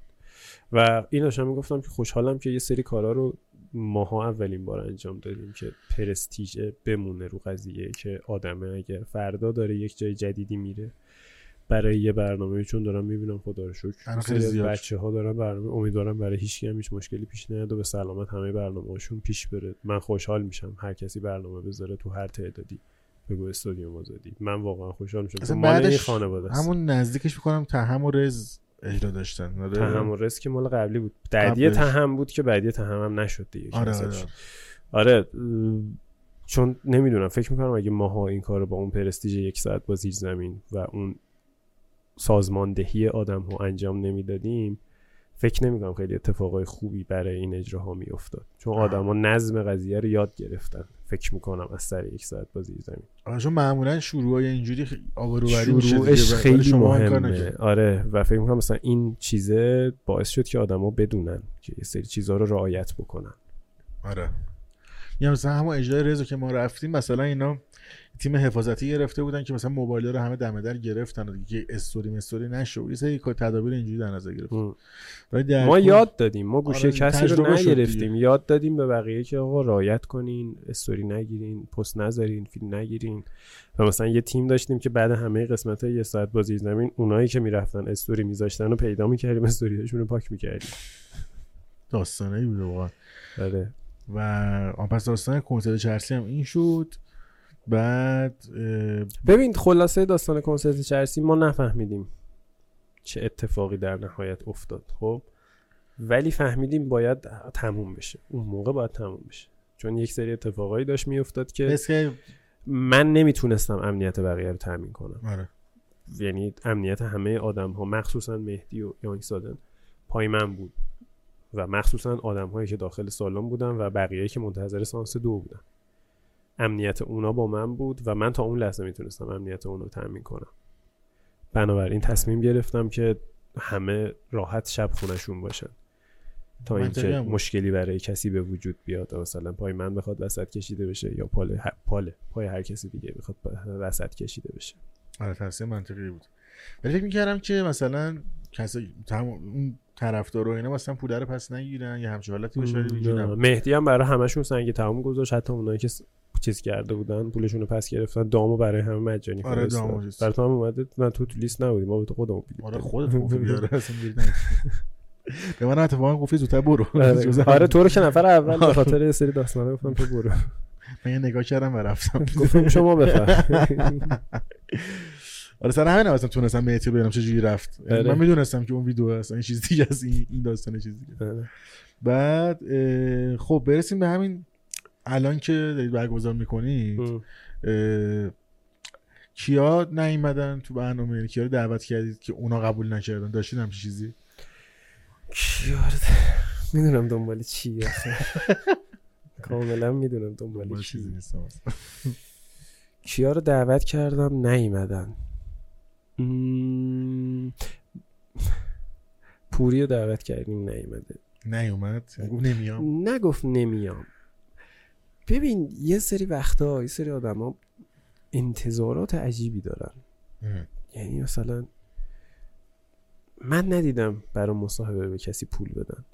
B: و این هم می‌گفتم که خوشحالم که یه سری کارا رو ماها اولین بار انجام دادیم که پرستیژ بمونه رو قضیه که آدمه. اگه فردا داره یک جای جدیدی میره برای یه برنامه چون دارم می‌بینم خدا رو شکر. بچه ها دارن برنامه امیدوارم برای هیچ هم هیچ مشکلی پیش نیاد و به سلامت همه برنامه هاشون پیش بره. من خوشحال میشم هر کسی برنامه بذاره تو هر تعدادی. بگو استادیوم آزادی. من واقعا خوشحال میشم.
A: اصلا
B: مال این
A: بعدش
B: خانواده است.
A: همون نزدیکش می‌کنم تهم و رز. اجرا داشتن آره.
B: تهم و رزق که مال قبلی بود بعدی. تهم بود که بعدی تهم هم نشد دیگه
A: آره آره.
B: آره اه، چون نمی‌دونم فکر می‌کنم اگه ماها این کار رو با اون پرستیژ یک ساعت با زیر زمین و اون سازماندهی آدم ها انجام نمی‌دادیم فکر نمی‌کنم خیلی اتفاقای خوبی برای این اجراها میافتاد چون. آدما نظم قضیه رو یاد گرفتن فکر می‌کنم از سر یک ساعت با زیر زمین
A: آره چون معمولا شروع اینجوری خ- آبروبری میشه
B: خیلی مهمه. آره و فکر می‌کنم مثلا این چیزه باعث شد که آدما بدونن که یه سری چیزها رو رعایت بکنن.
A: آره. یا مثلا همون اجرای رزو که ما رفتیم مثلا اینا تیم حفاظتی گرفته بودن که مثلا موبایل رو همه دم در گرفتن و دیگه استوری مستوری نشو یه سری تدابیر اینجوری در نظر گرفت در
B: ما یاد دادیم. ما گوشه
A: آره،
B: کسی رو نگرفتیم. یاد دادیم به بقیه که آقا رایت کنین استوری نگیرین پست نذارین فیلم نگیرین. و مثلا یه تیم داشتیم که بعد همه قسمت یه ساعت بازی زمین اونایی که می‌رفتن استوری میذاشتن و پیدا می‌کردیم استوریاشون رو پاک می‌کردیم.
A: داستانه بود واقعا.
B: آره.
A: و آن پس داستان کنسرت چرسی هم این شد. بعد
B: ببین خلاصه داستان کنسرت چرسی ما نفهمیدیم چه اتفاقی در نهایت افتاد خب؟ ولی فهمیدیم باید تموم بشه. اون موقع باید تموم بشه. چون یک سری اتفاقایی داشت میافتاد که
A: حس که
B: من نمی‌تونستم امنیت بقیه رو تامین کنم.
A: آره.
B: یعنی امنیت همه آدم ها مخصوصا مهدی و یانگ سادن پای من بود. و مخصوصا آدم هایی که داخل سالن بودن و بقیه که منتظر سانس دو بودن. امنیت اونا با من بود و من تا اون لحظه می‌تونستم امنیت اونا رو تامین کنم بنابراین تصمیم گرفتم که همه راحت شب خونشون باشن تا اینکه. مشکلی برای کسی به وجود بیاد مثلا پای من بخواد وسط کشیده بشه یا پال ه- پاله پای هر کسی دیگه بخواد وسط کشیده بشه
A: آره تصمیم منطقی بود ولی فکر می‌کردم که مثلا کسی تم... اون طرفدار و اینا مثلا پول رو پس نگیرن یا همچین حالتی. نبود.
B: مهدی هم برای همشون سنگ تمام گذاشت حتی اونایی که چیز کرده بودن پولشون رو پس گرفتن دامو برای همه مجانی
A: آره،. دامو.
B: برای تو هم اومده نه تو تو لیست نبودی ما به تو خودمون بلیط
A: آره. خودت (laughs) بیاره اصلا. به من اتفاقا گفتی زودتر برو
B: آره. (laughs) آره تو رو که نفر اول به خاطر یه سری داستانا گفتم تو برو (laughs)
A: من یه نگاه کردم و رفتم
B: گفتم شما بفهم
A: آره سر همین هم اصلا تونستم مهدی رو ببینم چجوری رفت
B: آره.
A: من می‌دونستم که اون ویدیو هست این چیز دیگه است این داستان چیز دیگه بعد خب برسیم به همین الان که دارید برگزار می‌کنید کیا نیومدن تو برنامه؟ یعنی کیا رو دعوت کردید که اونا قبول نکردن؟ داشتید همچین چیزی؟
B: می‌دونم دنبال چی (laughs) کاملا می‌دونم دنبال
A: دنبال
B: چی.
A: چیزی نیستم.
B: کیا رو دعوت کردم؟ نیومدن. پوری رو دعوت کردیم نیومده.
A: نیومد؟ نمیام.
B: نگفت نمیام. ببین یه سری وقتا یه سری آدما انتظارات عجیبی دارن. یعنی مثلا من ندیدم برای مصاحبه به کسی پول بدن.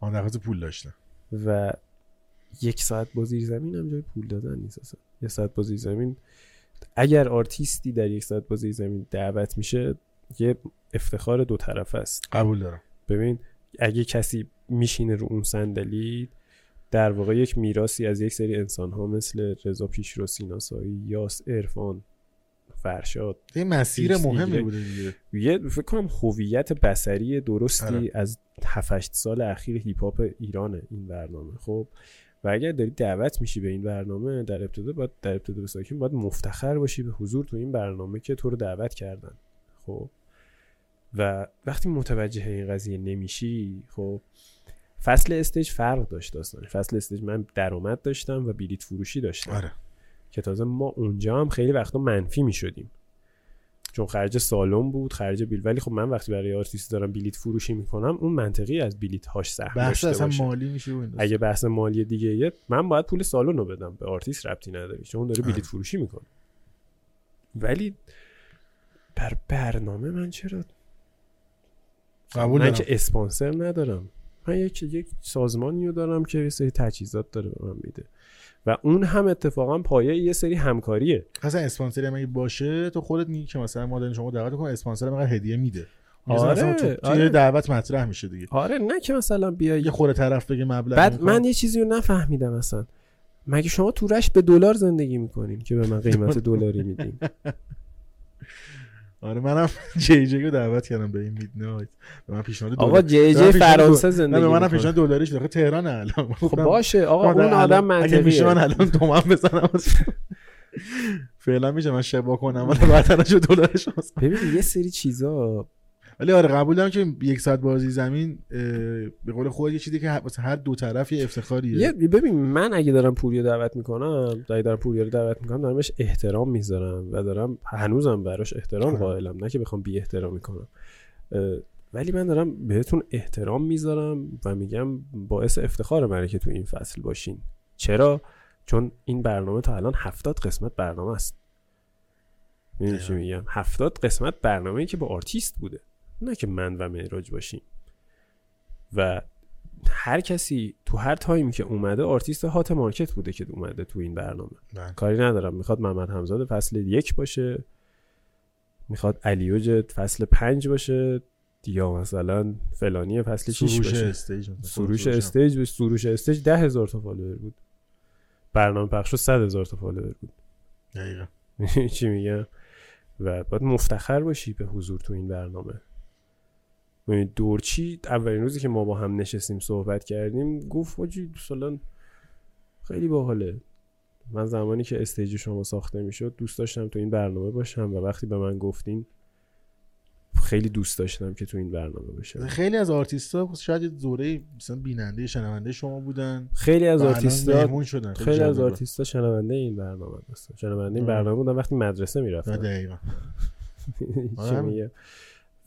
A: آن درخواست پول داشتن.
B: و یک ساعت با زیر زمین هم جای پول دادن نیست اصلا. یه ساعت با زیر زمین اگر آرتیستی در یک ساعت با زیر زمین دعوت میشه یه افتخار دو طرف است.
A: قبول دارم.
B: ببین اگه کسی میشینه رو اون صندلی در واقع یک میراثی از یک سری انسان ها مثل رضا پیشرو سیناسایی یاس عرفان فرشاد
A: یه مسیر مهمی. بوده دیگه
B: یه فکر کنم هویت بصری درستی
A: آره.
B: از 7 سال اخیر هیپ هاپ ایرانه این برنامه خب و اگر داری دعوت میشی به این برنامه در ابتدا باید در ابتدا به ساکن باید مفتخر باشی به حضور تو این برنامه که تو رو دعوت کردن خب و وقتی متوجه این قضیه نمیشی خب فصل استیج فرق داشت داستان. فصل استیج من درآمد داشتم و بلیت فروشی داشتم.
A: آره.
B: که تازه ما اونجا هم خیلی وقتا منفی می شدیم چون خرج سالن بود خرج بیل ولی خب من وقتی برای آرتیست دارم بلیت فروشی می‌کنم اون منطقی از بلیت هاش سهم
A: بحث اصلا
B: باشه.
A: مالی میشه.
B: اگه بحث مالی دیگه یه من باید پول سالن رو بدم. به آرتیست ربطی نداره چون اون داره
A: آره.
B: بلیت فروشی می‌کنه. ولی بر برنامه من چرا
A: قبول
B: من
A: دارم.
B: که اسپانسر ندارم. من یک یک سازمانی رو دارم که یه سری تجهیزات داره به من میده. و اون هم اتفاقا پایه یه سری همکاریه.
A: اصلا اسپانسری هم باشه تو خودت میگی که مثلا ما داریم شما دعوت کنیم اسپانسر هم هدیه میده.
B: آره،
A: تو-
B: آره.
A: دعوت مطرح میشه دیگه.
B: آره نه که مثلا بیای
A: یه خود طرف بگه مبلغ
B: بعد. من یه چیزی رو نفهمیدم اصلا. مگه شما تو رشت به دلار زندگی می‌کنین که به من قیمت (laughs) دلاری میدین؟ (laughs)
A: آره منم (laughs) جی جی رو دعوت کردم به این میدنایت به من پیشنهاد
B: آقا
A: دلار-
B: جی
A: من
B: جی
A: پیشنهاد
B: فرانسه زندگی
A: نه به منم. پیشنهاد دلاریش داخل تهران الان.
B: خب باشه. آقا اون آدم
A: اگه میشه من
B: منطقیه
A: الان تومن بزنم. (laughs) فعلا میشه من شبا کنم. ولی بعدا جو دلارش.
B: ببین یه سری چیزا
A: ولی آره قبول دارم که یک ساعت بازی زمین به قول خود یه چیزی که واسه هر دو طرف یه افتخاریه.
B: یه ببین من اگه دارم پوریا دعوت می‌کنم اگه دارم پوریا رو دعوت می‌کنم دارم بهش احترام می‌ذارم و دارم هنوزم براش احترام
A: آره.
B: قائلم نه که بخوام بی احترامی کنم ولی من دارم بهتون احترام می‌ذارم و میگم باعث افتخار منه که تو این فصل باشین. چرا؟ چون این برنامه تا الان هفتاد قسمت برنامه است. می‌دونی چی. میگم؟ هفتاد قسمت برنامه که با آرتیست بوده. نه که من و معراج باشیم. و هر کسی تو هر تایمی که اومده آرتیست hot market بوده که اومده تو این برنامه.
A: بله.
B: کاری ندارم. می‌خواد محمد همزاد فصل یک باشه. می‌خواد علی اوج فصل پنج باشه. یا مثلا فلانی فصل شیش
A: سروش
B: باشه.
A: استیج.
B: سروش استیج به سروش استیج ده هزار تا فالوور بود. برنامه پخش صد هزار تا فالوور بود.
A: دقیقا. (laughs)
B: چی میگم؟ و باید مفتخر باشی به حضور تو این برنامه. دورچی اولین روزی که ما با هم نشستیم صحبت کردیم گفت واجی مثلا خیلی باحاله. من زمانی که استیج شما ساخته می‌شد دوست داشتم تو این برنامه باشم و وقتی به من گفتین خیلی دوست داشتم که تو این برنامه باشم.
A: خیلی از آرتیستا شاید دوره مثلا بیننده شنونده شما بودن.
B: خیلی از آرتیستا
A: شدن.
B: خیلی از
A: جالبه.
B: آرتیستا شنونده این برنامه هستن. شنونده این. برنامه بودن وقتی مدرسه می‌رفتن.
A: دقیقا. (laughs)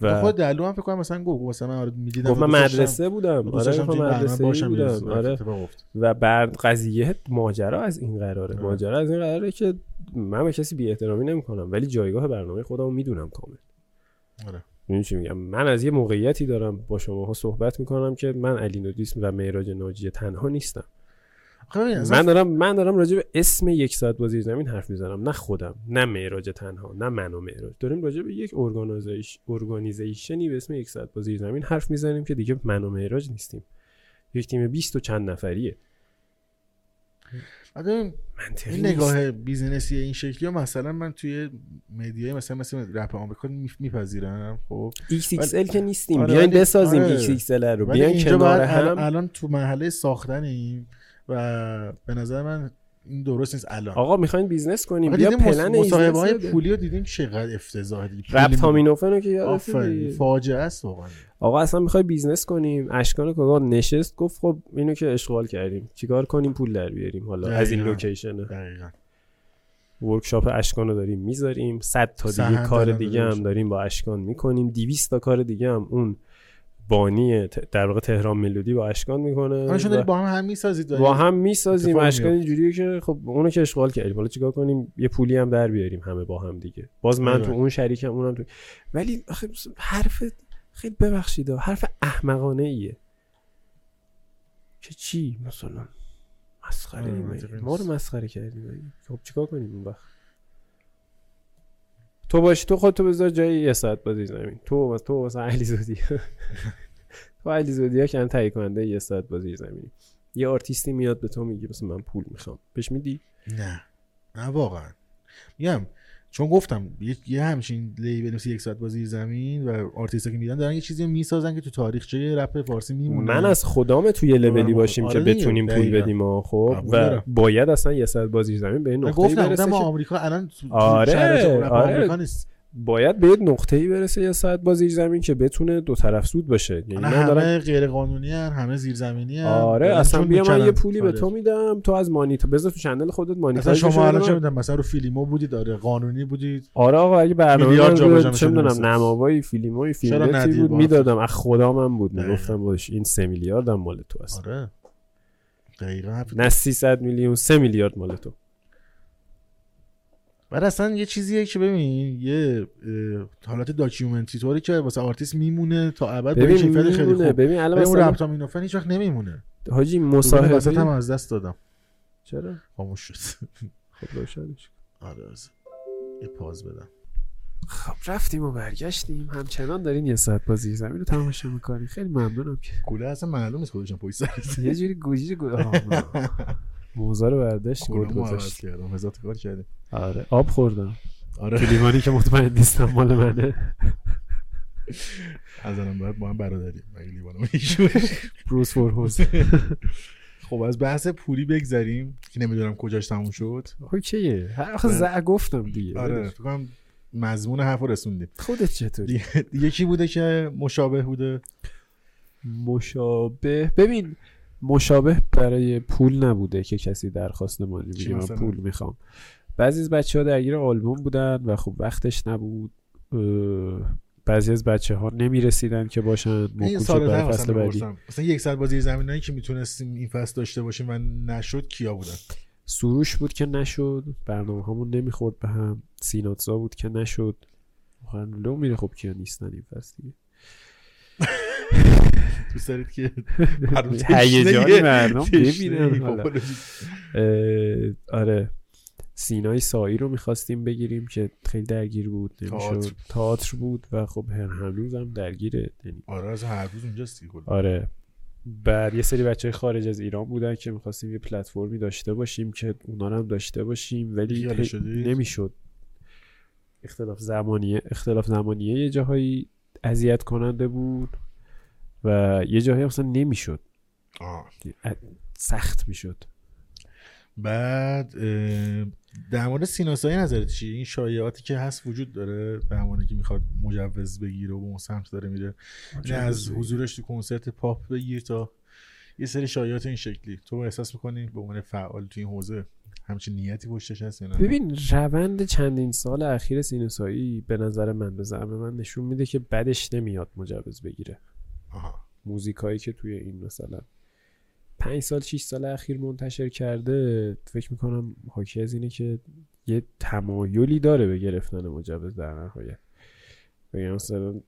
A: و خود دلو هم فکر کنم مثلا گفت مثلا من آره می‌دیدم
B: گفت من مدرسه بودم. آره
A: برنامه
B: مدرسه
A: باشم
B: بودم. آره. و بعد قضیه ماجرا از این قراره.
A: آره.
B: ماجرا از این قراره که من به کسی بی احترامی نمی‌کنم ولی جایگاه برنامه خودمو می‌دونم کامل.
A: آره.
B: می‌دونی چی میگم؟ من از یه موقعیتی دارم با شماها صحبت می‌کنم که من علی نودیس و معراج ناجی تنها نیستم. من دارم من دارم راجع به اسم یک ساعت بازی زمین حرف می‌زنم. نه خودم نه معراج تنها نه من و معراج. داریم راجع به یک organiza- organization ی به اسم یک ساعت بازی زمین حرف می‌زنیم که دیگه من و معراج نیستیم. یک تیم 20 و چند نفریه.
A: این. نگاه business ی این شکلی ها مثلا من توی media ی مثلا مثل رپ آمریکا می- میپذیرم خب؟
B: XXL که نیستیم.
A: آره،
B: بیاین بسازیم
A: آره.
B: XXL رو.
A: ولی
B: بیاین کنار هم.
A: الان تو مرحله ساختنیم. و به نظر من این درست نیست الان.
B: آقا می‌خواین business کنیم. بیا پلن
A: مصاحبه های پولی رو دیدیم چقدر افتضاح پول
B: رپ. تامینوفن رو که
A: آفرین فاجعه است واقعا.
B: آقا اصلا می‌خوای business کنیم. اشکان کاکا نشست گفت خب اینو که اشغال کردیم. چیکار کنیم؟ پول در بیاریم حالا از این
A: دقیقاً.
B: لوکیشن.
A: دقیقا.
B: ورکشاپ اشکان رو داریم می‌ذاریم. 100 تا دیگه کار دیگه هم داریم با اشکان می‌کنیم. 200 تا کار دیگه هم. اون بانی در واقع تهران ملودی با اشکان می‌کنه و
A: دارید با هم هم می‌سازید
B: با هم می‌سازیم. اشکان. اینجوریه که خب اونو که اشغال کردیم. حالا چیکار کنیم؟ یه پولی هم در بیاریم همه با هم دیگه. باز من
A: بله.
B: تو اون شریکم اونم تو ولی آخه حرف خیلی ببخشید حرف احمقانه ایه که چی؟ مثلا مسخره
A: آره،
B: ما رو. مسخره کردیم؟ خب چیکار کنیم اون وقت؟ تو باشی تو خودتو بذار جای یه ساعت بازی زمین تو تو مثلا علی زودی. تو علی زودی ها که تهیه کننده یه ساعت بازی زمینی یه آرتیستی میاد به تو میگه مثلا من پول می‌خوام. بهش میدی؟
A: نه. نه واقعا. میگم چون گفتم یه, همچین label مثل یک ساعت بازی زمین و آرتیستا که میدن دارن یه چیزی می‌سازن که تو تاریخچه رپ فارسی میمونه
B: من از خدام توی لولی باشیم
A: آره
B: که بتونیم پول. بدیم خب و
A: دارم.
B: باید اصلا یه ساعت بازی زمین به این نقطه
A: گفتم
B: برسه
A: گفتم آمریکا الان
B: آره، آره.
A: آمریکا نیست
B: باید به یه نقطه ای برسه یه ساعت بازی زمین که بتونه دو طرف سود باشه. یعنی من دارم
A: همه غیر قانونی هن همه زیرزمینی هن.
B: آره
A: دارن
B: اصلا بیا من. یه پولی به. تو میدم تو از مانیتا بذار تو چنل خودت
A: مثلا
B: مانیتایز
A: شما الان چه می‌دونم مثلا رو فیلیمو بودید آره قانونی بودید
B: آره آقا اگه برنامه چه می‌دونم فیلمایی
A: چرا
B: فیلمتی بود
A: با
B: می‌دادم. از خدا من بود. می‌گفتم باش این سه میلیارد هم مال تو است.
A: آره. دقیقا
B: نه 300 میلیون سه میلیارد مال تو.
A: بعد اصلا یه چیزیه که ببین یه حالت documentary طوری که واسه آرتیست میمونه تا ابد
B: ببین
A: کیفیت خیلی خوب.
B: ببین الان
A: اون
B: مثلا
A: رپتامینوفن هیچ وقت نمیمونه.
B: حاجی
A: وسط هم
B: مصاحبه
A: از دست دادم.
B: چرا؟
A: خاموش شد. (laughs)
B: خب روشنش.
A: آره از- یه pause بدم.
B: خب رفتیم و برگشتیم. همچنان دارین یه ساعت بازی زمین رو تماشا می‌کنین. خیلی ممنونم که
A: کوله اصلا معلوم نیست خودشون پشت سر
B: یه جوری گوجی گو آها، (laughs) موزه رو برداشت گل گذاشت.
A: کردم. هزار کار کردیم
B: آره. آب خوردم.
A: آره.
B: تو لیوانی که مطمئن نیستم مال منه.
A: از الان باید با هم برادریم. مگه لیوان ایشون؟
B: بروس فورهوز (laughs)
A: خب از بحث پولی بگذریم که نمی‌دونم کجاش تموم شد.
B: اوکیه آخه زع گفتم دیگه.
A: آره فکر کنم مضمون حرف رو رسوندیم.
B: خودت چطوری؟
A: دیگه- دیگه کی بوده که مشابه بوده.
B: مشابه ببین مشابه برای پول نبوده که کسی درخواست مالی بگه من؟ پول می‌خوام. بعضی از بچه ها درگیر آلبوم بودن و خب وقتش نبود. بعضی از بچه ها نمی‌رسیدن که باشن
A: این سال
B: برای فصل بعدی.
A: مثلا یک ساعت بازی زمینایی که می‌تونستیم این فصل داشته باشیم و نشد کیا بودن؟
B: سروش بود که نشد برنامه همون نمی‌خورد به هم سیناتزا بود که نشد. لو میره خب کیا نیستن این فصل دیگه؟ (laughs)
A: دوست دارید که (laughs)
B: هیجانی مردم ببینن. اه، آره سینای سایی رو می‌خواستیم بگیریم که خیلی درگیر بود نمی‌شد
A: تئاتر.
B: تئاتر بود و خب هر هنوز هم درگیره یعنی
A: آره از هر روز اونجاست دیگه کلا.
B: آره بعد یه سری بچه خارج از ایران بودن که می‌خواستیم یه پلتفرمی داشته باشیم که اونا هم داشته باشیم ولی؟ نمی‌شد اختلاف زمانیه اختلاف زمانیه یه جاهایی اذیت کننده بود و یه جاهایی اصلا نمی‌شد. سخت می‌شد.
A: بعد در مورد سیناسایی نظرت چیه این شایعاتی که هست وجود داره به که می‌خواد مجوز بگیره و به اون سمت داره میره. نه از حضورش تو کنسرت پاپ بگیر تا یه سری شایعات این شکلی. تو احساس می‌کنی به عنوان فعال تو این حوزه همچین نیتی پشتش هست نه؟
B: ببین روند چندین سال اخیر سینوسایی به نظر من به زعم من نشون میده که بدش نمیاد مجوز بگیره.
A: آها.
B: موزیکایی که توی این مثلا پنج سال شیش سال اخیر منتشر کرده فکر می‌کنم حاکی از اینه که یه تمایلی داره به گرفتن مجوز در نهایت. بگم مثلا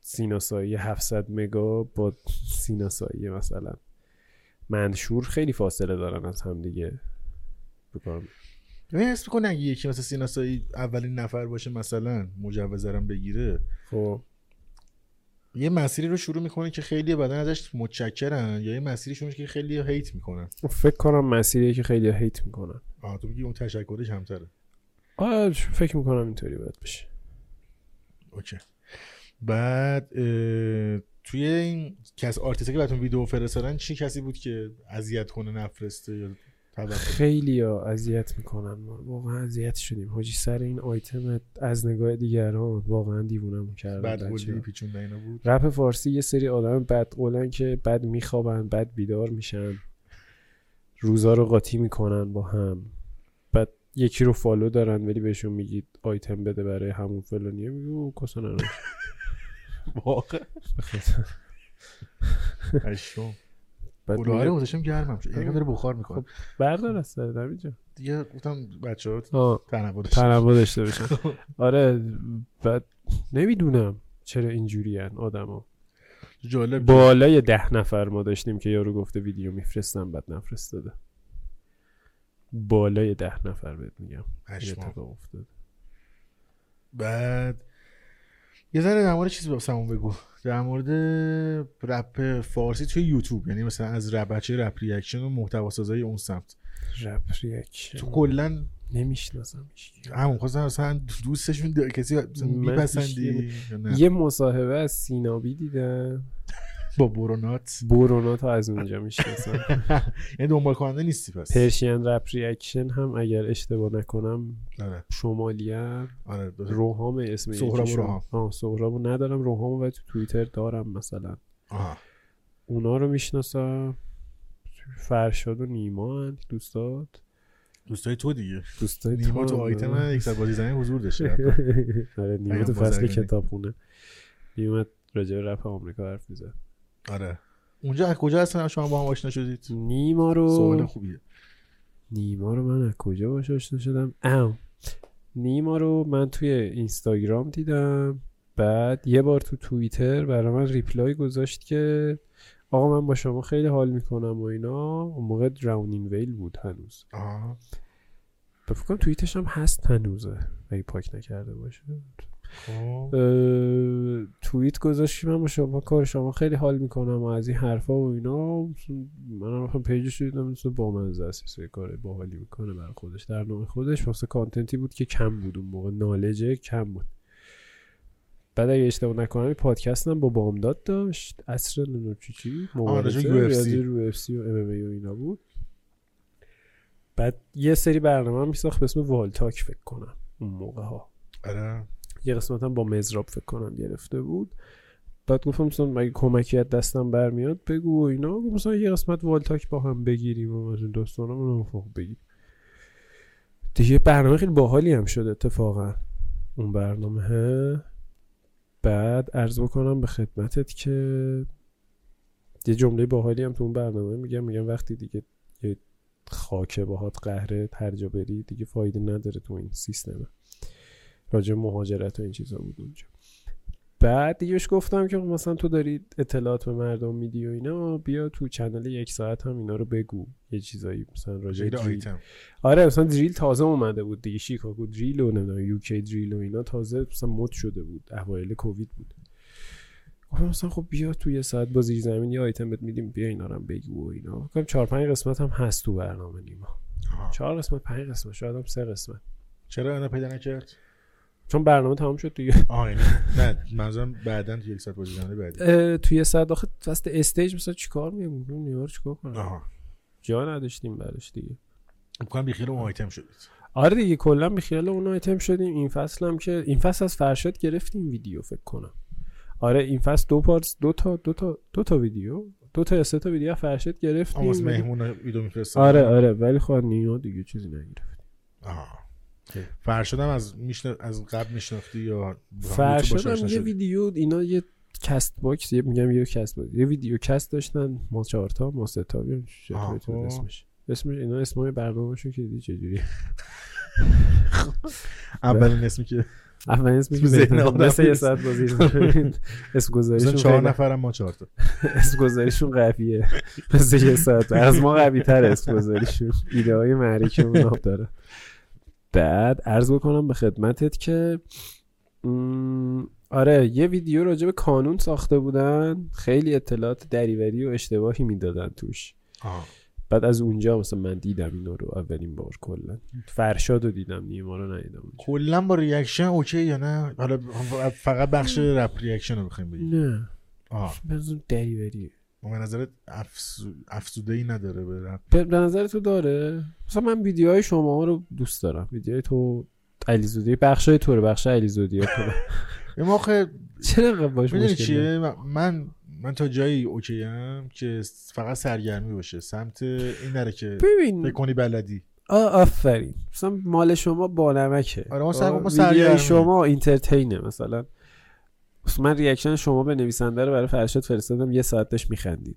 B: سیناسایی 700 مگا با سیناسایی مثلا منشور خیلی فاصله دارن از هم دیگه. بکنم
A: ببین حس می‌کنه اگه یکی مثل سیناسایی اولین نفر باشه مثلا مجوزرم بگیره
B: خب.
A: یه مسیری رو شروع می‌کنه که خیلی بدن ازش متشکرن یا یه مسیری شروع که خیلی هیت می‌کنن؟
B: فکر کنم مسیریه که خیلی هیت می‌کنن.
A: آه تو میگی اون تشکرش کمتره
B: آه فکر می‌کنم اینطوری باید بشه.
A: اوکی. بعد توی این کس آرتیستی که براتون ویدیو فرستادن چی کسی بود که اذیت کنه نفرسته یا
B: خیلی اذیت می‌کنن ما. واقعا اذیت شدیم. حاجی سر این آیتم از نگاه دیگران واقعا دیوونم کردن
A: پیچونده اینا بود.
B: رپ فارسی یه سری آدم بد قولن که بد میخوابن بد بیدار میشن. روزا رو قاطی می‌کنن با هم. بعد یکی رو follow دارن ولی بهشون میگید آیتم بده برای همون فلانیه میگه او کسا (laughs)
A: واقعا.
B: بعد میگه،
A: گذاشتم گرمم شد. یعنی داره بخار می‌کنه.
B: خب، بردار از سر اینجا
A: دیگه گفتم بچه ها
B: آه
A: تنوع داشته
B: تنوع داشته باشن (laughs) آره بعد نمی‌دونم چرا اینجوری هن آدما
A: جالب
B: بالای ده نفر ما داشتیم که یارو گفته ویدیو میفرستم بعد نفرستاده. بالای ده نفر بهت میگم. اتفاق افتاد
A: بعد یه ذره در مورد چیزی واسمون بگو. در مورد رپ فارسی توی یوتیوب یعنی مثلا از رپ بچه رپ reaction و محتوا سازای اون سمت.
B: رپ reaction.
A: تو کلا
B: نمی‌شناسم
A: همون خواستم مثلا دوستشون کسی میپسندی
B: یه مصاحبه از سینابی دیدم.
A: با برونات.
B: برونا تا از اونجا می‌شناسم. (laughs)
A: یعنی دنبال کننده نیستی پس.
B: Persian Rap Reaction هم اگر اشتباه نکنم
A: آره.
B: شمالیه
A: آره دو-
B: روحام اسم
A: سهراب. روحام.
B: آه سهرابو ندارم. روحام و تو توییتر دارم مثلا. اونا رو می‌شناسم. فرشاد و نیما دوستات.
A: دوستای تو دیگه.
B: دوستای
A: نیما تو. آیتم (laughs) یک بازی زنی حضور داشته. (laughs)
B: آره نیما تو فصل
A: بازرگانی.
B: کتاب خونه نیومد راجع به رپ آمریکا حرف می‌زد.
A: آره. اونجا از کجا هستن؟ شما با هم آشنا شدید؟
B: نیما
A: سوال
B: رو
A: خوبیه.
B: نیما رو من از کجا باش آشنا شدم؟ او نیما رو من توی اینستاگرام دیدم. بعد یه بار تو توییتر برای من ریپلای گذاشت که آقا من با شما خیلی حال می‌کنم و اینا. اون موقع دراونین ویل بود هنوز.
A: آها.
B: فکر کنم توییتش هم هست هنوزه. اگه پاک نکرده باشه. توییت گذاشتی من با شما کار شما خیلی حال می‌کنم و از این حرفا و اینا. من هم page ش رو دیدم با منزه است کار باحالی می‌کنه برای خودش در نوع خودش. واسه content ی بود که کم بود اون موقع knowledge ه کم بود. بعد اگه اشتباه نکنم این پادکست هم با بامداد داشت. اصر نمی‌دونم چی چی؟ مبارزه
A: راجع به UFC.
B: ریاضی رو UFC و MMA و اینا بود. بعد یه سری برنامه هم میساخت به اسم والتاک فکر کنم اون موقع ها
A: آره.
B: یه قسمت هم با مزراب فکر کنم گرفته بود. بعد گفتم مثلا مگه کمکی از دستم برمیاد بگو و اینا. گفت مثلا یه قسمت والتاک با هم بگیریم و از این دوستانم خب بگیم. دیگه برنامه خیلی باحالی هم شد اتفاقا. اون برنامه بعد عرض بکنم به خدمتت که یه جمله باحالی هم تو اون برنامه میگم. میگم وقتی دیگه یه خاک باهات قهره هر بری دیگه فایده نداره تو این سیستم راجع مهاجرت و این چیزا بود اونجا. بعد دیگه بهش گفتم که خب مثلا تو داری اطلاعات به مردم میدی و اینا بیا تو چنل یک ساعت هم اینا رو بگو. یه چیزایی مثلا راجع دریل. آره مثلا دریل تازه اومده بود دیگه شیکاگو دریل و نمی‌دونم یوکی دریل و اینا تازه مثلا مد شده بود اوایل کووید بود. گفتم مثلا خب بیا تو یه ساعت با زیر زمین یه آیتم بهت میدیم بیا اینا رو هم بگو و اینا. گفتم چهار پنج قسمت هم هست تو برنامه نیما.
A: آها.
B: چهار قسمت پنج قسمت شاید هم سه قسمت.
A: چرا اینا پیدا نکرد؟
B: چون برنامه تمام شد دیگه.
A: آها یعنی نه منظورم بعدا تو یک ساعت بازی بعدی.
B: توی یه ساعت آخه وسط stage مثلا چیکار میگم رو چیکار کنم؟
A: آها.
B: جا نداشتیم براش دیگه.
A: میگم بیخیال اون آیتم شدید
B: آره دیگه کلا بیخیال اون آیتم شدیم. این فصل هم که این فصل از فرشاد گرفتیم ویدیو فکر کنم. آره این فصل دو part دو تا دو تا دو تا ویدیو. دو تا سه تا ویدیو فرشاد گرفتیم.
A: آماس مهمون ویدیو میفرستم.
B: آره آره. ولی خب نیما دیگه چیزی نگرفت
A: آها. فرشادم از میشن... از قبل میشناختی یا
B: فرشاد هم
A: آشنا
B: یه؟ ویدیو اینا یه کست باکس یه میگم یه کست باکس یه ویدیو کست داشتن ما چهار تا ما سه تا اسمش. اسمش اینا اسمای برنامه‌شو که دی چجوری (laughs)
A: اولین اسمی که
B: اول اسمش
A: تو ذهن
B: بهتره.
A: آدم
B: مثل یه. ساعت بازی اسم گذاریشون
A: چهار نفرم ما چهار تا. (laughs)
B: اسم گذاریشون قویه. مثل یه ساعت. از ما قوی تر اسم گذاریشون ایده های معرکه اون داره. بعد عرض بکنم به خدمتت که آره یه ویدیو راجع به کانون ساخته بودن خیلی اطلاعات دریوری و اشتباهی می‌دادن توش.
A: آها.
B: بعد از اونجا مثلا من دیدم اینا رو اولین بار کلا. فرشاد رو دیدم نیما رو ندیدم.
A: کلا با reaction okay یا نه؟ حالا فقط بخش رپ reaction رو بخوایم بگیم.
B: نه.
A: آها
B: بزن دریوریه
A: به نظرت افزو... افزوده ای نداره به رپ
B: به نظر تو داره؟ مثلا من ویدیوهای شما رو دوست دارم. ویدیوهای تو علیزودی بخش های تو. رو بخش علیزودی کنم
A: یه موقع
B: چرا باش؟
A: چیه؟ من من تا جایی okay ام که فقط سرگرمی باشه. سمت این نره که
B: ببین.
A: فکر کنی بلدی.
B: آفرین. مثلا مال شما با نمکه.
A: آره، ما سر- ما.
B: ویدیوهای شما entertain ه مثلا. من reaction شما به نویسنده رو برای فرشاد فرستادم یه ساعت داشت میخندید.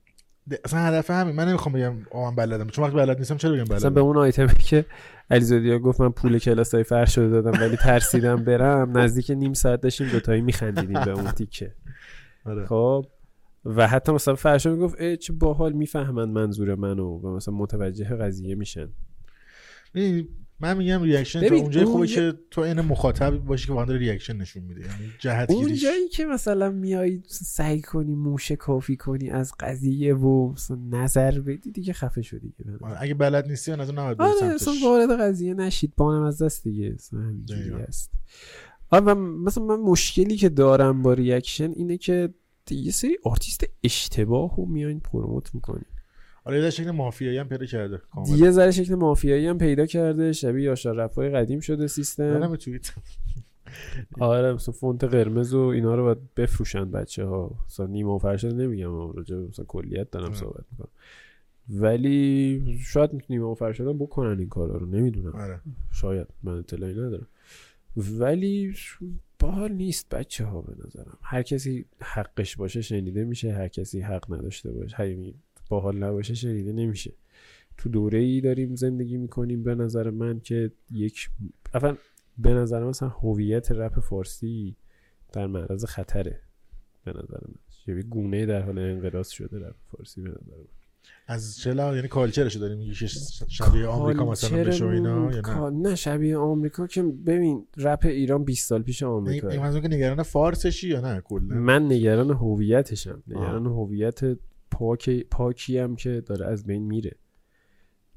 A: اصلا هدف همین. من نمی‌خوام بگم آه من بلدم. چون وقتی بلد نیستم چرا بگم
B: مثلا به
A: بلدم
B: اون آیتمی (laughs) که علیزادی ها گفت من پول کلاس های فرشاد رو دادم ولی ترسیدم برم نزدیک نیم ساعت داشتیم دوتایی میخندیدیم به اون تیکه.
A: آره.
B: خب و حتی مثلا فرشاد می‌گفت اه چه باحال می‌فهمن منظور منو و مثلا متوجه قضیه میشن.
A: من میگم reaction تا
B: ببین،
A: اونجای
B: اون
A: خوبه
B: یه-
A: که تو این مخاطب باشی که داره reaction نشون میده. یعنی جهت
B: اون
A: گیریش.
B: جایی که مثلا میای سعی کنی موشکافی کنی از قضیه و نظر بدی دیگه خفه شدی دیگه.
A: آره، اگه بلد نیستی از اون نباید
B: آره. اصلا وارد قضیه نشید. بانم از دست دیگه اصلا همینجوری آره و مثلا من مشکلی که دارم با reaction اینه که یه سری آرتیست اشتباه رو میاین promote می‌کنی
A: آره یه شکل مافیایی هم پیدا کرده کاملا.
B: یه ذره شکل مافیایی هم پیدا کرده شبیه یاشار رفای قدیم شده سیستم.
A: منم توییت
B: آره مثلا فونت قرمز و اینا رو باید بفروشن بچه ها مثلا نیما و فرشاد نمیگم راجع مثلا کلیت دارم. صحبت می‌کنم. ولی شاید نیما و فرشاد هم بکنن این کارا رو نمی‌دونم.
A: آره.
B: شاید من اطلاعی ندارم. ولی باحال نیست بچه ها به نظرم. هر کسی حقش باشه شنیده میشه هر کسی حق نداشته باشه. هر باحال نباشه شنیده نمیشه. تو دوره ای داریم زندگی می‌کنیم به نظر من که یک اول به نظر من مثلا هویت رپ فارسی در معرض خطره به نظر من. یه گونه در حال انقراض شده رپ فارسی به نظر من.
A: از چه لحاظ یعنی کالچرش داری میگی که شبیه آمریکا مثلا بشه و اینا یا نه؟
B: نه شبیه آمریکا که ببین رپ ایران 20 سال پیش آمریکا.
A: این منظور که نگران فارسشی یا نه کلا؟
B: من نگران هویتشم. نگران هویت پاک پاکی هم که داره از بین میره.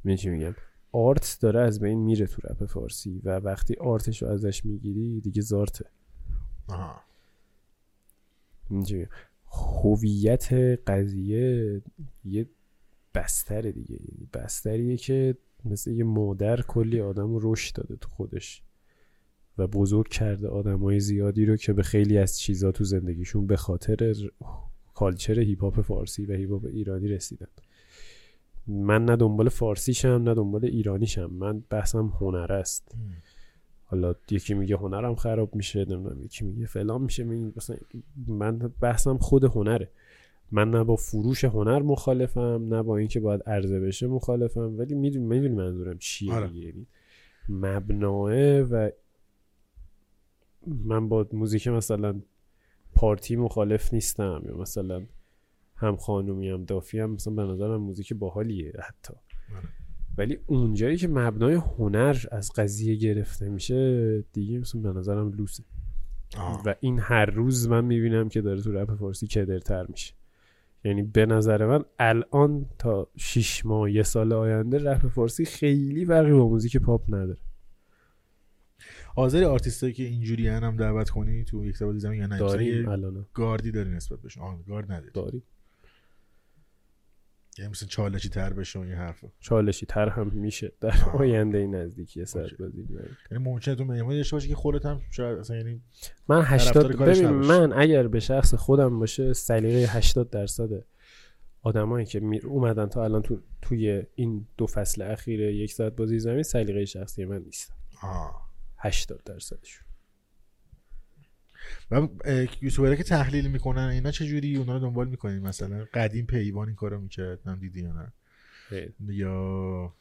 B: می‌دونی چی میگم؟ آرت داره از بین میره تو رپ فارسی و وقتی آرتش رو ازش می‌گیری دیگه زارته؟ هویت قضیه یه بستر دیگه. یعنی بستریه که مثل یه مادر کلی آدم رو رشد داده تو خودش و بزرگ کرده آدمای زیادی رو که به خیلی از چیزا تو زندگیشون به خاطر culture هیپ هاپ فارسی و هیپ هاپ ایرانی رسیدن. من نه دنبال فارسیشم نه دنبال ایرانیشم. من بحثم هنر است. حالا یکی میگه هنرم خراب میشه نمی‌دونم یکی میگه فلان میشه. می- مثلا من بحثم خود هنره. من نه با فروش هنر مخالفم نه با اینکه باید عرضه بشه مخالفم. ولی می‌دونی می‌دونی منظورم چیه
A: آره.
B: یعنی مبناه و من با موزیک مثلا پارتی مخالف نیستم یا مثلا هم خانومی هم دافی هم مثلا به نظرم موزیک باحالیه حتی
A: آره.
B: ولی اونجایی که مبنای هنر از قضیه گرفته میشه دیگه مثلا به نظرم لوسه. و این هر روز من می‌بینم که داره تو رپ فارسی کدرتر میشه یعنی به نظر من الان تا 6 ماه یه سال آینده رپ فارسی خیلی فرقی با موزیک پاپ نداره
A: حاضری آرتیستایی که اینجوری هم دعوت کنی تو یک سوال زمین یا نه؟
B: داریم
A: مثلا یه
B: الان.
A: گاردی داری نسبت بهشون آه گارد نداری.
B: داریم.
A: یعنی مثلا چالشی تر بشه و این حرفا.
B: چالشی تر هم میشه در. آینده نزدیکی سر می‌بریم.
A: یعنی ممکنه تو مهمونی داشته باشی که خودت هم شاید اصلا یعنی
B: من 80
A: کارش
B: ببین. من اگر به شخص خودم باشه سلیقه 80 درصد آدمایی که می اومدن تا الان تو توی این دو فصل اخیر یک ساعت بازی زمین سلیقه شخصی من نیستن.
A: آه.
B: 80 درصدشون
A: و یوتیوبرها که تحلیل می‌کنن اینا چه جوری اونا رو دنبال می‌کنین مثلا قدیم پیوان این کارو می‌کرد من دیدی یا نه یا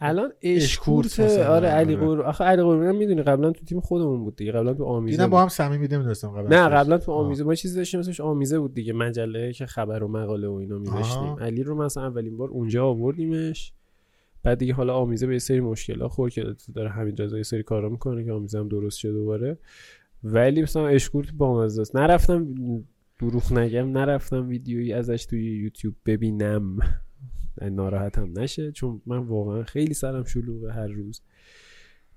B: الان
A: اشکورت مثلا،
B: آره علی
A: آره.
B: قور آخه علی قور می‌دونی قبلا تو تیم خودمون بود دیگه قبلا تو آمیزه
A: دیدم
B: بود.
A: با هم صمیمی نمی‌دونستم قبل
B: نه قبلا تو. آمیزه ما چیزی داشتیم اسمش آمیزه بود دیگه مجله که خبر و مقاله و اینا میذاشتیم. علی رو مثلا اولین بار اونجا آوردیمش بعد دیگه حالا آمیزه به یه سری مشکلات خورد که داره همین یه سری کارا می‌کنه که آمیزه هم درست شده دوباره. ولی مثلا اشکورت با است نرفتم دروغ نگم نرفتم ویدیویی ازش توی یوتیوب ببینم. (laughs) ناراحتم نشه چون من واقعا خیلی سرم شلوغه هر روز.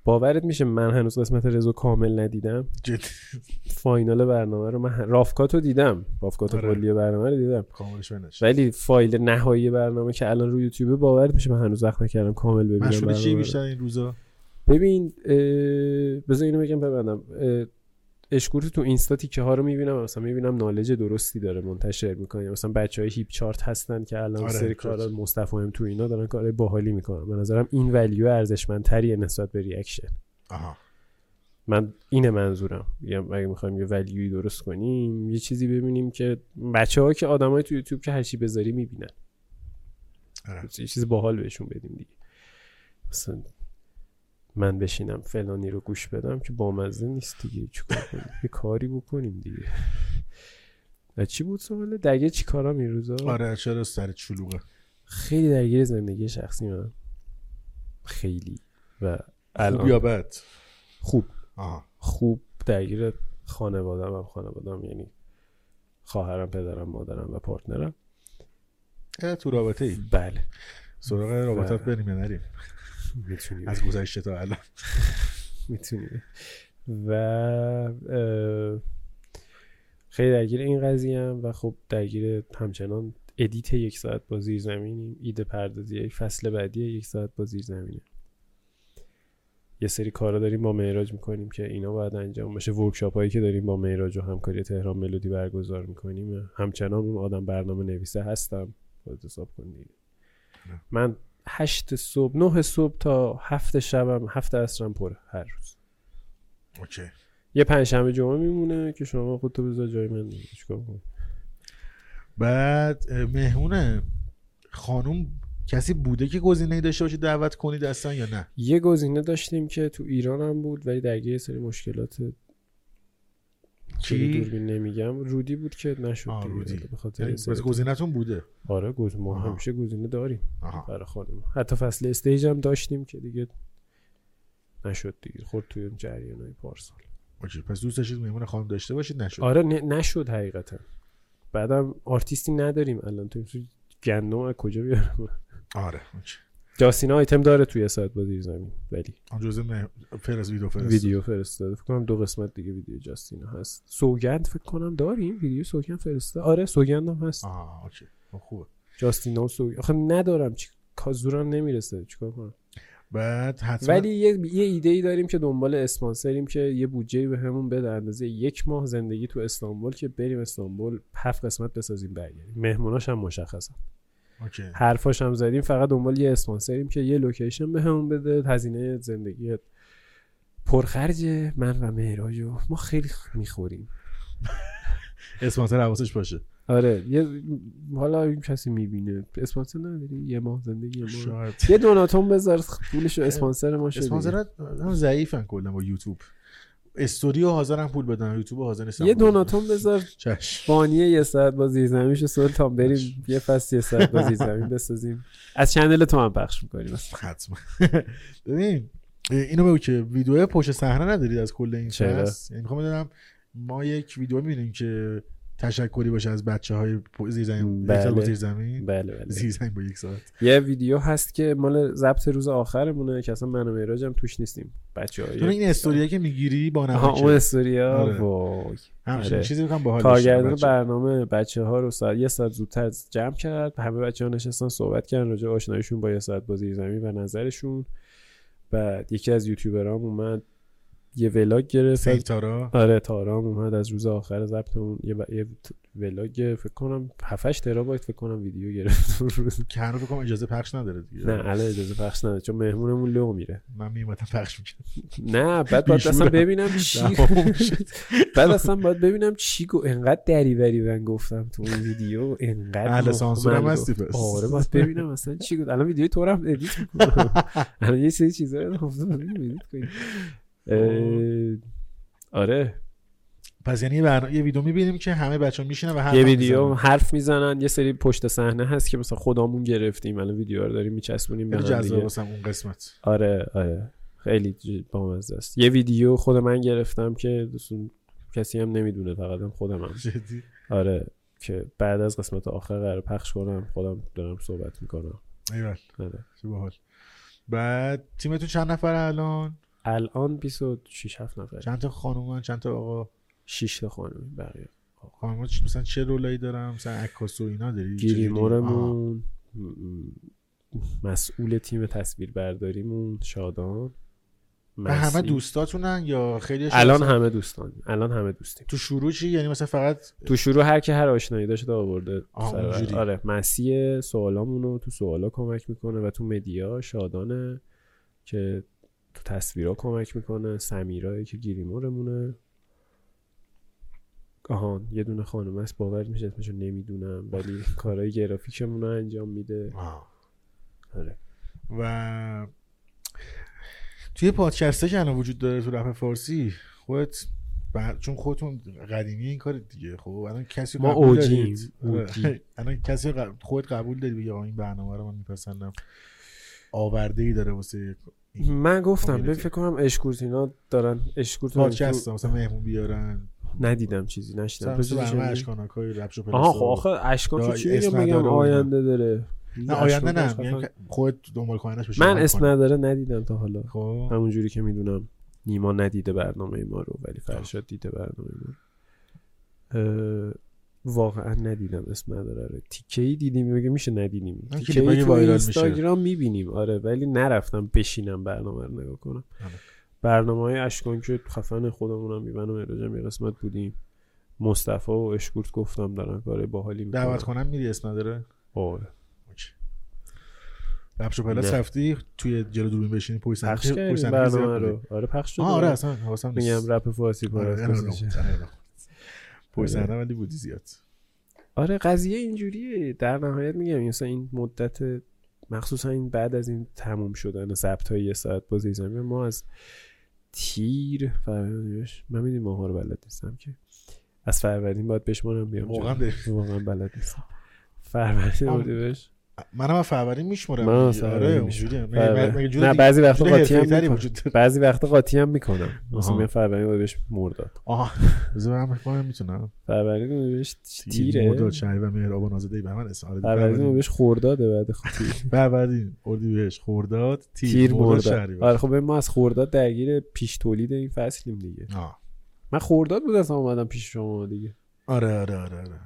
B: باورت میشه من هنوز قسمت رزو کامل ندیدم.
A: جدی.
B: فاینال برنامه رو من رافکات رو دیدم. رافکات
A: آره.
B: کلی برنامه رو دیدم.
A: کاملش
B: ولی فایل نهایی برنامه که الان روی یوتیوبه باورت میشه من هنوز وقت نکردم کامل ببینم
A: مشغول چی. بیشتر این روزا؟
B: ببین بذار اینو بگم ببندم. اه، اشکورت تو اینستا تیکه ها رو می‌بینم مثلا می‌بینم نالج درستی داره منتشر می‌کنه. مثلا بچه های هیپ چارت هستن که الان
A: آره،
B: سری کارا هم تو اینا دارن کارهای باحالی می‌کنن. به نظرم این ولیو ارزشمندتریه نسبت به ریاکشن
A: آها.
B: من اینه منظورم. میگم اگه می‌خوایم یه ولیوی درست کنیم یه چیزی ببینیم که بچه ها که آدمای تو یوتیوب که هرچی بذاری می‌بینن.
A: آره.
B: یه چیز باحال بهشون بدیم دیگه. مثلا من بشینم فلانی رو گوش بدم که بامزه نیست دیگه. چیکار کنیم؟ یه کاری بکنیم دیگه. و چی بود سواله دگه چی کارا این روزا؟
A: آره چرا سر چلوغه؟
B: خیلی درگیر زندگی شخصی من. خیلی. و
A: خوب
B: الان
A: یا بد؟
B: خوب.
A: آها.
B: خوب درگیر خانوادم هم. خانوادم یعنی خواهرم پدرم مادرم و پارتنرم.
A: تو رابطه ای
B: بله.
A: سراغ رابطات
B: بله.
A: بریم یا نریم؟
B: می‌تونی.
A: از گذشته تا الان. (laughs)
B: می‌تونی. و خیلی درگیر این قضیه‌ام و خب درگیر همچنان edit یک ساعت با زیر زمینیم. ایده پردازی فصل بعدی یک ساعت با زیر زمینه. یه سری کارا داریم با معراج می‌کنیم که اینا باید انجام بشه. workshop هایی که داریم با معراج و همکاری تهران ملودی برگزار می‌کنیم. همچنان اون آدم برنامه نویسه هستم. باید حساب کنید. من هشت صبح نه صبح تا هفت شبم هفت عصرم پره هر روز.
A: OK.
B: یه پنجشنبه جمعه میمونه که شما خودتو بذار جای من چیکار؟
A: بعد مهمونه. خانوم کسی بوده که گزینه داشته باشه دعوت کنید اصلا یا نه؟
B: یه گزینه داشتیم که تو ایران هم بود ولی درگیر یه سری مشکلات که
A: جلو
B: دوربین نمیگم. رودی بود که نشد دیگه
A: رودی.
B: به خاطر
A: یعنی گزینتون بوده؟
B: آره گز ما
A: آها.
B: همیشه گزینه داریم برای خانم. حتی فصل stage هم داشتیم که دیگه نشد دیگه. خورد توی اون جریان های پارسال.
A: OK پس دوست داشتید مهمون خانم داشته باشید؟ نشد.
B: آره نشد حقیقتا. بعدم آرتیستی نداریم الان. سو سوگندم از کجا بیارم؟
A: آره OK.
B: جاستینا آیتم داره توی ساعت با زیر زمین ولی.
A: جزء. فرست ویدیو فرست
B: ویدیو فرستاده فکر کنم دو قسمت دیگه ویدیو جاستینا هست. سوگند فکر کنم داریم ویدیو سوگند فرسته آره سوگند هم هست.
A: آها OK. خب خوبه.
B: جاستینا و سوگند. آخه ندارم چی کا زورم نمی‌رسه. چیکار کنم؟
A: بعد حتما
B: ولی یه, یه ایده ای داریم که دنبال اسپانسریم که یه بودجه بهمون بده. اندازه یک ماه زندگی تو استانبول که بریم استانبول هفت قسمت بسازیم برگردیم. مهموناش هم مشخصن.
A: OK.
B: حرفاش هم زدیم فقط دنبال یه اسپانسریم که یه location بهمون بده. هزینه زندگی پرخرج من و معراج و ما خیلی می‌خوریم. (laughs)
A: اسپانسر حواسش باشه.
B: آره یه حالا این کسی می‌بینه. اسپانسر نداری؟ یه ماه زندگی
A: شاید.
B: یه دوناتون بذار پولشو اسپانسر ما شد
A: اسپانسرات هم ضعیفن کلا با یوتیوب. استوری و حاضرن پول بدن یوتیوب حاضر نیستن
B: یه. دوناتون بذار بانیه یه ساعت با زیرزمینش سلطان بریم یه فصل یه ساعت با زیرزمین بسازیم. از چنل تو هم پخش می‌کنیم.
A: حتما. (laughs) ببین اینو بگو که ویدیو پشت صحنه ندارید از کل این
B: چرا؟
A: فصل؟ یعنی می‌خوام بدونم ما یک ویدیو می‌بینیم که تشکری باشه از بچه های زیر زمین
B: بله.
A: با زیر زمین
B: بله بله.
A: زیر زمین با یک ساعت.
B: یه ویدیو هست که مال ضبط روز آخرمونه که اصلا من و مهراج هم توش نیستیم. بچه
A: تو
B: های
A: این استوریه که می‌گیری با
B: آها اون استوریا؟
A: آره.
B: وای. آره.
A: چیزی می‌کنم باحال
B: کارگردان. برنامه بچه ها رو ساعت یه ساعت زودتر جمع کرد. همه بچه ها نشستن صحبت کردن راجع به آشناییشون با یه ساعت با زیر زمین و نظرشون. بعد یکی از یوتیوبرام اومد. یه vlog گرفت.
A: تارا؟
B: آره تارام اومد از روز آخر ضبطمون یه, ب... یه vlog فکر کنم 7 ترابایت فکر کنم ویدیو گرفت. اون (laughs) روز
A: که هنوز بکنم اجازه پخش نداره دیگه.
B: نه الان اجازه پخش نداره. چون مهمونمون لو میره.
A: من میومدم پخش می‌کنم. (laughs)
B: نه بعد باید. اصلا ببینم چی (laughs) بعد اصلا باید ببینم چی گو انقدر دریوری من گفتم تو اون ویدیو. انقدر
A: اهل سانسور هم هستی. پس.
B: آره باید ببینم اصلا چی گفت الان ویدیو تو رو هم edit می‌کنم. الان یه سری چیزا رو گفتم. ادیت کنی اه، آره.
A: پس یعنی یه, برنا- یه ویدیو می‌بینیم که همه بچه ها میشینن و حرف
B: یه ویدیو
A: می‌زنن.
B: حرف می‌زنن یه سری پشت صحنه هست که مثلا خودمون گرفتیم الان ویدیو رو داریم میچسبونیم
A: خیلی جذاب واسم اون قسمت.
B: آره آره. خیلی بامزه است. یه ویدیو خود من گرفتم که دوستون کسی هم نمی‌دونه فقط هم خودم هم.
A: جدی؟
B: آره که بعد از قسمت آخر قرار پخش کنم خودم دارم صحبت می‌کنم.
A: ایول.
B: آره.
A: بعد تیمتون چند نفر الان؟
B: الان 26 7 نفر
A: چند تا خانومن چند تا آقا؟
B: 6 تا خانم بقیه.
A: خانوما چ- مثلا چه رولایی دارن؟ مثلا عکاس و اینا داری؟
B: م- مسئول تیم تصویر برداریمون شادان
A: و همه. دوستاتونن یا خیلی
B: الان همه دوستان الان همه دوستیم.
A: تو شروع چی؟ یعنی مثلا فقط
B: تو شروع هر کی هر آشنایی داشته آورده. آره مسیح سوالامونو تو سوالا کمک می‌کنه و تو مدیا شادانه که تو تصویرها کمک می‌کنه سمیرایی که گیریمورمونه آهان یه دونه خانم است باور میشه اسمشو نمی‌دونم ولی کارهای گرافیکمون رو انجام میده. آره.
A: و توی پادکسته که الان وجود داره تو رپ فارسی. خودت بعد چون خودتون قدیمی این کار دیگه. خب الان کسی
B: ما
A: قبول
B: اوجیم.
A: آره. (laughs) الان کسی خودت قبول داری آقا این برنامه رو من میپسندم؟ آورده ای داره واسه
B: من گفتم
A: کامیونیتی.
B: ببین فکر کنم اشکورت اینا دارن اشکورت رو
A: پادکست مثلا مهمون بیارن.
B: ندیدم چیزی چه-
A: اشکاناکای رپشو
B: آها خب آخه اشکان چی
A: اینا.
B: آینده داره.
A: نه آینده نه میگم خودت دنبال کننش بشی
B: من اسم. نداره ندیدم تا حالا.
A: خب.
B: همون جوری که می‌دونم نیما ندیده برنامه ما رو ولی فرشاد دیده برنامه ما واقعا ندیدم اسم نداره. آره. تیکه ای دیدیم میگه میشه ندیدیم تیکه ای تو. اینستاگرام می‌بینیم. آره ولی نرفتم بشینم برنامه رو نگاه کنم.
A: آره.
B: برنامه های اشکان که خفن خودمونم میبنم اراجم یه قسمت بودیم. مصطفی و اشکورت گفتم دارن کار باحالی می‌کنن.
A: دعوت کنم میری اسم نداره؟
B: آره.
A: رپشو پلاس
B: نه.
A: رفتی؟ توی جلو دوربین بشینی پشت
B: پخش برنامه رو. آره پخش شد.
A: آره اصلا حواسم نیست.
B: میگم رپ فارسی
A: آره،
B: از
A: اینو
B: گزارش.
A: نگفتم، اینو نگفتم. پشت
B: آره.
A: ولی بودی زیاد.
B: آره قضیه اینجوریه. در نهایت میگم مثلا این مدت مخصوصا این بعد از این تموم شدن ضبط های یه ساعت با زیرزمین ما از تیر فرهنگش من می‌دونی ماها رو بلد نیستم که. از فروردین باید بشمارم بیام
A: واقعا.
B: واقعا بلد نیستم. فروردین
A: هم-
B: اردیبهشت
A: منم از فروردین میشمرم
B: من
A: آره جور
B: نه بعضی وقتا قاطی هم. بعضی وقتا قاطی هم می‌کنم. مثلا. میگم فروردین اردیبهشت مرداد.
A: آها. بذار من بکنم می‌تونم.
B: فروردین اردیبهشت
A: تیر
B: تیره.
A: مرداد شهریور مهرآبان آزاده بهمن اسم. آره
B: فروردین اردیبهشت خورداده بعد خود تیر.
A: فروردین اردیبهشت خرداد تیر, مرداد
B: آره خب ما از خورداد درگیر پیش تولید این فصلیم دیگه.
A: آه.
B: من خورداد بود اصلا اومدم پیش شما دیگه.
A: آره آره آره آره.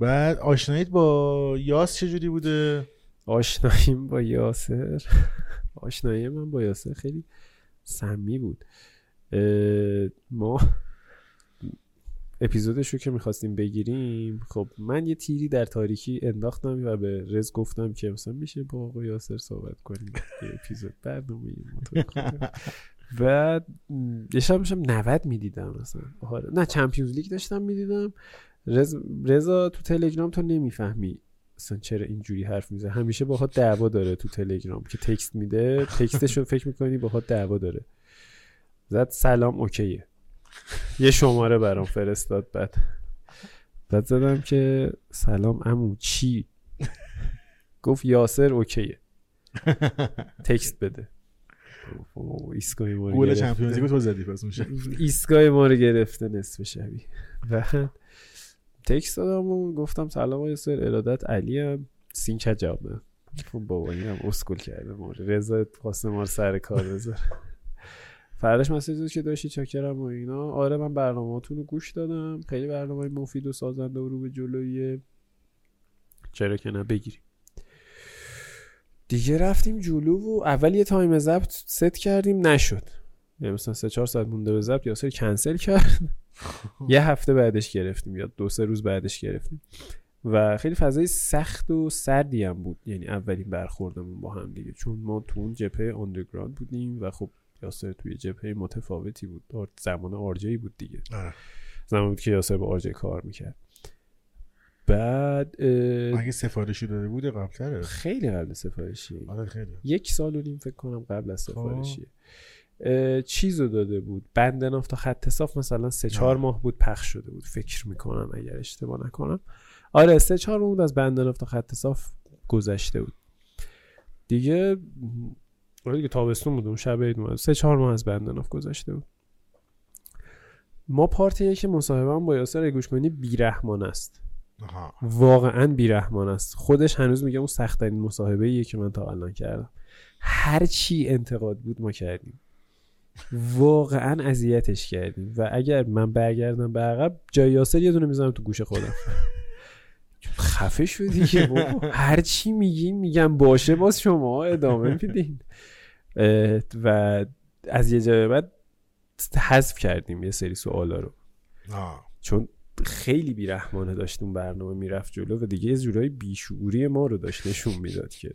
A: بعد آشناییت با یاس چجوری بوده
B: آشناییم با یاسر آشنایی من با یاسر خیلی سمی بود ما اپیزودش رو که می‌خواستیم بگیریم خب من یه تیری در تاریکی انداختم و به رز گفتم که مثلا میشه با آقا یاسر صحبت کنیم یه اپیزود برنامه بعد یه شب میشم 90 می‌دیدم مثلا آره. نه چمپیونز لیگ داشتم می‌دیدم. رضا تو تلگرام تو نمی‌فهمی اصلا چرا اینجوری حرف می‌زنه. همیشه باهات دعوا داره تو تلگرام که تکست میده. تکستش رو فکر می‌کنی باهات دعوا داره. زد سلام اوکیه. یه شماره برام فرستاد بعد. بعد زدم که سلام امو چی؟ گفت یاسر اوکیه. تکست بده. ایستگاه ما رو گرفته.
A: چمپیونز لیگ تو زدی پس میشه.
B: ایستگاه ما رو گرفته نصف شبی. و تکست دادم و گفتم سلام آقای سر ارادت علی هم سین جواب دادم گفتم بابا این هم اسکل کرده ما. رضا خواسته ما سر کار بذار فرداش مسیج داد که داشتی چاکرم و اینا. آره من برنامه‌هاتون رو گوش دادم. خیلی برنامه مفید و سازنده و رو به جلویه چرا که نه بگیریم. دیگه رفتیم جلو و اول یه تایم ضبط ست کردیم نشد. یعنی مثلا سه چهار ساعت مونده به ضبط یاسر کنسل کرد. (laughs) یه هفته بعدش گرفتیم یا دو سه روز بعدش گرفتیم. و خیلی فضای سخت و سردی هم بود. یعنی اولین برخوردمون با هم دیگه. چون ما تو اون جبهه underground بودیم و خب یاسر توی جبهه متفاوتی بود. زمان RJ بود دیگه. زمان بود که یاسر با آرجی کار می‌کرد. بعد
A: اگه سفارشی داده بود قبلتره.
B: خیلی قبل سفارشیه
A: آره خیلی.
B: یک سال و نیم فکر کنم قبل از
A: خب.
B: سفارشیه اه، چیز رو داده بود. بند نافت تا خط صاف مثلا سه چهار. ماه بود پخش شده بود. فکر می‌کنم اگر اشتباه نکنم. آره سه چهار ماه بود از بند نافت تا خط صاف گذشته بود. دیگه آره دیگه تابستون بود اون شب عید. سه چهار ماه از بند نافت گذشته بود. ما پارت یک مصاحبه با یاسر گوش کنی بیرحمان است.
A: آها.
B: واقعا بیرحمان است. خودش هنوز میگه اون سختترین مصاحبه ایه که من تا الان کردم. هر چی انتقاد بود ما کردیم. واقعا اذیتش کردیم. و اگر من برگردم به عقب جای یاسر یه دونه می‌زنم تو گوش خودم. خفه شدی که بابا. هر چی میگیم میگم باشه باز شما ادامه میدین. و از یه جای بعد حذف کردیم یه سری سوالا رو.
A: آه.
B: چون خیلی بیرحمانه داشت اون برنامه می‌رفت جلو و دیگه از جورای بیشعوری ما رو داشت نشون می‌داد که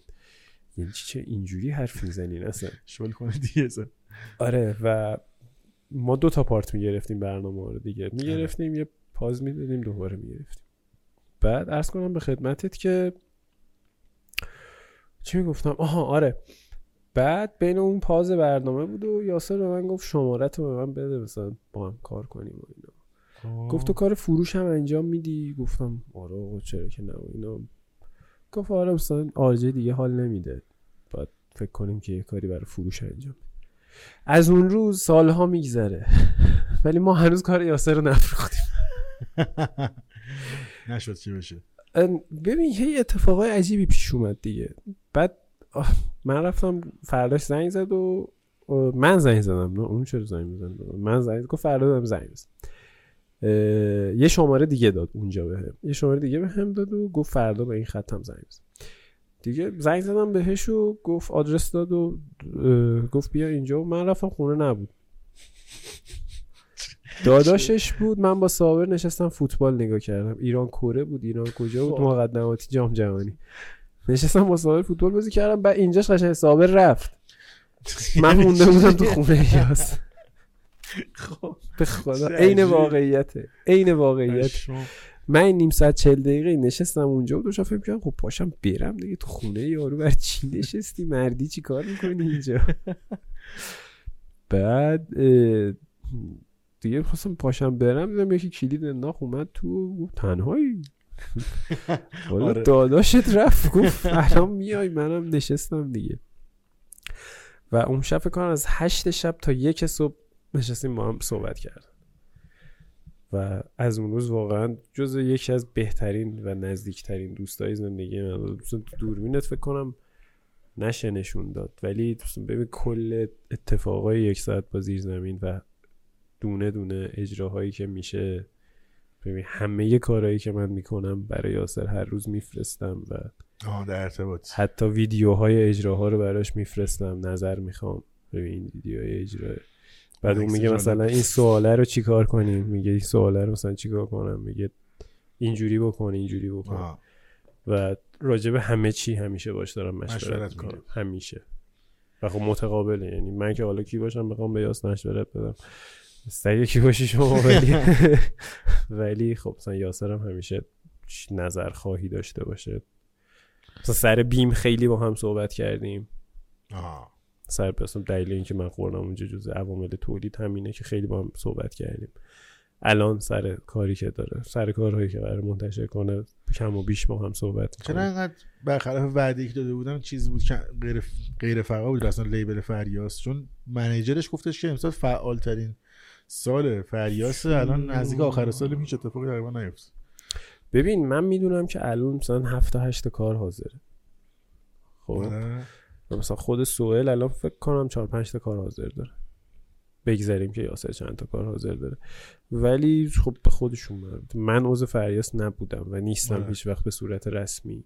B: یعنی چه اینجوری حرف می‌زنین اصلا
A: شل کنه دیگه. اصلا.
B: آره و ما دو تا پارت می‌گرفتیم برنامه رو دیگه. می‌گرفتیم یه پاز می‌دادیم دوباره می‌گرفتیم. بعد ارز کنم به خدمتت که چی می‌گفتم؟ آها آره. بعد بین اون پاز برنامه بود و یاسر به من گفت شمارت رو به من بده مثلا با هم کار کنیم و اینا. گفت تو کار فروش هم انجام میدی؟ گفتم آره آقا چرا که نه اینا. گفت آره مثلا آرژه دیگه حال نمیده. باید فکر کنیم که یه کاری برای فروش انجام. از اون روز سالها میگذره. (laughs) ولی ما هنوز کار یاسر رو نفروختیم (laughs)
A: نشد چی بشه.
B: ببین هی اتفاقای عجیبی پیش اومد دیگه. بعد من رفتم فرداش زنگ زد و من زنگ زدم نه اون چرا زنگ میزن من زنگ زد. فردا بهم زنگ بزن. اه، یه شماره دیگه داد اونجا بهم. یه شماره دیگه بهم داد و گفت فردا به این خطم زنگ بزن. دیگه زنگ زدم بهش و گفت آدرس داد و گفت بیا اینجا. و من رفتم خونه نبود. داداشش بود. من با صابر نشستم فوتبال نگاه کردم. ایران کره بود. ایران کجا بود؟
A: خب.
B: مقدماتی جام جهانی. نشستم با صابر فوتبال بازی کردم. بعد اینجاش قشنگ صابر رفت. من مونده بودم تو خونه یاس.
A: خب.
B: به خدا.
A: چه
B: عین. واقعیته. عین واقعیت. من این نیم ساعت چل دقیقه نشستم اونجا و داشتم فکر کردم خب پاشم برم دیگه تو خونه یارو بر چی نشستی؟ مردی چی کار می‌کنی اینجا؟ (laughs) بعد دیگه خواستم پاشم برم دیدم یکی کلید انداخت اومد تو گفت تنهایی. (laughs)
A: آره.
B: داداشت رفت (laughs) گفت الان میای منم نشستم دیگه. و اون شب کنم از هشت شب تا یک صبح نشستیم با هم صحبت کردن و از اون روز واقعا جز یکی از بهترین و نزدیکترین دوستای زندگی من بود. مثلا تو دوربینت فکر کنم نشه نشون داد. ولی مثلا ببین کل اتفاقای یک ساعت با زیر زمین و دونه دونه اجراهایی که میشه ببین همه کارهایی که من می‌کنم برای یاسر هر روز میفرستم و
A: در ارتباط.
B: حتی ویدیوهای اجراها رو براش میفرستم نظر می‌خوام. ببین این ویدیوهای اجرا بعد اون میگه. مثلا این سواله رو چیکار کنیم؟ میگه این سواله رو مثلا چیکار کنم؟ میگه اینجوری بکن اینجوری بکن.
A: آه.
B: و راجب همه چی همیشه باش دارم مشورت می‌کنم. همیشه. و خب متقابله. یعنی من که حالا کی باشم بخوام به یاس مشورت بدم. سگ کی باشی شما ولی (laughs) ولی خب مثلا یاسر هم همیشه نظر خواهی داشته باشه. مثلا سر بیم خیلی با هم صحبت کردیم.
A: آه.
B: سر مثلا دلیل اینکه من خوردم اونجا جزء عوامل تولید همینه که خیلی با هم صحبت کردیم. الان سر کاری که داره سر کارهایی که قرار منتشر کنه کم و بیش با هم صحبت
A: چرا
B: می‌کنیم.
A: انقدر برخلاف وعده که داده بودم چیز بود که غیر غیر فعال بود؟ اصلا لیبل فریاس. چون منیجرش گفتش که امسال فعال ترین سال فریاس الان نزدیک آخر سال هیچ اتفاقی تقریبا نیفت
B: ببین من می‌دونم که الان مثلا هفت تا هشت کار حاضره. خب؟
A: آره.
B: مثلا خود سوئل الان فکر کنم چهار پنج تا کار حاضر داره بگذاریم که یاسر چند تا کار حاضر داره ولی خب به خودشون مربوطه. من عضو فریاس نبودم و نیستم
A: آره.
B: هیچ وقت به صورت رسمی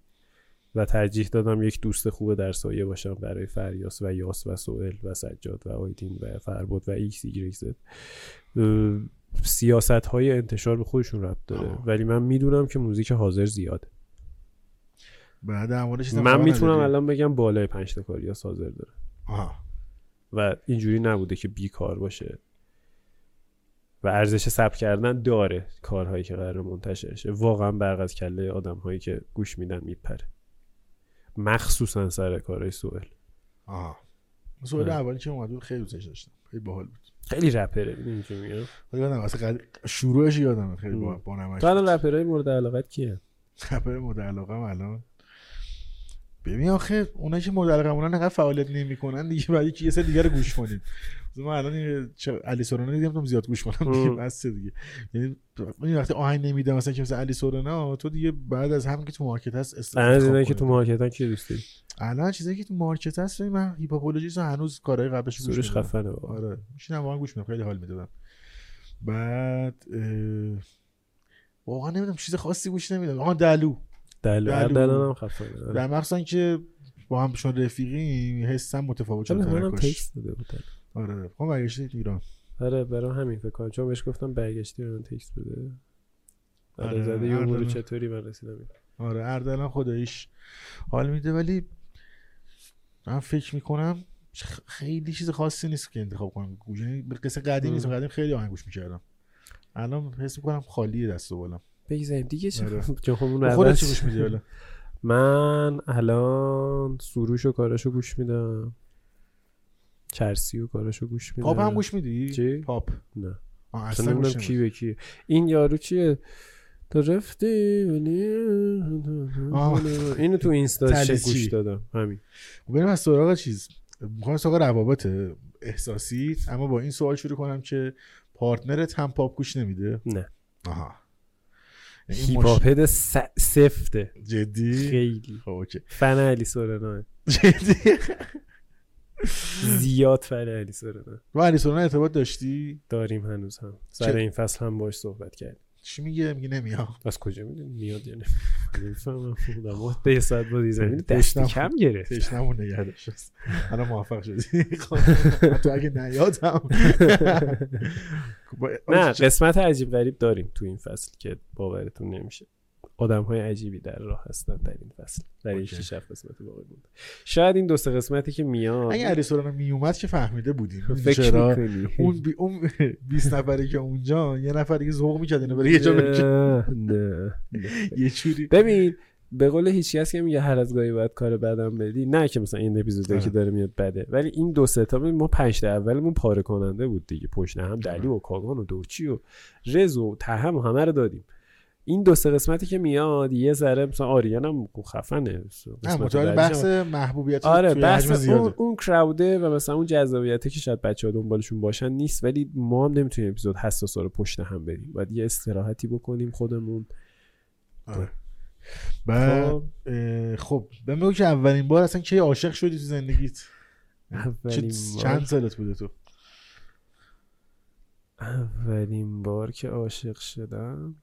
B: و ترجیح دادم یک دوست خوب در سایه باشم برای فریاس و یاس و سوئل و سجاد و آیدین و فربود و ایکس ایگرگ زد سیاست های انتشار به خودشون ربط داره
A: آه.
B: ولی من می‌دونم که موزیک حاضر زیاده
A: بعد در
B: من می‌تونم؟ الان بگم بالای پنج تا کاریاس حاضر داره.
A: آها.
B: و اینجوری نبوده که بیکار باشه. و ارزش ثبت کردن داره کارهایی که قراره منتشر شه. واقعا برق از کله آدم هایی که گوش میدن میپره. مخصوصا سر کارهای سوئل.
A: آها. سوال
B: آره.
A: اولی که اومد بود خیلی دوستش داشتم. خیلی باحال بود.
B: خیلی رپره می‌دونی چی میگم؟
A: ولی یادم اصلا قد... شروعش یادم خیلی با. با نمک
B: تو الان رپرهای مورد علاقت کیه؟ (laughs)
A: رپر مورد علاقم الان ببین آخه اونا که علاقه اونن انقدر فعالیت نمی‌کنن دیگه بعد یه سری دیگه رو گوش کنیم. من الان علی سورنا دیدم تو زیاد گوش کنم. دیگه. بس دیگه. یعنی وقتی آهنگ نمیده مثلا که مثلا علی سورنا تو دیگه بعد از هم که تو مارکت هست
B: الان اینایی که. تو market الان کی دوست داری
A: الان چیزایی که تو market هست من Hiphopologist هنوز کارهای قبلش گوش میدم
B: خفنه.
A: آره. میشینم واقعا گوش میدم خیلی حال می‌دادم. بعد واقعا نمی‌دونم چیز خاصی گوش نمیدم آها دلو.
B: دلو
A: دلو.
B: دلو هم خفنه آره.
A: در مخصوصا که با هم چون رفیقیم حسم متفاوت شد
B: چرا منم. text داده بود
A: آره خب برگشتی ایران
B: آره برام همین فکر کنم چون بهش گفتم برگشتی من text بده آره
A: آره،
B: زده یه
A: آره.
B: امور چطوری من رسیدم.
A: آره اردلان خداییش حال میده ولی من فکر می‌کنم خیلی چیز خاصی نیست که انتخاب کنم گوش یعنی قصه قدیم نیست. قدیم خیلی آهنگ گوش می‌کردم الان حس می‌کنم خالیه دست و بالم
B: بگذاریم دیگه. چه
A: آره.
B: چون خب اون
A: خودت چی گوش میدی حالا؟
B: من الان سروش و کاراشو گوش میدم. چرسی و کاراشو گوش میدم.
A: پاپ هم گوش میدی؟
B: چی؟
A: پاپ.
B: نه. اصلا نمی‌دونم کی به کیه. این یارو چیه؟ تو رفتی. اینو تو اینستا. گوش دادم. همین.
A: بریم از سراغ چیز. می‌خوام سراغ روابط احساسی اما با این سوال شروع کنم که partner ت هم پاپ گوش نمیده.
B: نه.
A: آها. hip-hop
B: head س- سفته.
A: جدی؟
B: خیلی.
A: خب OK.
B: fan علی سورنا
A: جدی؟
B: زیاد فن علی سورنا
A: با علی سونا ارتباط داشتی؟
B: داریم هنوز هم. سر؟ این فصل هم باش صحبت کردیم.
A: چی میگه؟ میگه نمیام.
B: از کجا می‌دونی؟ میاد یا نه (laughs) نمی‌فهمم. خودم به یه ساعت با زمین دست. کم گرفت.
A: تشنمون نگه داشت الان موفق شدی. (laughs) خب، تو اگه نیادم. (laughs) با-
B: نه قسمت عجیب غریب داریم تو این فصل که باورتون نمیشه. آدم های عجیبی در راه هستن در این فصل در این. شش هفت قسمت باقی مونده شاید این دو سه قسمتی که میاد
A: اگه علی سونا میومد که فهمیده بودیم.
B: فکر
A: چرا؟ اون بی اون 20 نفری که اونجا یه نفر دیگه ذوق می‌کرد اینو بره یه جا
B: نه.
A: یه جوری
B: ببین به قول هیچ کس که میگه هر از گاهی باید کار بدم بدی. نه که مثلا این اپیزودی. که داره میاد بده. ولی این دو سه تا ما پنج تا اولمون پاره کننده بود دیگه. پشت هم دلی و کاگان و دوچی و رز و تهم همه رو دادیم. این دو سه قسمتی که میاد یه ذره مثلا آریان هم خفنه.
A: نه
B: قسمت
A: متوجه
B: بعدیش
A: بحث محبوبیت
B: آره بحث اون, اون کراوده و مثلا اون جذابیته که شاید بچه ها دنبالشون باشن نیست ولی ما هم نمی‌تونیم اپیزود حساسا رو پشت هم بدیم باید یه استراحتی بکنیم خودمون.
A: آره.
B: خب.
A: خب بهم بگو که اولین بار اصلا کی عاشق شدی تو زندگیت؟
B: اولین
A: چه-
B: بار.
A: چند سالت بوده تو؟
B: اولین بار که عاشق شدم؟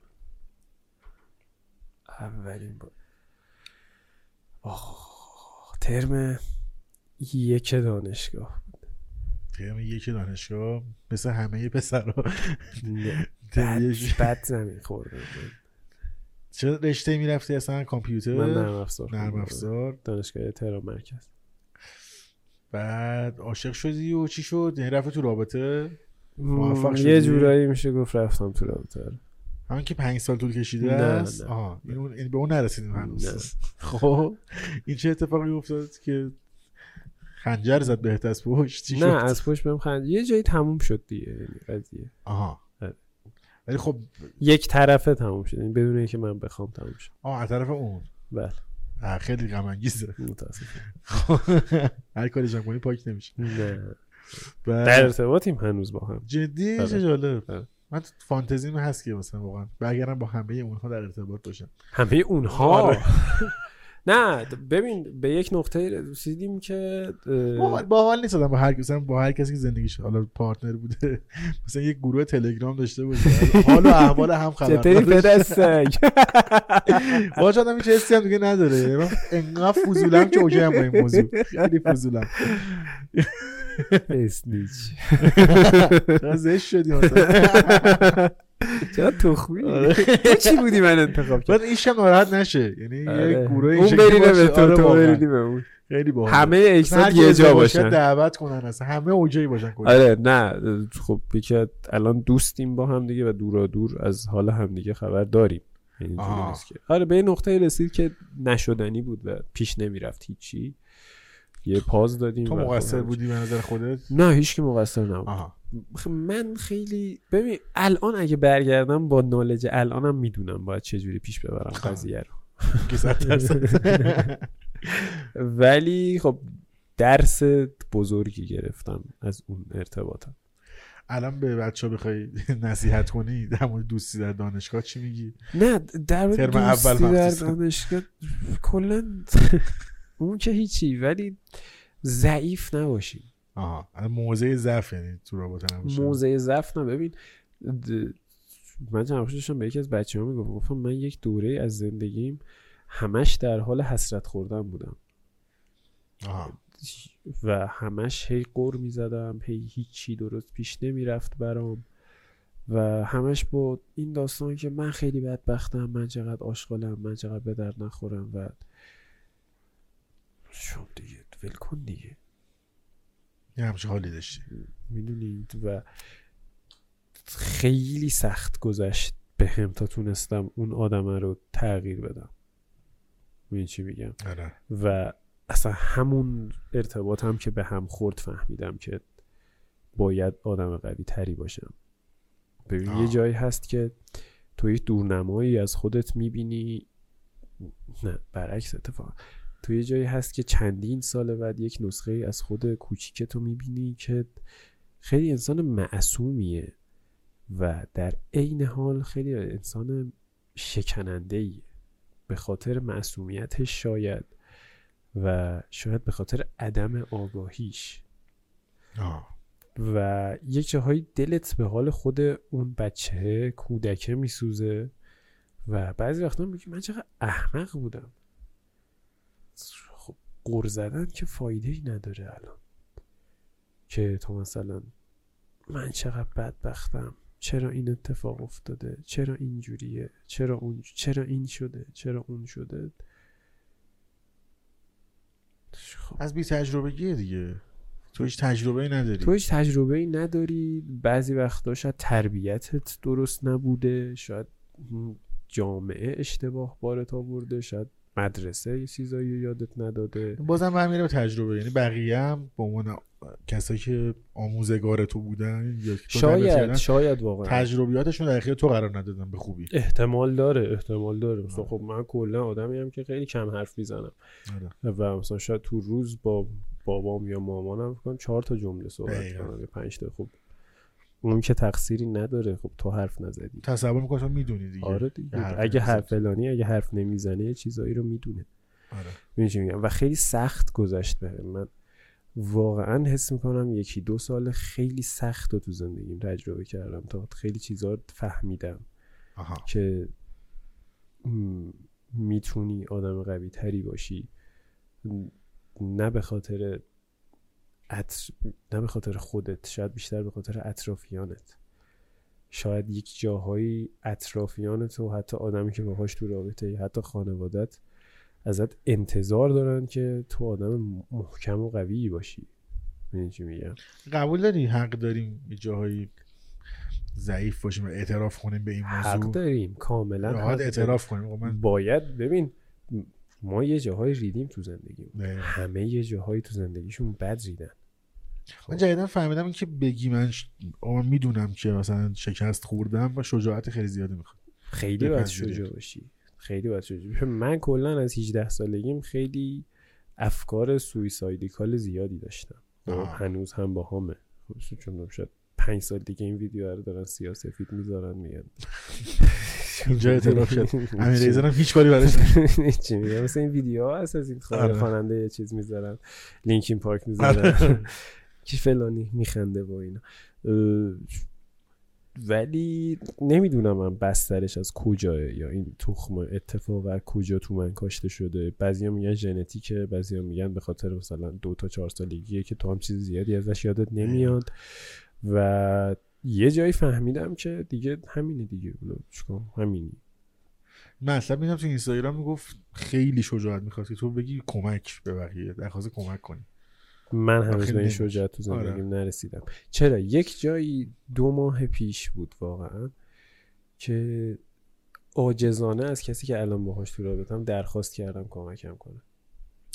B: اولین بار. آه ترم یک دانشگاه
A: ترم یک دانشگاه؟ مثل همه (laughs) ترم
B: بد, زمین خورده بود.
A: چه رشته می‌رفتی اصلا؟ کامپیوتر؟
B: من نرم افزار
A: نرم. افزار؟
B: دانشگاه تهران مرکز.
A: بعد عاشق شدی و چی شد؟ یعنی رفت تو رابطه؟ موفق شدی؟
B: یه جورایی میشه گفت رفتم تو رابطه.
A: همون که پنج سال طول کشیده است. آها این این به اون نرسیدیم. هنوز. خب این چه اتفاقی افتاد که خنجر زد بهت از پشت؟
B: نه از پشت بهم خند یه جایی تموم شد دیگه یعنی قضیه.
A: آها.
B: آره.
A: ولی خب
B: یک طرفه تموم شد یعنی بدون اینکه من بخوام تموم شد.
A: آه از طرف اون.
B: بله.
A: خیلی غم انگیزه.
B: متاسفم.
A: هر کاری جمع کنی پاک نمیشه.
B: نه. در ارتباطیم هنوز با هم.
A: جدی؟
B: آره.
A: چه جالب.
B: آره.
A: من تو فانتزیم هست که مثلا واقعا برگردم با همه اونها در ارتباط باشم.
B: همه اونها؟
A: آره. (laughs)
B: نه ببین به یک نقطه رسیدیم که
A: باحال باحال نیست با هر مثلا با هر کسی که زندگیش حالا پارتنر بوده. (laughs) مثلا یک گروه تلگرام داشته باشه. حال و احوال هم خبر
B: چطوری پدستک (laughs)
A: باشه آدم هیچ حسی هم دیگه نداره. من انقدر فضولم که اوکی هم با این موضوع. خیلی فضولم.
B: اسنیچ.
A: چقدر زشت شدی مثلا؟ (laughs)
B: چرا تخمی؟
A: آره.
B: تو چی بودی من انتخاب کردم؟
A: بعد ایش هم ناراحت نشه. یعنی یه
B: آره.
A: گروه این
B: اون
A: شکلی
B: برینه به تو
A: آره
B: تو. برینی به اون
A: خیلی باحال.
B: همه اکسات یه جا باشن.
A: دعوت کنن اصلا. همه اوکی باشن کلا.
B: آره نه. خب یکی الان دوستیم با هم دیگه و دورا دور از حال هم دیگه خبر داریم. یعنی که. آره به یه نقطه رسید که نشدنی بود و پیش نمی‌رفت هیچی. یه پاز دادیم
A: تو مقصر بودی به نظر خودت
B: نه هیچ که مقصر نبود
A: آها
B: خب من خیلی ببین الان اگه برگردم با نالج الانم می‌دونم باید چه جوری پیش ببرم
A: خب.
B: قضیه رو. (laughs) (laughs) ولی خب درس بزرگی گرفتم از اون ارتباطم
A: الان به بچه ها بخوای نصیحت کنی در مورد دوستی در دانشگاه چی میگی
B: نه در مورد دوستی در. دانشگاه کلا اون که هیچی ولی ضعیف نباشی.
A: آها موضع ضعف یعنی تو رابطه نباشه
B: موضع ضعف نه. ببین د- من چند داشتم به یکی از بچه ها می‌گفتم گفتم من یک دوره از زندگیم همش در حال حسرت خوردن بودم.
A: آها.
B: و همش هی قور می‌زدم هی هیچی درست پیش نمی‌رفت برام. و همش با این داستان که من خیلی بدبختم من چقدر آشغالم من چقدر به درد نخورم و شم دیگه. ول کن دیگه.
A: یه همچه حالی داشتی.
B: می‌دونید و خیلی سخت گذشت به هم تا تونستم اون آدمه رو تغییر بدم. می‌دونی چی میگم؟
A: آره.
B: و اصلا همون ارتباط هم که به هم خورد فهمیدم که باید آدم قوی تری باشم. ببین
A: آه.
B: یه جایی هست که تو یک دورنمایی از خودت می‌بینی. نه برعکس اتفاق تو یه جایی هست که چندین سال بعد یک نسخه از خود کوچیک تو می‌بینی که خیلی انسان معصومیه و در عین حال خیلی انسان شکننده ایه به خاطر معصومیتش شاید و شاید به خاطر عدم آگاهیش
A: آه.
B: و یک جاهایی دلت به حال خود اون بچه کودکه میسوزه و بعضی وقتا میگی من چقدر احمق بودم قر زدن که فایده ای نداره الان. که تو مثلا من چقدر بدبختم چرا این اتفاق افتاده چرا اینجوریه چرا اون چرا این شده چرا اون شده؟ خب.
A: از بی تجربگیه دیگه. تو هیچ تجربه ای نداری.
B: تو هیچ تجربه ای نداری. بعضی وقتا شاید تربیتت درست نبوده شاید جامعه اشتباه بارت آورده شاید مدرسه یه چیزایی یادت نداده؟
A: بازم برمیره به تجربه یعنی بقیه هم به عنوان کسایی که آموزگار تو بودن یا
B: شاید شاید واقعا.
A: تجربیاتشون در تو قرار ندادن به خوبی.
B: احتمال داره احتمال داره. مثلا خب من کلا آدمی هم که خیلی کم حرف می‌زنم.
A: آره.
B: و مثلا شاید تو روز با بابام یا مامانم کنم چهار تا جمله صحبت. کنم یا پنج تا. خب اون که تقصیری نداره. خب تو حرف نزدی.
A: تصور می‌کنم تو می‌دونی دیگه.
B: آره دیگه.
A: حرف
B: اگه. حرف فلانی اگه حرف نمی‌زنه یه چیزایی رو می‌دونه.
A: آره.
B: چی میگم؟ و خیلی سخت گذشت به من. واقعا حس می‌کنم یکی دو سال خیلی سخت رو تو زندگیم تجربه کردم تا خیلی چیزا فهمیدم
A: آها.
B: که می‌تونی آدم قوی تری باشی. نه به خاطر اتر... نه به خاطر خودت شاید بیشتر به خاطر اطرافیانت. شاید یک جاهایی اطرافیانت و حتی آدمی که باهاش تو رابطه حتی خانوادت ازت انتظار دارن که تو آدم محکم و قوی باشی. می‌دونی چی میگم؟
A: قبول داری حق داریم یه جاهایی ضعیف باشیم و اعتراف کنیم به این
B: حق
A: موضوع
B: داریم. کاملا حق.
A: اعتراف کنیم. آقا من
B: باید ببین ما یه جاهای ریدیم تو زندگی. همه یه جاهایی تو زندگیشون بد ریدن
A: من جدیدا فهمیدم این که بگی من ش... می‌دونم که مثلا شکست خوردم و شجاعت خیلی زیادی می‌خواد
B: خیلی باید. شجاع باشی خیلی باید شجاع باشی. (laughs) من کلا از 18 سالگیم خیلی افکار سویسایدیکال زیادی داشتم خب،
A: آه.
B: هنوز هم با همه خب چون شاید پنج سال دیگه این ویدیو رو دارن سیاسفید می‌ذارن میگن (laughs)
A: اینجا اعتراف شد. (laughs) امیر ریزن هم هیچ کاری براش. (laughs)
B: چی میگم مثل این ویدیو هست از این
A: آره.
B: خواننده یه چیز می‌ذارن. لینکین پارک می‌ذارن. (laughs) که فلانی میخنده با اینا. ولی نمی‌دونم من بسترش از کجاه یا این تخم اتفاق از کجا تو من کاشته شده. بعضیا میگن ژنتیکه بعضیا میگن به خاطر مثلا دو تا چهار سالگیه که تو هم چیز زیادی ازش یادت نمیاد. و یه جایی فهمیدم که دیگه همینه دیگه. چیکار؟ همینی.
A: من اصلا میدم تو اینستاگرام می‌گفت خیلی شجاعت می‌خواد که تو بگی کمک به بقیه درخواست کمک کنی.
B: من هنوز به این. شجاعت تو
A: آره.
B: زندگیم نرسیدم. چرا؟ یک جایی دو ماه پیش بود واقعا که عاجزانه از کسی که الان باهاش تو رابطم درخواست کردم کمکم کنه.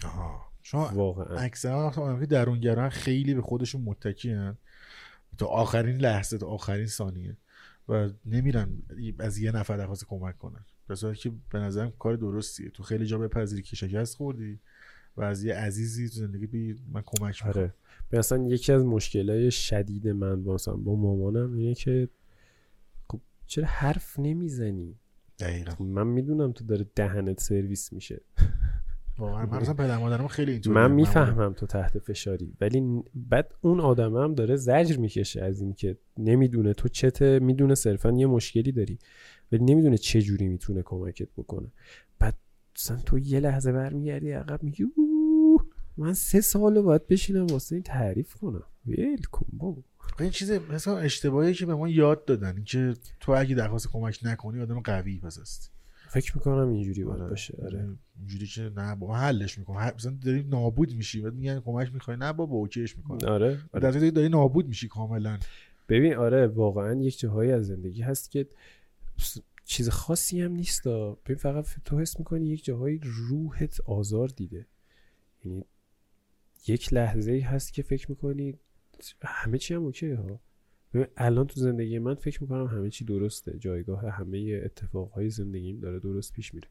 A: آها. شما
B: واقعا.
A: اکثرا وقتا آدم که درونگران خیلی به خودشون متکی تا آخرین لحظه تا آخرین ثانیه. و نمیرن از یه نفر درخواست کمک کنن. صورتی که به نظرم کار درستیه. تو خیلی جا بپذیری که شکست خوردی و از یه عزیزی تو زندگی بگی من کمک می‌کنم.
B: آره. به اصلا یکی از مشکلای شدید من با مثلا با مامانم اینه که خب چرا حرف نمی‌زنی؟
A: دقیقا.
B: من می‌دونم تو داره دهنت سرویس میشه.
A: واقعا. من پدر مادرم خیلی اینطوری
B: من می‌فهمم تو تحت فشاری ولی بعد اون آدم هم داره زجر می‌کشه از این که نمی‌دونه تو چته می‌دونه صرفا یه مشکلی داری ولی نمی‌دونه چه جوری می‌تونه کمکت بکنه. بعد مثلا تو یه لحظه برمیگردی عقب میگی من سه سال باید بشینم واسه این تعریف کنم. ویل کن بابا.
A: این چیز مثلا اشتباهی که به ما یاد دادن. این که تو اگه درخواست کمک نکنی آدم قوی پس هستی
B: فکر می‌کنم اینجوری باید
A: آره.
B: باشه آره.
A: اینجوری که نه بابا حلش می‌کنم مثلا داری نابود میشی بعد میگن کمک می‌خوای. نه بابا اوکیش می‌کنم.
B: آره, آره.
A: در که داری نابود میشی کاملا.
B: ببین آره واقعا یک جاهایی از زندگی هست که چیز خاصی هم نیست. ببین فقط تو حس می‌کنی یک جاهایی روحت آزار دیده. یعنی یک لحظه ای هست که فکر می‌کنی همه چی هم اوکی ها. الان تو زندگی من فکر می‌کنم همه چی درسته. جایگاه همه اتفاقهای زندگیم داره درست پیش میره.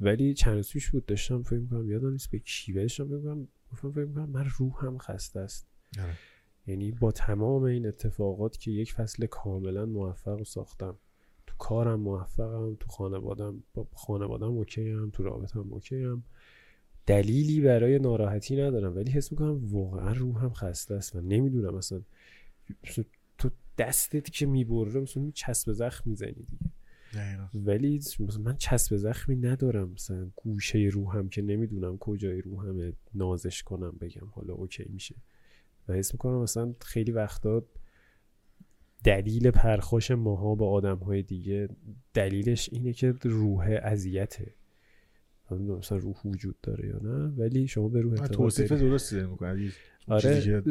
B: ولی چند روز پیش بود داشتم فکر می‌کنم یادم نیست به کی داشتم فکر می‌کنم گفتم فکر می‌کنم من روحم خسته است.
A: آره.
B: یعنی با تمام این اتفاقات که یک فصل کاملا موفق ساختم. تو کارم موفقم تو خانوادم با خانوادم اوکی هم تو رابطم اوکی هم دلیلی برای ناراحتی ندارم ولی حس می‌کنم واقعا روحم خسته است و نمی‌دونم اصلا. دستت که می‌بره مثلا چسب زخم می‌زنی دیگه. ولی مثلا من چسب زخمی ندارم مثلا گوشه روحم که نمی‌دونم کجای روحم نازش کنم بگم حالا اوکی میشه و حس می‌کنم مثلا خیلی وقتا دلیل پرخوش ماها با آدم های دیگه دلیلش اینه که روح اذیته مثلا روح وجود داره یا نه ولی شما به روح
A: توصیف. درستی داری
B: آره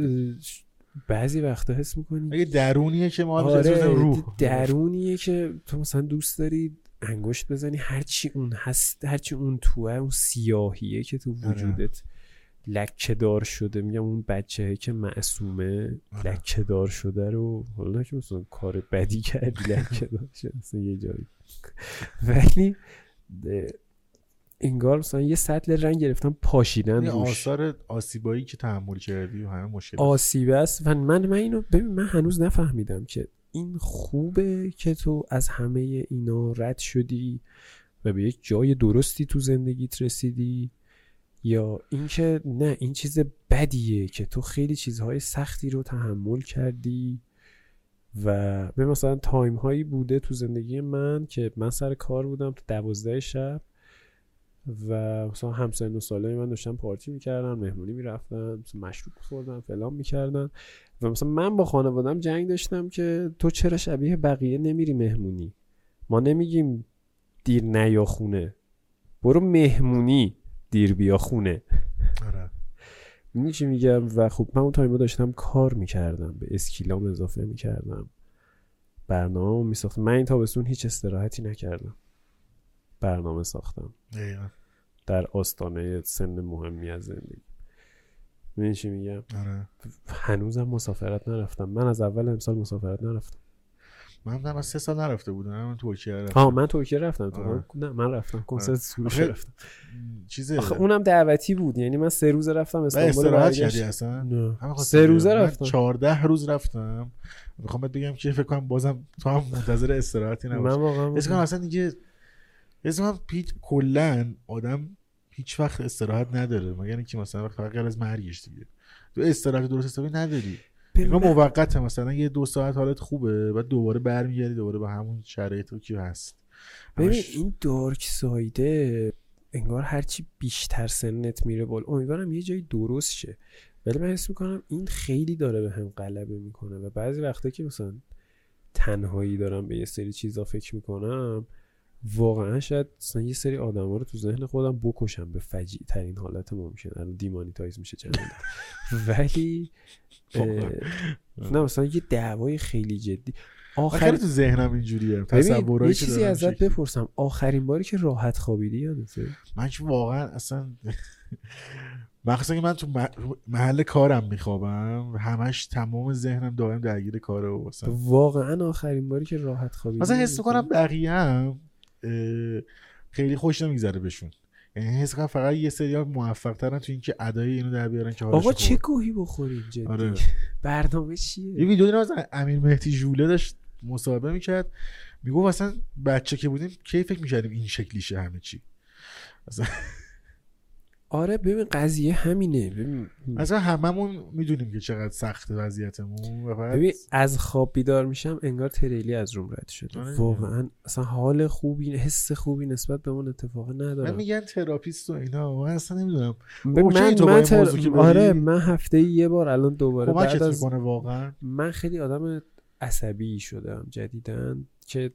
B: بعضی وقتا حس می‌کنی
A: اگه درونیه که ما
B: آره
A: روح
B: درونیه که تو مثلا دوست داری انگشت بزنی هرچی اون هست هرچی اون توه اون سیاهیه که تو
A: آره.
B: وجودت لکه دار شده میگم اون بچه که معصومه
A: آره.
B: لکه دار شده رو حالا که مثلا کار بدی کردی لکه دار شده مثلا یه جایی ولی انگار مثلا یه سطل رنگ گرفتم پاشیدن روش.
A: آثار آسیبایی که تحمل کردی و همه مشکل
B: آسیبه است. و من من اینو ببین من هنوز نفهمیدم که این خوبه که تو از همه اینا رد شدی و به یک جای درستی تو زندگیت رسیدی یا اینکه نه این چیز بدیه که تو خیلی چیزهای سختی رو تحمل کردی و به مثلا تایم هایی بوده تو زندگی من که من سر کار بودم تو دوازده شب. و مثلا همسن و ساله من داشتن پارتی می‌کردن مهمونی می‌رفتن مثلا مشروب خوردن فلان می‌کردن. و مثلا من با خانوادم جنگ داشتم که تو چرا شبیه بقیه نمیری مهمونی؟ ما نمیگیم دیر نیا خونه. برو مهمونی دیر بیا خونه.
A: آره.
B: می‌دونی چی میگم؟ و خب من اون تایما داشتم کار می‌کردم به اسکیلام اضافه می‌کردم. برنامه میساختم. من این تابستون هیچ استراحتی نکردم. برنامه ساختم.
A: دقیقاً.
B: در آستانه سن مهمی از زندگی. می‌دونی چی میگم؟
A: آره.
B: هنوزم مسافرت نرفتم. من از اول امسال مسافرت نرفتم.
A: من هم از سه سال نرفته بودم. من ترکیه رفتم.
B: آه من ترکیه رفتم. تو
A: آره.
B: نه من رفتم. کنسرت
A: آره.
B: سروش رفتم.
A: چیز
B: آخه اونم دعوتی بود. یعنی من سه روز رفتم استانبول
A: استراحت
B: برگشت-
A: کردی اصلا؟
B: نه. سه روزه.
A: من
B: رفتم.
A: 14 روز رفتم. می‌خوام بهت بگم که فکر کنم بازم تو هم منتظر استراحتی
B: من
A: نباشی
B: واقعا
A: حس کنم اصلا دیگه حس کنم پیچ کلا آدم هیچ وقت استراحت نداره. مگر اینکه مثلا وقت فقط از مرگش دیگه. تو استراحت درست حسابی نداری.
B: ببین،
A: موقته مثلا یه دو ساعت حالت خوبه بعد دوباره برمیگردی دوباره به همون شرایط که هست.
B: ببین
A: همش-
B: این دارک سایده انگار هرچی بیشتر سنت میره بالا. امیدوارم یه جایی درست شه. ولی من حس می‌کنم این خیلی داره به هم غلبه می‌کنه. و بعضی وقتا که مثلا تنهایی دارم به یه سری چیزا فکر می‌کنم واقعا شاید مثلا یه سری آدم ها رو تو ذهن خودم بکشم به فجیع ترین حالت ممکن. الان دیمانیتایز میشه چند ولی نه مثلا یه دعوای خیلی جدی.
A: آخر تو ذهنم اینجوریه. تصورایی
B: یه چیزی ازت. بپرسم. آخرین باری که راحت خوابیدی یادته
A: من که واقعا اصلا مخصوصا که من تو مح- محل کارم میخوابم. همش تمام ذهنم دائم درگیر کاره و
B: واقعا آخرین باری که راحت خوابیدی
A: مثلا حس؟ می‌کنم بقیه هم خیلی خوش نمیگذره بهشون. یعنی حس کنم فقط یه سری ها موفق ترن تو اینکه ادای اینو در بیارن که
B: آقا چه. گوهی بخوریم جدی؟
A: آره. (laughs)
B: برنامه
A: یه
B: چیه
A: ویدیو دیدم از امیر مهدی ژوله داشت مصاحبه می‌کرد. می‌گفت اصلا بچه که بودیم کی فکر می‌کردیم این شکلیشه همه چی؟
B: آره ببین قضیه همینه ببین
A: اصلا هممون می‌دونیم که چقدر سخت وضعیتمون
B: ببین از خواب بیدار میشم انگار تریلی از روم رد شده
A: آره.
B: واقعا اصلا حال خوبی حس خوبی نسبت به اون اتفاق
A: من
B: ندارم
A: میگن تراپیست و اینا من اصلا نمی‌دونم
B: من, من
A: این
B: تر-؟ آره من هفته یه بار الان دوباره بعد از
A: واقعا
B: من خیلی آدم عصبی شدم جدیدن که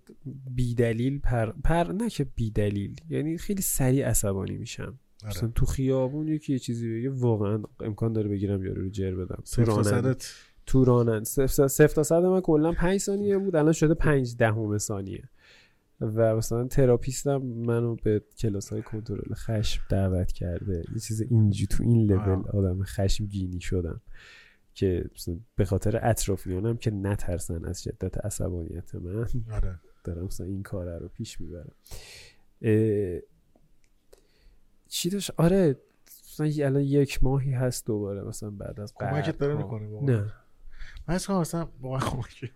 B: بیدلیل پر, پر نه که بیدلیل یعنی خیلی سریع عصبانی میشم. مثلا تو خیابون یکی یه چیزی بگه واقعا امکان داره بگیرم یارو رو جر بدم. تو راننده. تو راننده. صفر تا صد من کلا 5 ثانیه بود الان شده 5 دهم ثانیه. و مثلا تراپیستم منو به کلاس های کنترل خشم دعوت کرده. یه چیز اینجی تو این لول. آدم خشمگینی شدم که به خاطر اطرافیانم که نترسن از شدت عصبانیت من.
A: آره.
B: دارم مثلا این کار رو پیش می‌برم. چی داشت؟ آره مثلا الان یک ماهی هست دوباره مثلا بعد از
A: کمکت داره
B: قرنها.
A: می‌کنه واقعا؟
B: نه.
A: من اصلا اصلا واقعا کمک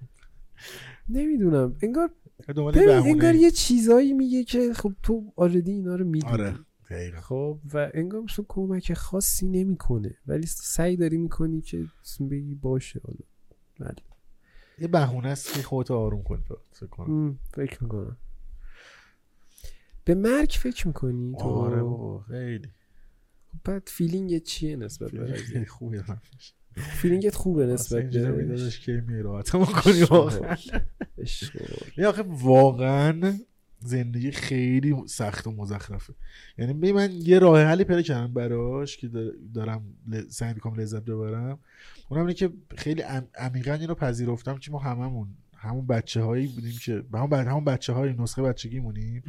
B: نمی‌دونم. انگار انگار یه چیزایی میگه که خب تو آردی اینا رو می‌دونی.
A: آره دقیقا.
B: خب و انگار مثلا کمک خاصی نمی‌کنه. ولی سعی داری می‌کنی که مثلا بگی باشه حالا. بله.
A: یه بهونه است که خودت آروم کنی فکر کنم.
B: فکر می‌کنم. به مرگ فکر می‌کنی تو؟
A: آره بابا خیلی.
B: بعد feeling چیه نسبت به
A: خیلی
B: قضیه؟
A: خوبه
B: feeling ت خوبه نسبت بهش
A: داداش. که می راحت کنی واقعا. آخه واقعا زندگی خیلی سخت و مزخرفه. یعنی ببین من یه راه حلی پیدا کردم براش که دا- دارم سعی می‌کنم لذت ببرم. اونم اینه که خیلی عم- عمیقا اینو پذیرفتم که ما هممون همون بچه هایی بودیم که همون, ب... همون بچه های نسخه بچگی مونیم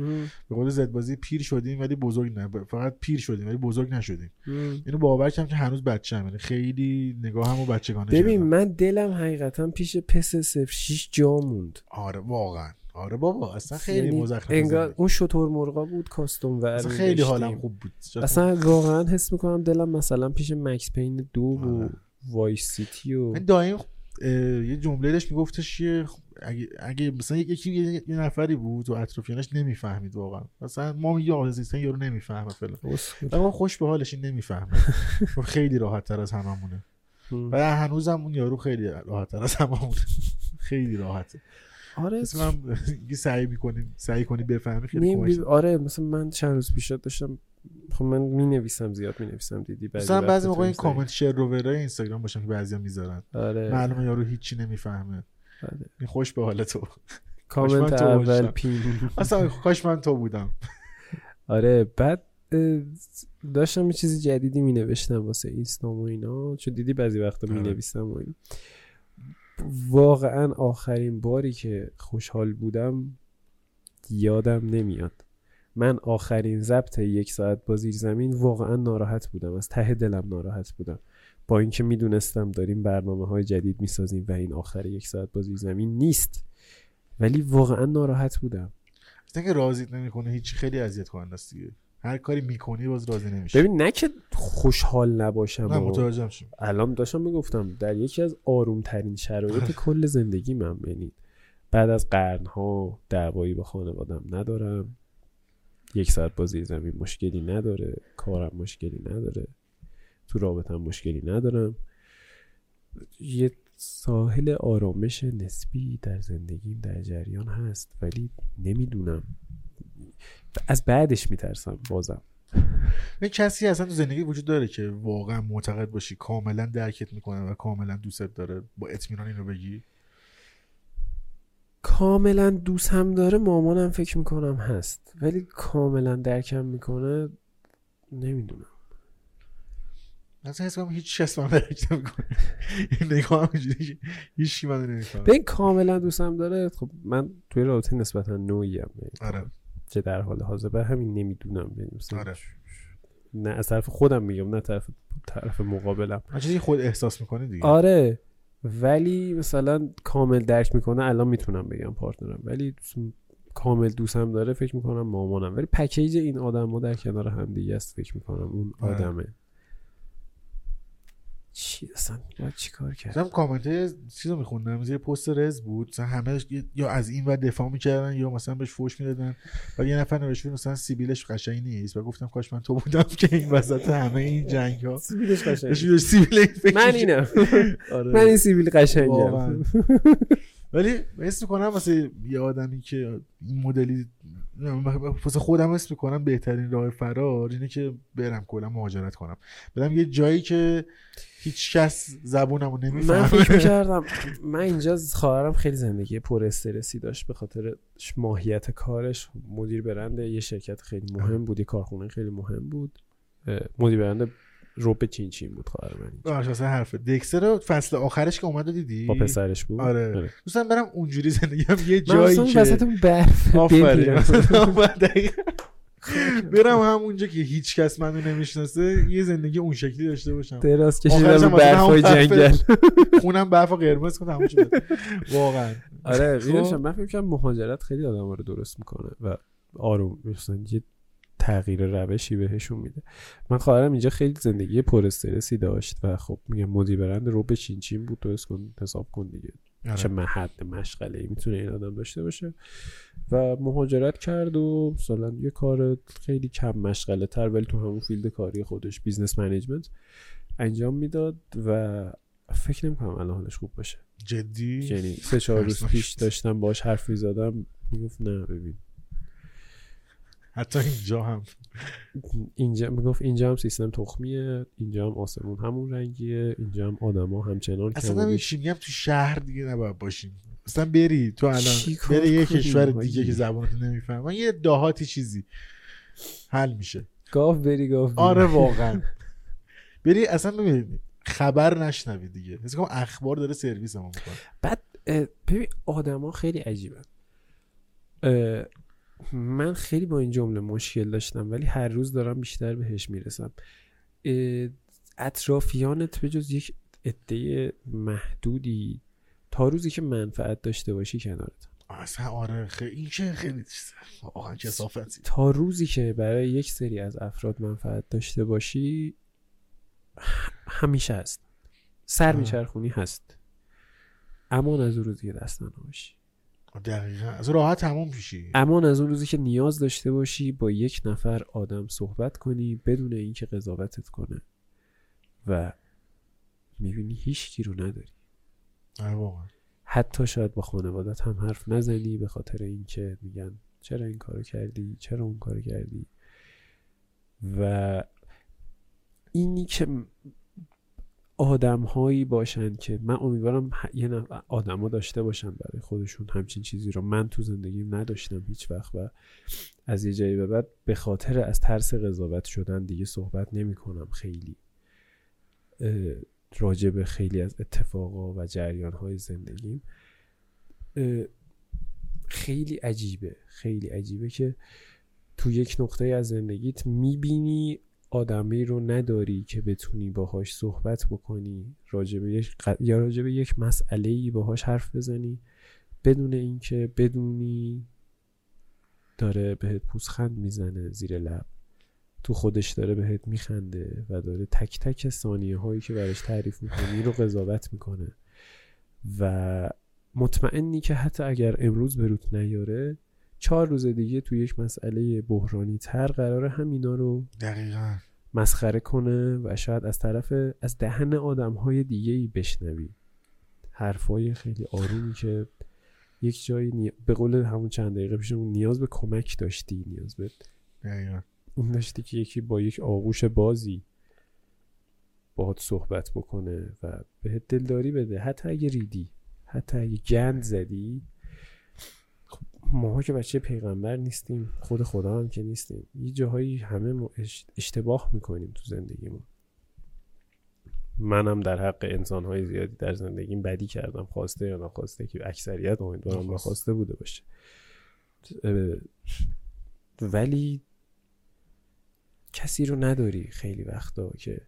A: به قول زد بازی پیر شدیم ولی بزرگ نه فقط پیر شدیم ولی بزرگ نشدیم. اینو باور کردم که هنوز بچه هم یعنی خیلی نگاه همو بچگانه
B: ببین من دلم حقیقتا پیش پس 06 جا موند.
A: آره واقعا. آره بابا اصلا خیلی
B: یعنی
A: مزخرف
B: انگار اون شطور مرغا بود کاستوم ور
A: اصلا خیلی حالم خوب بود.
B: اصلا واقعا حس می‌کنم دلم مثلا پیش مکس پین دو و
A: آره.
B: وایس سیتی و
A: من دایم یه جمله داشت میگفتش که اگه, اگه مثلا یکی یه, یه نفری بود و اطرافیانش نمی‌فهمید واقعا. مثلا ما میگه آقا زیستن یارو نمی‌فهمه
B: اسکول.
A: آقا خوش به حالش این نمی‌فهمه. (laughs) خب خیلی راحت تر از هممونه.
B: هم.
A: و هنوزم اون یارو خیلی راحت تر از هممونه. خیلی راحته.
B: آره
A: مثل من اگه سعی می‌کنیم سعی کنی بفهمی خیلی
B: آره مثلا من چند روز پیش داشتم خب من می نویسم زیاد می نویسم دیدی بعضی
A: بعضی موقع این. کامنت شیر روورای اینستاگرام باشن که بعضیا می‌ذارن.
B: آره.
A: معلومه یارو هیچی نمی‌فهمه.
B: آره.
A: خوش به حال تو.
B: کامنت اول
A: باشم.
B: پین.
A: اصلا کاش من تو بودم.
B: آره بعد داشتم یه چیزی جدیدی می نوشتم واسه اینستام و اینا. چون دیدی بعضی وقتا می
A: آره.
B: نویسم و اینا. واقعا آخرین باری که خوشحال بودم یادم نمیاد. من آخرین ضبط یک ساعت با زیر زمین واقعا ناراحت بودم. از ته دلم ناراحت بودم. با اینکه می‌دونستم داریم برنامه های جدید می‌سازیم و این آخر یک ساعت با زیر زمین نیست ولی واقعا ناراحت بودم.
A: که راضیت نمی‌کنه هیچ خیلی اذیت کننده است دیگه. هر کاری می‌کنی باز راضی نمیشه
B: ببین نه که خوشحال نباشم
A: نه
B: و
A: متوجهم
B: الان داشتم می‌گفتم در یکی از آروم ترین شرایط (laughs) کل زندگی من یعنی بعد از قرنها دعوایی با خانوادم ندارم. یک ساعت با زیر زمین مشکلی نداره کارم مشکلی نداره تو رابطم مشکلی ندارم. یه ساحل آرامش نسبی در زندگیم در جریان هست ولی نمی‌دونم. از بعدش میترسم بازم.
A: این کسی اصلا تو زندگی وجود داره که واقعا معتقد باشی کاملا درکت می‌کنه و کاملا دوستت داره. با اطمینان اینو بگی.
B: کاملا دوست هم داره مامانم فکر می‌کنم هست. ولی کاملا درکم می‌کنه نمی‌دونم.
A: اصلا حس کنم هیچ کس من درک نمی‌کنه این نگاه هم اینجوری هیچ نمی‌فهمه
B: به این کاملا دوستم داره. خب من توی رابطه نسبتا نوعیم.
A: آره.
B: چه در حال حاضر. به همین نمی‌دونم. یعنی مثلا
A: آره.
B: نه از طرف خودم میگم نه طرف طرف مقابلم.
A: من چیزی خود احساس می‌کنه دیگه.
B: آره. ولی مثلا کامل درک می‌کنه الان می‌تونم بگم پارتنرم. ولی کامل دوستم داره فکر می‌کنم مامانم. ولی پکیج این آدم ها در کنار هم دیگه است فکر می‌کنم. اون
A: آره.
B: آدمه. چی اصلا باید چی کار کرد
A: مثلا کامنت چیزو میخوندم یه پست رز بود مثلا همه یا از این و دفاع می‌کردن یا مثلا بهش فوش می‌دادن و یه نفر نوشته بود مثلا سیبیلش قشنگ نیست و گفتم کاش من تو بودم که این وسط همه این جنگ ها
B: سیبیلش قشنگه.
A: سیبیل
B: من. اینم
A: آره.
B: من این سیبیل قشنگم. (laughs)
A: ولی حس می‌کنم واسه یه آدمی که این مدلی واسه خودم حس می‌کنم بهترین راه فرار اینه که برم کلا مهاجرت کنم. برم یه جایی که هیچ کس زبونمو
B: من
A: نمی‌فهمه.
B: فکر (laughs) می‌کردم من اینجا خواهرم خیلی زندگی پر استرسی داشت به خاطر ماهیت کارش. مدیر برند یه شرکت خیلی مهم بود یه کارخونه خیلی مهم بود. مدیر برند روب چین چین بود خواهر من
A: اصلا حرفه دکستر رو فصل آخرش که اومد رو دیدی؟
B: با پسرش بود.
A: آره. دوستان برم اونجوری زندگیم یه
B: من اصلا
A: جایی که
B: وسط اون برف. (laughs)
A: برم همونجا که هیچ کس منو نمی‌شناسه یه زندگی اون شکلی داشته باشم.
B: دراز کشیدم رو برفای
A: همون برف-
B: جنگل. (laughs)
A: خونم برف و قرمز کنم تموم شد. واقعا.
B: آره
A: خب.
B: می‌دونم من فکر کنم مهاجرت خیلی آدم رو درست می‌کنه و آروم. مثلا یه تغییر روشی بهشون میده. من خواهرم اینجا خیلی زندگی پر استرسی داشت و خب میگم مدیر برند رو به چین چین بود درست کن حساب کن دیگه. چه
A: آره.
B: محد مشغله ای می‌تونه این آدم داشته باشه. و مهاجرت کرد و مثلا یه کار خیلی کم مشغله تر ولی تو همون فیلد کاری خودش business management انجام می‌داد و فکر نمی‌کنم الان حالش خوب باشه.
A: جدی؟
B: یعنی سه چهار روز. پیش داشتم باش حرف می‌زدم می‌گفت نه ببین.
A: حتی اینجا هم.
B: اینجا می‌گفت اینجا هم سیستم تخمیه اینجا هم آسمون همون رنگیه اینجا هم آدما همچنان
A: اصلا. چی میگم تو شهر دیگه نباید باشیم. مثلا بری تو الان بری یه کشور؟ دیگه که زبانتو نمی‌فهمن یه دهاتی چیزی حل میشه.
B: گاف بری گاف بری.
A: آره (laughs) واقعا. بری اصلا ببین خبر نشنوی دیگه. کنم اخبار داره سرویس ما می‌کنه.
B: بعد ببین آدما خیلی عجیبن. اه، من خیلی با این جمله مشکل داشتم ولی هر روز دارم بیشتر بهش می‌رسم. اطرافیانت به جز یک عده محدودی تا روزی که منفعت داشته باشی کنارت.
A: اصلا آره خیلی این که خیلی. واقعا کسافتی.
B: تا روزی که برای یک سری از افراد منفعت داشته باشی همیشه هست. سر. میچرخونی هست. امان از روزی که دست نانه باشی
A: دقیقا. از راحت تموم میشی.
B: امان از اون روزی که نیاز داشته باشی با یک نفر آدم صحبت کنی بدون اینکه قضاوتت کنه. و می‌بینی هیچ کی رو نداری.
A: آره واقعا.
B: حتی شاید با خانوادت هم حرف نزنی به خاطر اینکه میگن چرا این کارو کردی؟ چرا اون کارو کردی؟ و اینی که آدم هایی باشن که من امیدوارم یه نفر آدما داشته باشن برای خودشون همچین چیزی رو. من تو زندگیم نداشتم هیچ وقت و از یه جایی به بعد به خاطر از ترس قضاوت شدن دیگه صحبت نمی کنم خیلی راجع به خیلی از اتفاقا و جریان های زندگیم خیلی عجیبه خیلی عجیبه که تو یک نقطه از زندگیت می‌بینی آدمی رو نداری که بتونی باهاش صحبت بکنی راجع به یک ق- یا راجع به یک مسئله ای باهاش حرف بزنی بدون اینکه بدونی داره بهت پوزخند می‌زنه زیر لب. تو خودش داره بهت میخنده و داره تک تک ثانیه هایی که براش تعریف می‌کنی رو قضاوت می‌کنه. و مطمئنی که حتی اگر امروز به روت نیاره چهار روز دیگه تو یک مسئله بحرانی تر قراره همینا رو
A: دقیقا.
B: مسخره کنه و شاید از طرف از دهن آدم های دیگه ای بشنوی. حرفای خیلی آرومی که یک جایی نی... به قول همون چند دقیقه پیشمون نیاز به کمک داشتی نیاز به
A: دقیقا.
B: این داشتی که یکی با یک آغوش بازی باهات صحبت بکنه و بهت دلداری بده. حتی اگه ریدی حتی اگه گند زدی ماها که بچه پیغمبر نیستیم خود خدا هم که نیستیم. یه جاهایی همه ما اش- اشتباه می‌کنیم تو زندگیمون. منم در حق انسانهای زیادی در زندگیم بدی کردم خواسته یا نخواسته که اکثریت امیدوارم
A: نخواسته.
B: بوده باشه. ولی کسی رو نداری خیلی وقتا که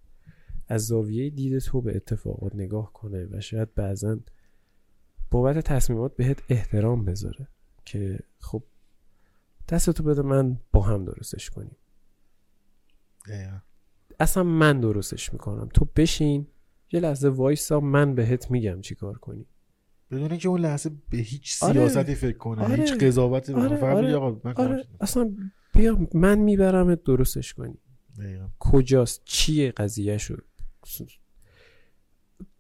B: از زاویه دید تو به اتفاقات نگاه کنه و شاید بعضا بابت تصمیمات بهت احترام بذاره. که خب دستتو بده من با هم درستش کنیم.
A: دقیقا.
B: اصلا من درستش می‌کنم. تو بشین یه لحظه وایسا من بهت میگم چی کار کنی.
A: بدون اینکه اون لحظه به هیچ
B: آره.
A: سیاستی فکر کنه
B: آره.
A: هیچ قضاوتی
B: آره،
A: آره.
B: آره.
A: آقا من
B: آره. اصلا بیا من میبرمت درستش کنی.
A: دقیقا.
B: کجاست؟ چیه قضیه شد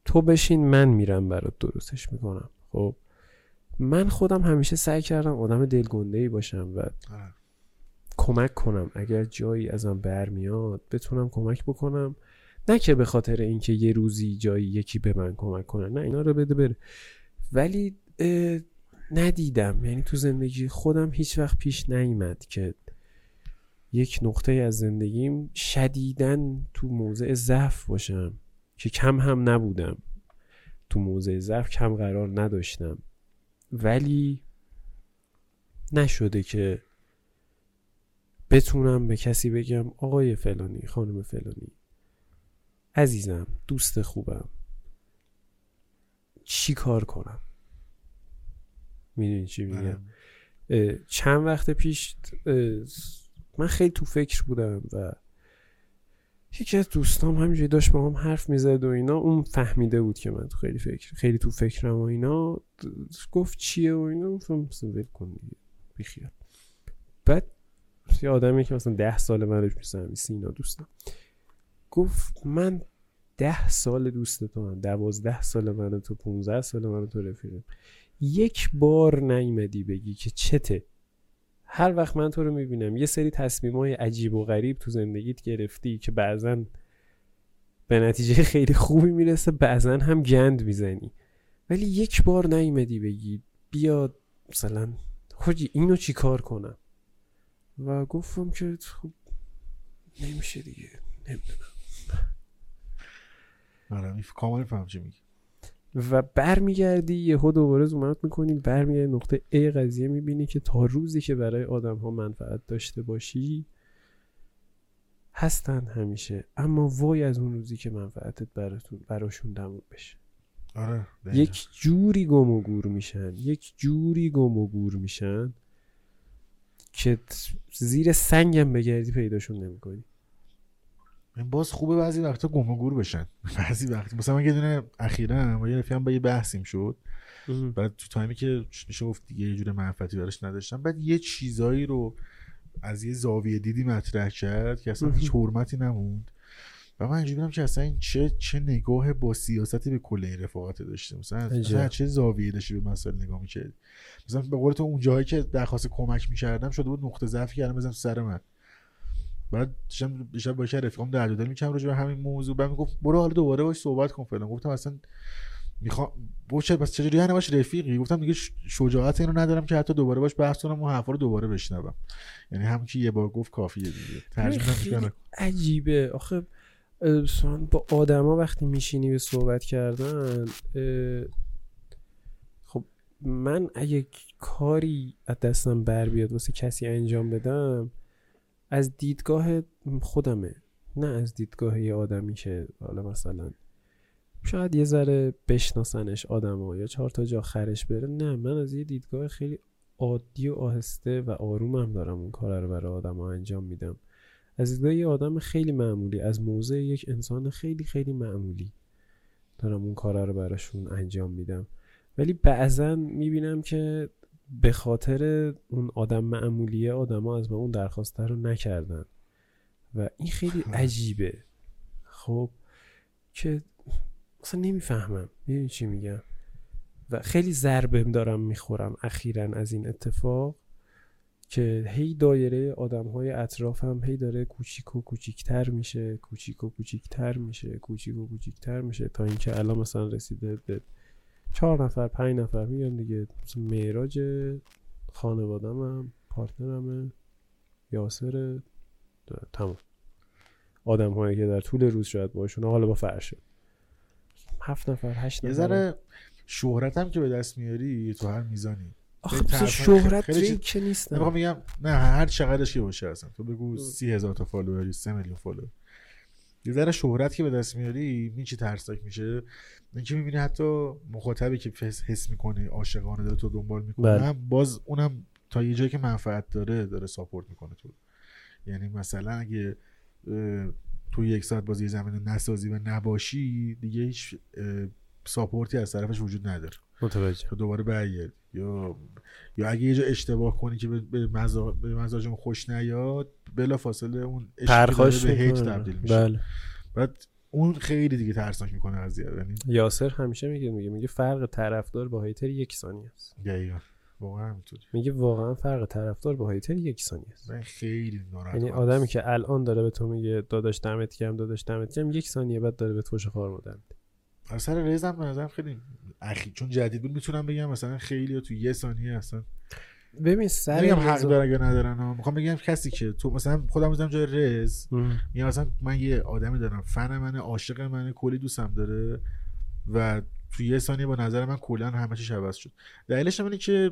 B: تو بشین من میرم برات درستش می‌کنم. خب؟ من خودم همیشه سعی کردم آدم دلگنده ای باشم و
A: آره.
B: کمک کنم. اگر جایی ازم برمیاد بتونم کمک بکنم. نه که به خاطر اینکه یه روزی جایی یکی به من کمک کنه. نه اینا رو بده بره. ولی ندیدم. یعنی تو زندگی خودم هیچ وقت پیش نیامد که یک نقطه از زندگیم شدیدن تو موضع ضعف باشم. که کم هم نبودم. تو موضع ضعف کم قرار نداشتم. ولی نشده که بتونم به کسی بگم آقای فلانی خانم فلانی عزیزم دوست خوبم چی کار کنم می‌دونی چی میگم
A: آره.
B: چند وقت پیش من خیلی تو فکر بودم و یکی از دوستام همینجوری داشت با هم حرف می‌زد و اینا. اون فهمیده بود که من تو خیلی فکر خیلی تو فکرم و اینا. گفت چیه و اینا؟ گفتم ول کن دیگه. بیخیال. بعد یه آدمی که مثلا ده سال من روش میسنم سینا دوستم. گفت من ده سال دوست تو هم دوازده سال من تو پونزده سال من تو رفیقم یک بار نیومدی بگی که چته؟ هر وقت من تو رو می‌بینم یه سری تصمیم های عجیب و غریب تو زندگیت گرفتی که بعضا به نتیجه خیلی خوبی می‌رسه بعضا هم گند می‌زنی. ولی یک بار نیومدی بگی بیا مثلا خوجی اینو چی کار کنم؟ و گفتم که خب نمیشه دیگه نمی‌دونم.
A: آره کاملا فهم چی میگی؟
B: و برمیگردی یهو دوباره زوم می‌کنی برمیگردی نقطه A قضیه می‌بینی که تا روزی که برای آدم ها منفعت داشته باشی هستن همیشه. اما وای از اون روزی که منفعتت براتون براشون تموم بشه.
A: آره.
B: یک جوری گم و گور میشن. یک جوری گم و گور میشن که زیر سنگم بگردی پیداشون نمی‌کنی.
A: باز خوبه بعضی وقتا گم و گور بشن. (laughs) بعضی وقت مثلا من یه دونه اخیرا با یه رفیقم با یه بحثیم شد. بعد تو تایمی که میشه گفت دیگه یه جور منفعتی براش نداشتم. بعد یه چیزایی رو از یه زاویه دیدی مطرح کرد که اصلا. هیچ حرمتی نموند. و من اینجوری که اصلا این چه چه نگاه با سیاستی به کل این رفاقت داشته. مثلا از چه زاویه داشتی به مسائل نگاه می‌کردی. مثلا به قول تو اون جاهایی که درخواست کمک می‌کردم شده بود نقطه ضعفی کردم بزنم سر من. بعد داشتم دیشب با یکی از رفیقام در دل می‌کردم راجع به همین موضوع. بعد می‌گفت برو حالا دوباره باش صحبت کن فلان. گفتم اصلا می‌خوام بس چجوری یعنی باش رفیقی؟ گفتم دیگه شجاعت اینو ندارم که حتی دوباره باش بحث کنم و حرفا رو دوباره بشنوم. یعنی هم که یه بار گفت کافیه دیگه. ترجمه
B: عجیبه. آخه با آدما وقتی میشینی به صحبت کردن خب من اگه کاری از دستم بر بیاد واسه کسی انجام بدم از دیدگاه خودمه نه از دیدگاه یه آدمی که حالا مثلا شاید یه ذره بشناسنش آدما یا چهار تا جا خرش بره. نه من از یه دیدگاه خیلی عادی و آهسته و آرومم دارم اون کار رو برای آدما انجام میدم. از دیدگاه یه آدم خیلی معمولی از موضع یک انسان خیلی خیلی معمولی دارم اون کارا رو براشون انجام میدم. ولی بعضا می‌بینم که به خاطر اون آدم معمولیه آدما از من اون درخواسته رو نکردن. و این خیلی عجیبه. خب که اصلا نمی‌فهمم. می‌دونی چی میگم؟ و خیلی ضربه دارم می‌خورم اخیرا از این اتفاق که هی دایره آدم های اطرافم هی داره کوچیک و کوچیکتر میشه کوچیک و کوچیکتر میشه کوچیک و کوچیکتر میشه تا اینکه الان مثلا رسیده به چهار نفر پنج نفر میگم دیگه. مثلا معراج خانوادمم partner مه یاسر تمام آدم هایی که در طول روز شاید باشون حالا با فرشه هفت نفر هشت
A: یه
B: نفر.
A: ذره شهرت هم که به دست میاری تو هر میزانی.
B: آخه شهرت
A: خیلی
B: که نیستم.
A: نمی‌خوام میگم نه هر چقدرش که باشه اصلا. تو بگو سی هزار تا follower ی سه میلیون follower. یه ذره شهرت که به دست میاری می چی ترسناک میشه؟ اینکه می‌بینی حتی مخاطبی که حس, می‌کنه عاشقانه داره تو دنبال می‌کنه
B: بله.
A: هم باز اونم تا یه جایی که منفعت داره داره ساپورت می‌کنه تو. یعنی مثلا اگه تو یک ساعت بازی زمین نسازی و نباشی دیگه هیچ ساپورتی از طرفش وجود نداره.
B: متوجه
A: تو دوباره برگرد یا یا اگه یه جا اشتباه کنی که به به, مزا... به مزاجمون خوش نیاد بلا فاصله اون
B: پرخاش
A: به
B: می‌کنه.
A: تبدیل میشه
B: بله
A: بعد اون خیلی دیگه ترسناک می‌کنه رو. یعنی
B: یاسر همیشه میگه میگه میگه فرق طرفدار با هیتر یک ثانیه است
A: دقیقاً واقعا همینطوری
B: میگه واقعا فرق طرفدار با هیتر یک ثانیه است
A: من خیلی ناراحت
B: یعنی آدمی. که الان داره به تو میگه داداش دمت گرم داداش دمت گرم یک ثانیه بعد داره به فوش خار مادر میده.
A: از سر ریزم به نظرم خیلی اخی چون جدید بود می‌تونم بگم مثلا خیلی تو یه ثانیه اصلا
B: ببین سر
A: نمیگم حق دارن یا ندارن ها. می‌خوام بگم کسی که تو مثلا خودم می‌ذارم جای رز. یا مثلا من یه آدمی دارم فن منه عاشق منه کلی دوستم داره و تو یه ثانیه با نظر من کلا همه چیش عوض شد. دلیلش هم اینه که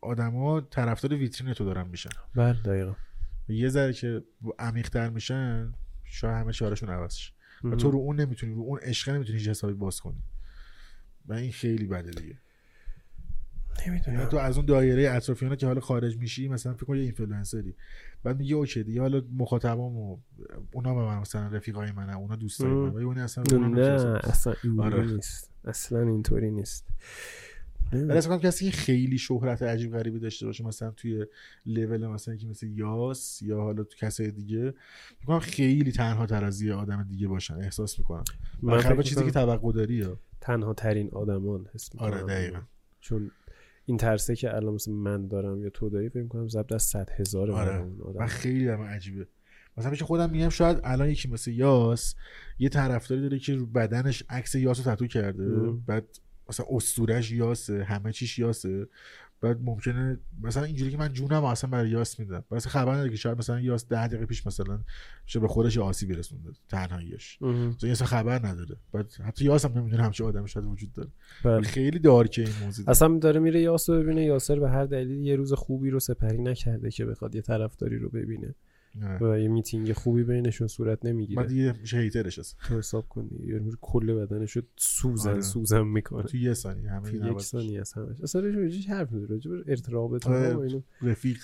A: آدما طرفدار ویترین تو دارن میشن.
B: بله دقیقا.
A: یه ذره که عمیق‌تر میشن شاید همه چهارشون عوض شه. و تو رو اون نمی‌تونی رو اون عشق نمی‌تونی هیچ حسابی باز کنی. و این خیلی بده دیگه. یعنی
B: نمی‌دونم
A: تو از اون دایره اطرافیانه که حالا خارج میشی مثلا فکر کن یه اینفلوئنسری بعد میگه okay دیگه حالا مخاطبامو اونا به من مثلا رفیقای منه اونا دوستای. من ولی اون اصلا
B: نه. اصلا اینطوری
A: آره.
B: نیست. اصلا اینطوری نیست.
A: ولی اصلا کسی که خیلی شهرت عجیب غریبی داشته باشه مثلا توی لول مثلا که مثل یاس یا حالا تو کسای دیگه. میگم خیلی تنها تر از یه آدم دیگه باشن احساس می‌کنم.
B: من
A: چیزی که توقع داری
B: تنها ترین آدمان حس می‌کنم.
A: آره دقیقا.
B: چون این ترسه که الان مثل من دارم یا تو داری فکر می‌کنم ضبط از صد هزار
A: آره.
B: برای اون آدم.
A: و خیلی برام عجیبه. مثلا پیش خودم میگم شاید الان یکی مثل یاس یه طرفداری داره که رو بدنش عکس یاس رو تتو کرده.
B: ام.
A: بعد مثلا اسطورش یاسه همه چیش یاسه. بعد ممکنه مثلا اینجوری که من جونم اصلا برای یاس میدم مثلا خبر نداره که شاید مثلا یاس ده دقیقه پیش مثلا چه به خودش آسیبی رسونده تنهاییش. مثلا اصلا خبر نداره بعد حتی یاس هم نمی‌دونه همچه آدمی شاید وجود داره
B: بله.
A: خیلی دارکه این موضوع
B: اصلا داره میره یاسر ببینه یاسر به هر دلیلی یه روز خوبی رو سپری نکرده که بخواد یه طرفداری رو ببینه
A: نه.
B: و یه میتینگ خوبی بینشون صورت نمی‌گیره.
A: بعد میشه هیترش اصلا
B: تو حساب کنی. یه کل بدنش رو سوزن
A: آره.
B: سوزن می‌کنه.
A: تو یه ثانیه همه
B: تو
A: این
B: یک ثانیه از همش. اصلا راجع چی حرف می‌زنی؟ راجع به ارتباط
A: آره.
B: و اینو.
A: رفیق.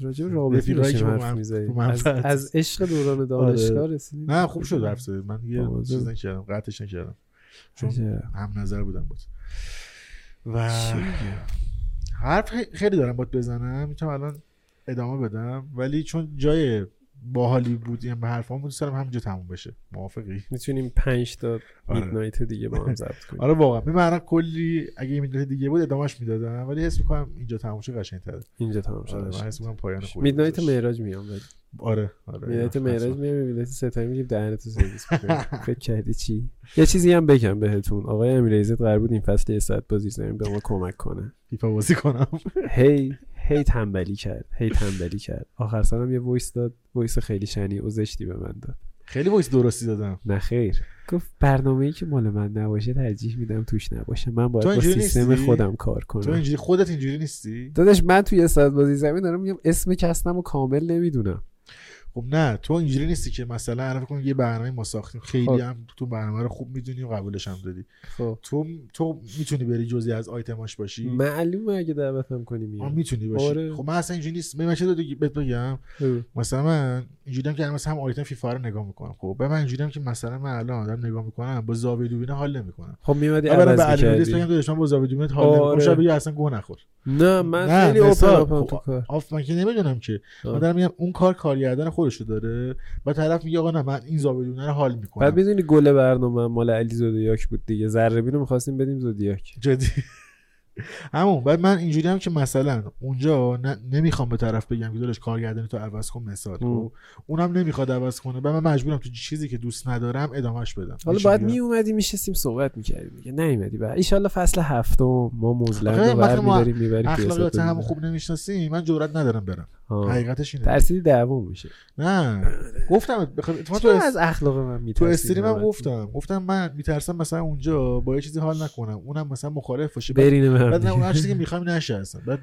B: راجع به رابطه
A: رفیقایی
B: حرف از. از عشق دوران دانشگاه رسیدیم.
A: نه خوب شد حرف زدی. من یه. چیز نکردم قطعش نکردم. چون. هم نظر بودم بود و؟ حرف خی- خیلی دارم باید بزنم. می‌تونم الان ادامه بدم. ولی چون جای باحالی بود یعنی به حرفام دوست دارم همینجا تموم بشه. موافقی؟
B: می‌تونیم پنج تا
A: آره.
B: میدنایت دیگه با هم ضبط کنیم.
A: آره واقعا. من کلی اگه می‌دونی دیگه بود ادامهش می‌دادم. ولی حس می‌کنم اینجا تموم شه قشنگ‌تره.
B: اینجا تمام
A: آره من حس می‌کنم پایان خوبی
B: میدنایت. معراج میام ولی.
A: آره آره
B: میدنایت. معراج میام میدنایت ستایی میگیم دهنتو سرویس. (laughs) فکر کردی چی؟ یه چیزی هم بگم بهتون. آقای امیرعزت قرار بود این فصل یه ساعت بازی زمین به ما کمک کنه.
A: فیفا بازی کنم.
B: هی. هی تنبلی کرد هی تنبلی کرد. آخر سرم یه وایس داد وایس خیلی شنیع و زشتی به من داد.
A: خیلی voice درستی دادم.
B: نه خیر. گفت برنامه ای که مال من نباشه ترجیح میدم توش نباشه. من باید
A: تو
B: با سیستم
A: نیستی؟
B: خودم کار
A: تو
B: کنم
A: اینجوری خودت اینجوری نیستی؟
B: داداش من توی ساعت بازی زمین دارم میگم اسم کسنم کامل نمی‌دونم.
A: خب نه تو اینجوری نیستی که مثلا فکر کن یه برنامه ما ساختیم. خیلی
B: خب.
A: هم تو برنامه رو خوب می‌دونی و قبولش هم دادی.
B: خب.
A: تو تو می‌تونی بری جزی از آیتماش باشی؟
B: معلومه اگه دعوتم کنی میام
A: می‌تونی باشی.
B: آره.
A: خب من اصلا اینجوری نیست. من چه بهت بگم. مثلا من اینجوری هم که مثلا هم آیتم فیفا رو نگاه می‌کنم. خب به من اینجوری هم که مثلا من الان دارم نگاه می‌کنم با زاویه دوربین حال نمی‌کنم.
B: خب میمدی
A: اولا به
B: عوض
A: علی بگم
B: می‌کردی
A: داداش من با زاویه دوربین حال نمی‌کنم.
B: آره.
A: بگی اصلا گوه نخور.
B: نه من
A: نه،
B: خیلی
A: open.
B: open
A: خب،
B: تو کار.
A: آف من که نمی‌دونم که. من
B: آه.
A: دارم میگم اون کار کارگردان خودشو داره و طرف میگه آقا نه من این زاویه رو حال می‌کنم.
B: بعد می‌دونی گل برنامه مال علی زودیاک بود دیگه. ذره رو می‌خواستیم بدیم زودیاک.
A: جدی. همون بعد من اینجوری هم که مثلا اونجا نمی‌خوام به طرف بگم که داداش کارگردانی تو عوض کن مثال. خب اونم نمی‌خواد عوض کنه بعد من مجبورم تو چیزی که دوست ندارم ادامهش بدم
B: حالا باید؟ می اومدی میشستیم صحبت می‌کردیم دیگه نیومدی بعد ایشالله فصل هفتم ما موزلند
A: آخه
B: رو
A: مثلا
B: ور
A: ما
B: میداریم می‌بریم
A: اخلاقیات هم. خوب نمی‌شناسیم من جرئت ندارم برم. حقیقتش اینه.
B: ترسیدی دعوا میشه.
A: نه. گفتم اتفاقا تو
B: از اخلاق من
A: تو استریم هم گفتم. گفتم من میترسم مثلا اونجا با یه چیزی حال نکنم. اونم مثلا مخالف باشه. بعد نه اون چیزی که می‌خوام نشه اصلا بعد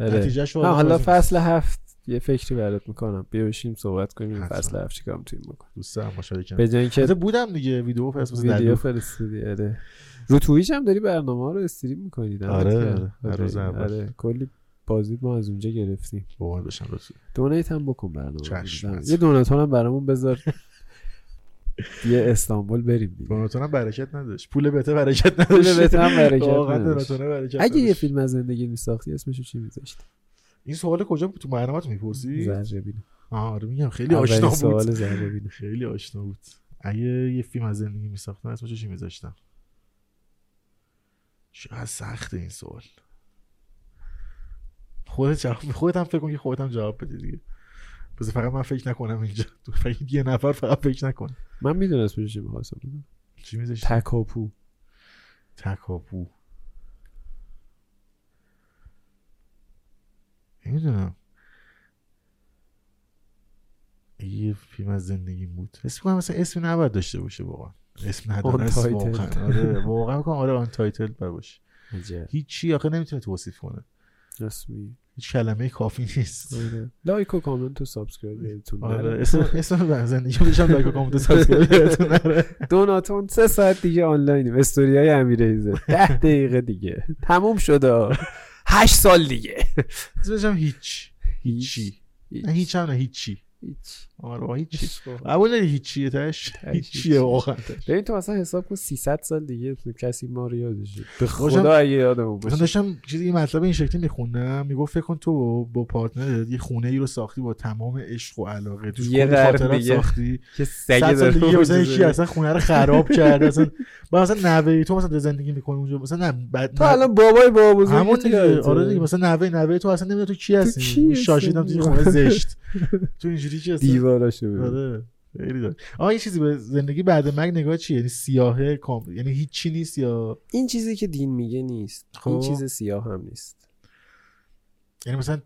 B: آره.
A: نتیجهش
B: حالا فصل هفت یه فکری برات می‌کنم. بیا بشیم صحبت کنیم. فصل هفت چیکار می‌تونیم بکنیم
A: دوست دارم کنم
B: به جای اینکه
A: بودم دیگه. ویدیو فیسبوک
B: ویدیو
A: ویدیو
B: فرستادی آره. رو تویچ هم داری برنامه رو استریم می‌کنی
A: آره، آره. اول.
B: آره. کلی بازی ما از اونجا گرفتیم.
A: باور بشم رسول
B: دونیت هم بکن برنامه. یه دوناتون هم برامون بذار. (laughs) یه استانبول بریم دیگه.
A: دوناتون هم برکت نداشت. پول بته برکت
B: پول
A: نداشت.
B: بهت هم برکت نداشت.
A: برکت
B: اگه یه. فیلم از زندگی میساختی اسمشو چی میذاشتی؟
A: این سوال کجا بود؟ تو برنامه‌ت می‌پرسی؟
B: بینه
A: آه آره میگم خیلی آشنا بود.
B: سوال بینه
A: خیلی آشنا بود. اگه یه فیلم از زندگی میساختم اسمش چی میذاشتم؟ چقدر سخته این سوال. خودت جواب خودت هم فکر کن که خودت هم جواب بدی دیگه. بذار فقط من فکر نکنم اینجا. تو فکر یه نفر فقط فکر نکن
B: من می‌دونم چی می‌خواستم بگم.
A: چی میذاشتی؟
B: تکاپو.
A: تکاپو. نمی‌دونم. یه فیلم از زندگی بود. اسم کنم مثلا اسم نباید داشته باشه واقعا. اسم نداره. واقعا. آره واقعا آره untitled باشه. هیچی آخه نمی‌تونه توصیف کنه.
B: رسمی
A: کلمه کافی نیست.
B: آره. like و کامنت و subscribe یادتون
A: آره
B: نره.
A: اسم اسم زندگی بشم like و comment subscribe یادتون نره.
B: دوناتون سه ساعت دیگه آنلاینیم. استوری های امیرعزته. ده دقیقه دیگه. تموم شده هشت سال دیگه.
A: اسمش هم هیچ. هیچی. نه هیچ هم نه هیچی.
B: هیچ.
A: آره هیچی. قبول داری هیچیه
B: تهش
A: هیچیه واقعا
B: ببین تو اصلا حساب کن 300 سال دیگه کسی ما رو یادشه به خدا اگه
A: مثلا
B: باشه.
A: داشتم چیزی این مطلب این شکلی میخوندم می‌گفت فکر کن تو با پارتنرت یه خونه ای رو ساختی با تمام عشق و علاقه. توش
B: یه
A: خاطرات
B: دیگه.
A: ساختی.
B: که
A: دیگه
B: داره
A: مثلا یکی. اصلا خونه رو خراب کرده؟ اصلا با مثلا نوه تو مثلا زندگی می‌کنه اونجا. مثلا نه بعد
B: تو الان بابای بابا بزرگی
A: همون
B: تو
A: دیگه. آره دیگه مثلا نوه نوه تو اصلا نمی‌دونی تو کی هستی. شاشیدم؟ توی خونه زشت. (laughs) تو اینجوری چی
B: ببین.
A: آره خیلی داره آها یه چیزی به زندگی بعد مرگ نگاه چیه؟ یعنی سیاهه کام یعنی هیچی نیست یا
B: این چیزی که دین میگه نیست. این
A: خب.
B: چیز سیاه هم نیست.
A: یعنی مثلا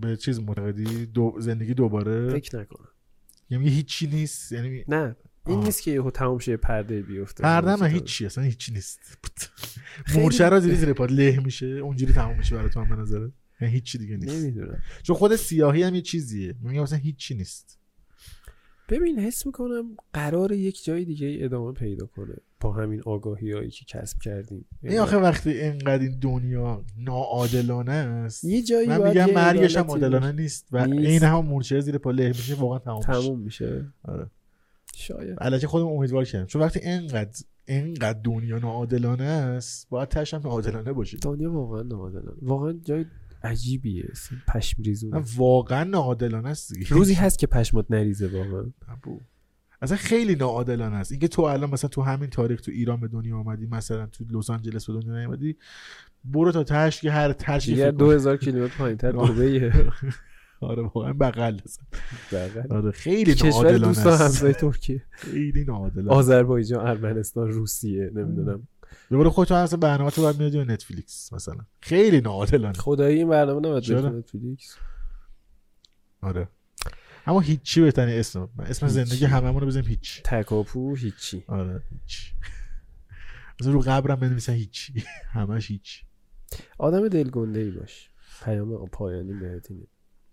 A: به چیز معتقدی؟ دو زندگی دوباره؟
B: فکر نکنم.
A: یعنی هیچی نیست؟ یعنی
B: نه. این
A: آه.
B: نیست که یهو تمام شه پرده بیفته.
A: پرده. من هیچی اصلا هیچی نیست. مورچه را زیری زیر پاد له میشه اونجوری تمام میشه برای تو هم به نظره یعنی هیچی دیگه نیست.
B: نمی‌دونم.
A: چون خود سیاهی هم یه چیزیه. میگم مثلا هیچی نیست.
B: ببین حس می‌کنم قرار یک جای دیگه ادامه پیدا کنه با همین آگاهی هایی که کسب کردیم.
A: این آخه وقتی اینقدر این دنیا ناعادلانه است
B: یه جایی
A: من میگم مرگش هم عادلانه نیست و. این هم مورچه زیر پا له میشه واقعا تمام
B: تموم میشه.
A: آره.
B: شاید.
A: البته خودم امیدوار کردم. چون وقتی اینقدر اینقدر دنیا ناعادلانه است باید تش هم ناعادلانه باشه
B: دنیا واقعا ناعادلانه. واقعا جای عجیبیه. پشم ریزونه
A: نه، واقعا ناعادلانه است.
B: روزی هست که پشمات نریزه واقعا.
A: اصلا خیلی ناعادلانه است. اینکه تو الان مثلا تو همین تاریخ تو ایران به دنیا آمدی مثلا تو لس آنجلس به دنیا نیومدی برو تا تهش که هر
B: دیگه دو هزار کیلومتر پایین تر (laughs) دبیه. (laughs)
A: آره واقعا بغل است.
B: بغل.
A: آره خیلی
B: کشور
A: ناعادلانه است.
B: همسایه ترکیه
A: خیلی ناعادلانه.
B: آذربایجان ارمنستان روسیه نمی‌دونم.
A: دوباره خودت اصلا برنامه تو باید میادی به نتفلیکس مثلا. خیلی ناعادلانه.
B: خدایی این برنامه؟ بره نتفلیکس.
A: آره. اما هیچی بهترین اسم اسم
B: هیچی.
A: زندگی هممون رو بزنیم هیچ.
B: تکاپو هیچی.
A: آره هیچ. مثلا رو قبرم بنویسن هیچی. (laughs) همش هیچ.
B: آدم دلگنده ای باش. پیام پایانی بهت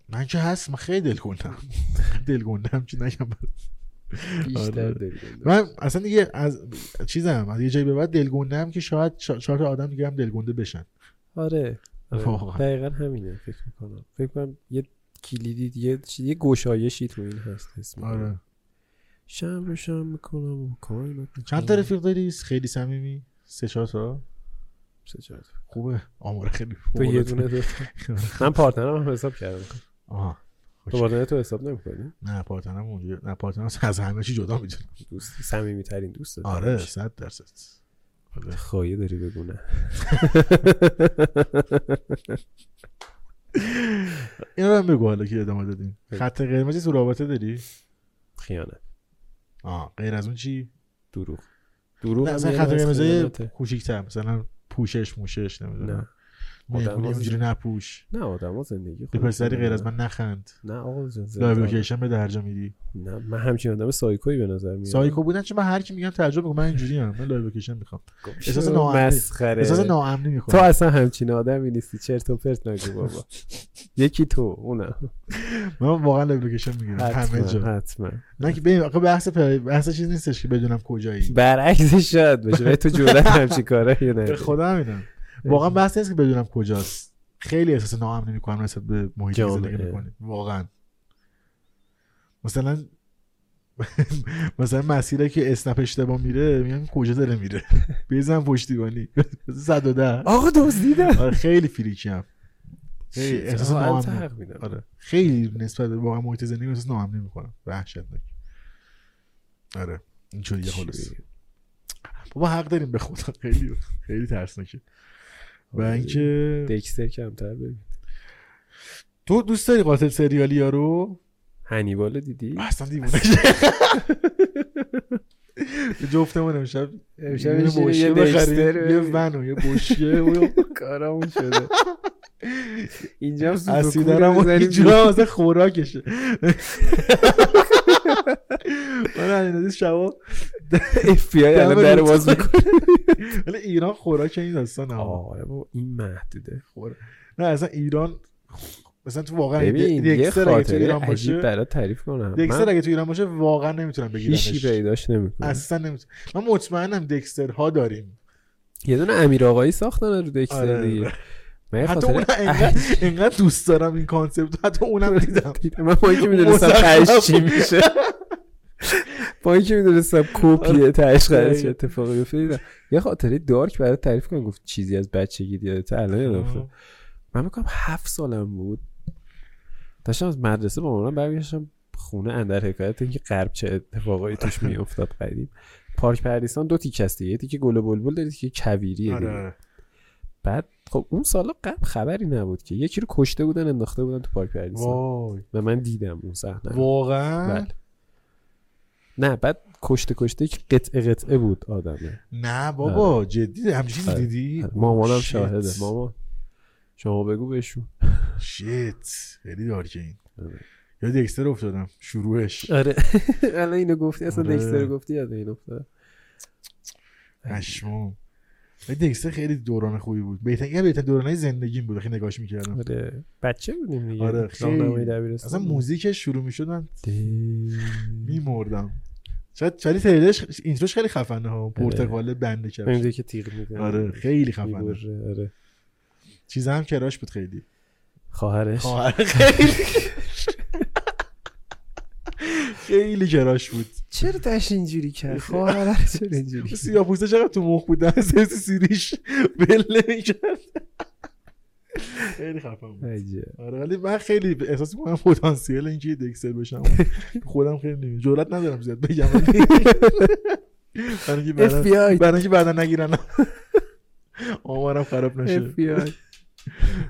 A: من که هست من خیلی دلگندم. (laughs) دلگندم چی نگم؟
B: بیشتر
A: آره. من اصلا دیگه از چیزم از یه جایی به بعد دلگندم که شاید چهار تا آدم دیگه هم دلگنده بشن.
B: آره. آره. دقیقا همینه فکر می‌کنم. فکر کنم یه کلیدی یه یه گشایشی تو این هست می‌کنم.
A: آره.
B: شم رو شم می‌کنم
A: چند تا رفیق داری؟ خیلی صمیمی؟ سه چهار تا؟
B: سه چهار.
A: خوبه. آمار خیلی
B: تو یه
A: خوبه.
B: دونه دو. (laughs) من پارتنرم هم حساب کردم.
A: آها.
B: تو partner تو حساب نمی‌کنی؟
A: نه partner م اونجا نه partner م از همه چی جدا می‌دونم
B: دوست صمیمی ترین دوست
A: آره صد درصد.
B: خواهی داری بگو نه.
A: اینا رو هم بگو حالا که ادامه دادیم. خط قرمزی تو رابطه داری؟
B: خیانت.
A: آه غیر از اون چی؟
B: دروغ. دروغ
A: نه مثلا خط قرمزی. کوچیک‌تر مثلا پوشش موشش نمی‌دونم.
B: آدم
A: اونجوری نپوش.
B: نه آدم زندگی
A: به
B: خودشون
A: پسری غیر از. من نخند.
B: نه آقا جان
A: لایو
B: زندگی.
A: لوکیشن به درجا میدی؟
B: نه من همچین آدم سایکویی به نظر میاد.
A: سایکو بودن چه؟ من هر کی میگم تعجب می‌کنم من اینجوری ام من لایو لوکیشن می‌خوام. احساس ناامنی.
B: مسخره.
A: احساس ناامنی
B: تو
A: می‌کنم
B: اصلا همچین آدمی نیستی. چرت و پرت نگو بابا. یکی تو اونم
A: من واقعا لایو لوکیشن می‌گیرم. همه جا.
B: حتما.
A: نه که ببین آخه بحث. بحث چیز نیستش که بدونم کجایی.
B: برعکسش شاید. ولی تو جورت همچین کاره یا
A: به
B: نه
A: خدا همینم واقعا بحث نیست که بدونم کجاست. خیلی احساس ناامنی می‌کنم نسبت به
B: جامعه.
A: زندگی می‌کنی. واقعا. مثلا (laughs) مثلا مسیری که اسنپ اشتباه میره میگم کجا داره میره؟ (laughs) بزن پشتیبانی. (laughs) 110
B: آقا دزدیدم
A: آره خیلی فریکی خیلی احساس ناامنی. آره. خیلی نسبت به واقعا محیط زندگی احساس ناامنی می‌کنم. وحشتناک. آره. اینجوریه خلاص بابا حق داریم به خدا. خیلی خیلی ترسناکه. و
B: آره.
A: اینکه
B: دکستر کمتر ببین.
A: تو دوست داری قاتل سریالی ها رو؟
B: هنیبال دیدی؟
A: اصلا دیوونه (laughs) جفتمون امشب
B: امشب
A: یه
B: می‌شینیم
A: بشکه
B: یه
A: بخریم،
B: دکستر
A: یه ون و یه بشکه. (laughs) و
B: کارمون شده. (laughs) اینجا هم سودوکو
A: اسیدارم و
B: بزنیم
A: اینجا خوراکشه. من علیندازی شبا.
B: اف بی آی الان در باز. می‌کنه. (laughs)
A: ولی ایران خوراک این داستان هم.
B: آره بابا این محدوده.
A: نه اصلا ایران مثلا تو واقعا دکستر اگه تو ایران باشه
B: برات تعریف کنم.
A: دکستر اگه تو ایران باشه واقعا نمی‌تونم
B: هیچی
A: بگیرمش
B: پیداش نمی‌کنه
A: اصلا نمی‌تونم. من مطمئنم دکستر ها داریم.
B: یه دونه امیر آقایی ساختن رو دکستر
A: آره.
B: دیگه. من
A: حتی اون انقدر انقدر دوست دارم این concept حتی اونم (laughs) دیدم.
B: من با اینکه می‌دونستم. تهش چی میشه. (laughs) با اینکه می‌دونستم کپیه تهش قراره چه اتفاقی دیدم. یه خاطره دارک برات تعریف کنم گفت چیزی از بچگی یادته الان یادم افتاد. من می‌کنم هفت سالم بود. داشتم از مدرسه با مامانم برگشتم خونه اندر حکایت اینکه غرب چه اتفاقایی توش (laughs) میافتاد قدیم. پارک پردیسان دو تیکه هست دیگه یه تیکه گل بلبل داره تیکه کویریه دیگه.
A: آره.
B: بعد خب اون سالا قبل خبری نبود که یکی رو کشته بودن انداخته بودن تو پارک پردیسان. و من دیدم اون صحنه.
A: واقعا؟
B: بله. نه بعد کشته کشته که قطعه قطعه بود آدمه.
A: نه بابا جدی همچین
B: آره.
A: دیدی؟
B: مامانم
A: شیت.
B: شاهده. مامان شما بگو بهشون
A: شیت خیلی دارکه این.
B: آره.
A: یا دکستر افتادم. شروعش.
B: آره. (laughs) الان اینو گفتی؟ اصلا
A: آره.
B: دکستر گفتی؟ یاد این افتاد.
A: پشمام. دکستر خیلی دوران خوبی بود. بهترین یه بهترین دورانهای زندگیم بود. خیلی نگاهش می‌کردم.
B: آره. بچه بودیم دیگه.
A: آره، خیلی. اصلا موزیکش شروع می‌شد من میمردم. شاید ولی تریلرش اینتروش خیلی خفنه ها. پرتقاله بنده کرد
B: که تیغ می‌زنه.
A: آره خیلی خفنه.
B: آره.
A: چیز هم کراش بود خیلی.
B: خواهرش.
A: خواهر خیلی. خیلی کراش بود.
B: چرا داشت اینجوری کرد؟ (laughs) خواهر چرا اینجوری کرد؟
A: سیاه پوسته چقدر تو مخ بود؟ سرس سیریش بله می‌کرد. خیلی خفن بود. آره ولی من خیلی احساس می‌کنم پتانسیل اینکه دکستر بشم. خودم خیلی جرئت ندارم زیاد بگم. (laughs) برای اینکه بعدا- نگیرن. آمارم خراب نشه.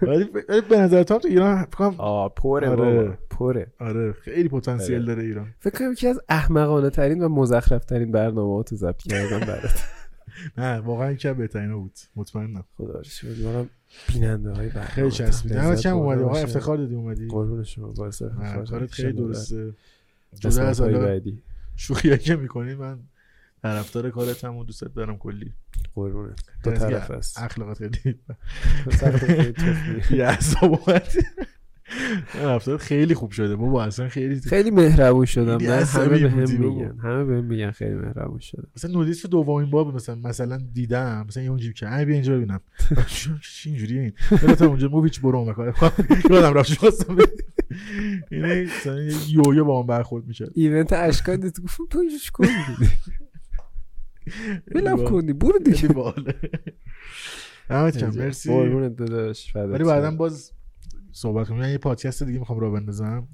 A: ولی به نظر تو ایران فکر کنم
B: آه پره
A: آره.
B: پره.
A: آره خیلی پتانسیل
B: آره.
A: داره ایران.
B: فکر کنم یکی از احمقانه ترین و مزخرف ترین برنامه تو ضبط کردم برات.
A: نه واقعا یکی از بهترینا بود. مطمئنم.
B: خدا رو شکر. بیننده های
A: خیلی چسبید دمت کم اومدی آقا. افتخار دادی اومدی.
B: قربون شما باعث
A: کارت خیلی درسته.
B: در
A: جدا از حالا شوخی که می‌کنی من طرفدار کارت هم و دوست دارم کلی.
B: قربونه دو
A: اینکه
B: طرف است
A: اخلاقات خیلی
B: سر خیلی. (laughs)
A: یه رفتار خیلی خوب شده. بابا اصلا خیلی (laughs)
B: خیلی مهربون شدم. نه همه
A: عصبی
B: به هم
A: بودی بابا.
B: میگن. همه به هم میگن خیلی مهربون شدم.
A: مثلا نودیس دومین بار مثلا مثلا دیدم مثلا یه اونجوری که بیا اینجا ببینم. چی اینجوریه این؟ برو تا اونجا موویچ برو اون کار یادم رفت خواستم اینه مثلا یویو با من برخورد میشه
B: ایونت اشکان دیدی گفتم تو چیکار می‌کنی؟ (laughs) بلم کنی برو دیگه. (laughs)
A: دمت کم مرسی. ولی
B: شم.
A: بعدا باز صحبت کنیم. من یه پادکست دیگه می‌خوام راه بندازم.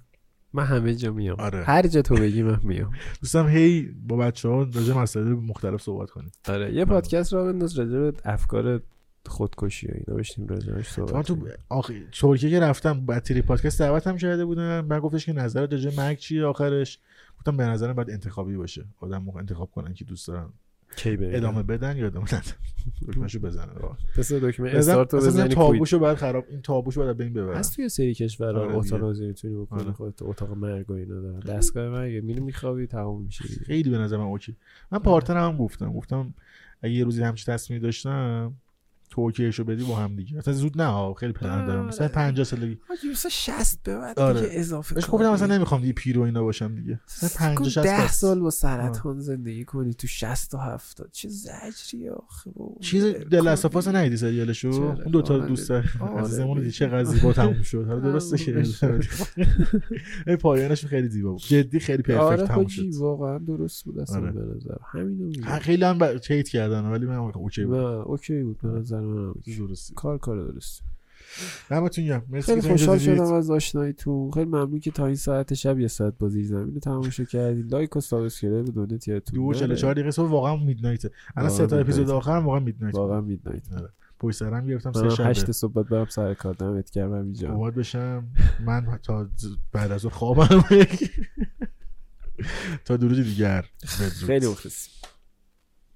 B: من همه جا میام.
A: آره.
B: هر جا تو بگی من میام. (laughs)
A: دوستم هی با بچه ها راجع مسائل مختلف صحبت کنیم.
B: آره یه پادکست را بنداز راجع به افکار خودکشی و اینا بشیم راجعش صحبت
A: تو. آخ... ترکیه که رفتم بطری پادکست دعوت هم کرده بودن. من گفتش که نظرت راجع مرگ چیه آخرش؟ گفتم به نظرم باید انتخابی باشه. آدم موقع انتخاب کنن که دوست دارن. ادامه بدن یا ادامه ندن؟ دکمه‌شو بزنن
B: پس دکمه
A: بزن
B: استارت رو
A: اصلا
B: بزنی
A: تابوشو باید خراب این تابوشو باید بین ببرن
B: هست توی سری کشورها
A: آره.
B: اتانازی می‌تونی بکنی
A: آره.
B: خودت اتاق مرگ و اینا دارن دستگاه مرگ میری میخوابی تمام میشه.
A: خیلی به نظر من اوکی. من partner م هم گفتم. گفتم اگه یه روزی همچین تصمیمی داشتم تو okay شو بدی با هم دیگه اصلا زود نه خیلی پلن دارم مثلا
B: آره.
A: 50 سالگی
B: حاجی مثلا 60 به بعد
A: آره.
B: دیگه اضافه
A: بهش. گفتم مثلا نمی‌خوام دیگه پیر و اینا باشم دیگه مثلا 50 60
B: ده
A: بس.
B: سال با سرطان زندگی کنی تو 60 تا 70 چه زجری آخه.
A: چیز
B: The
A: Last
B: of
A: Us ئه
B: دیگه.
A: ندیدی سریالشو؟ اون دوتا
B: آره.
A: دوست
B: آره.
A: عزیزمون دیدی چقدر زیبا تموم شد حالا درسته که (laughs) این پایانش خیلی زیبا بود جدی خیلی perfect
B: آره
A: تموم شد
B: واقعا درست بود اصلا
A: آره.
B: به نظر
A: ها، خیلی هم hate کردن ولی من
B: okay
A: بود
B: okay بود به نظر من okay.
A: درستی
B: کار کار درست
A: دمتون گرم مرسی
B: خیلی خوشحال. شدم از آشناییتون. خیلی ممنون که تا این ساعت شب یه ساعت با زیر زمین رو تماشا کردید like و subscribe دونت یادتون
A: دو و
B: نره.
A: 44 دقیقه صبح واقعا midnight. الان سه تا اپیزود. آخرم واقعا midnight.
B: واقعا midnight.
A: پشت سرم گرفتم سه
B: من
A: شب
B: هشت صبح باید برم سر کار. دمت گرم اینجا
A: اومد بشم. من تا بعد از خوابم. (laughs) تا درود دیگر.
B: خیلی مخلصیم.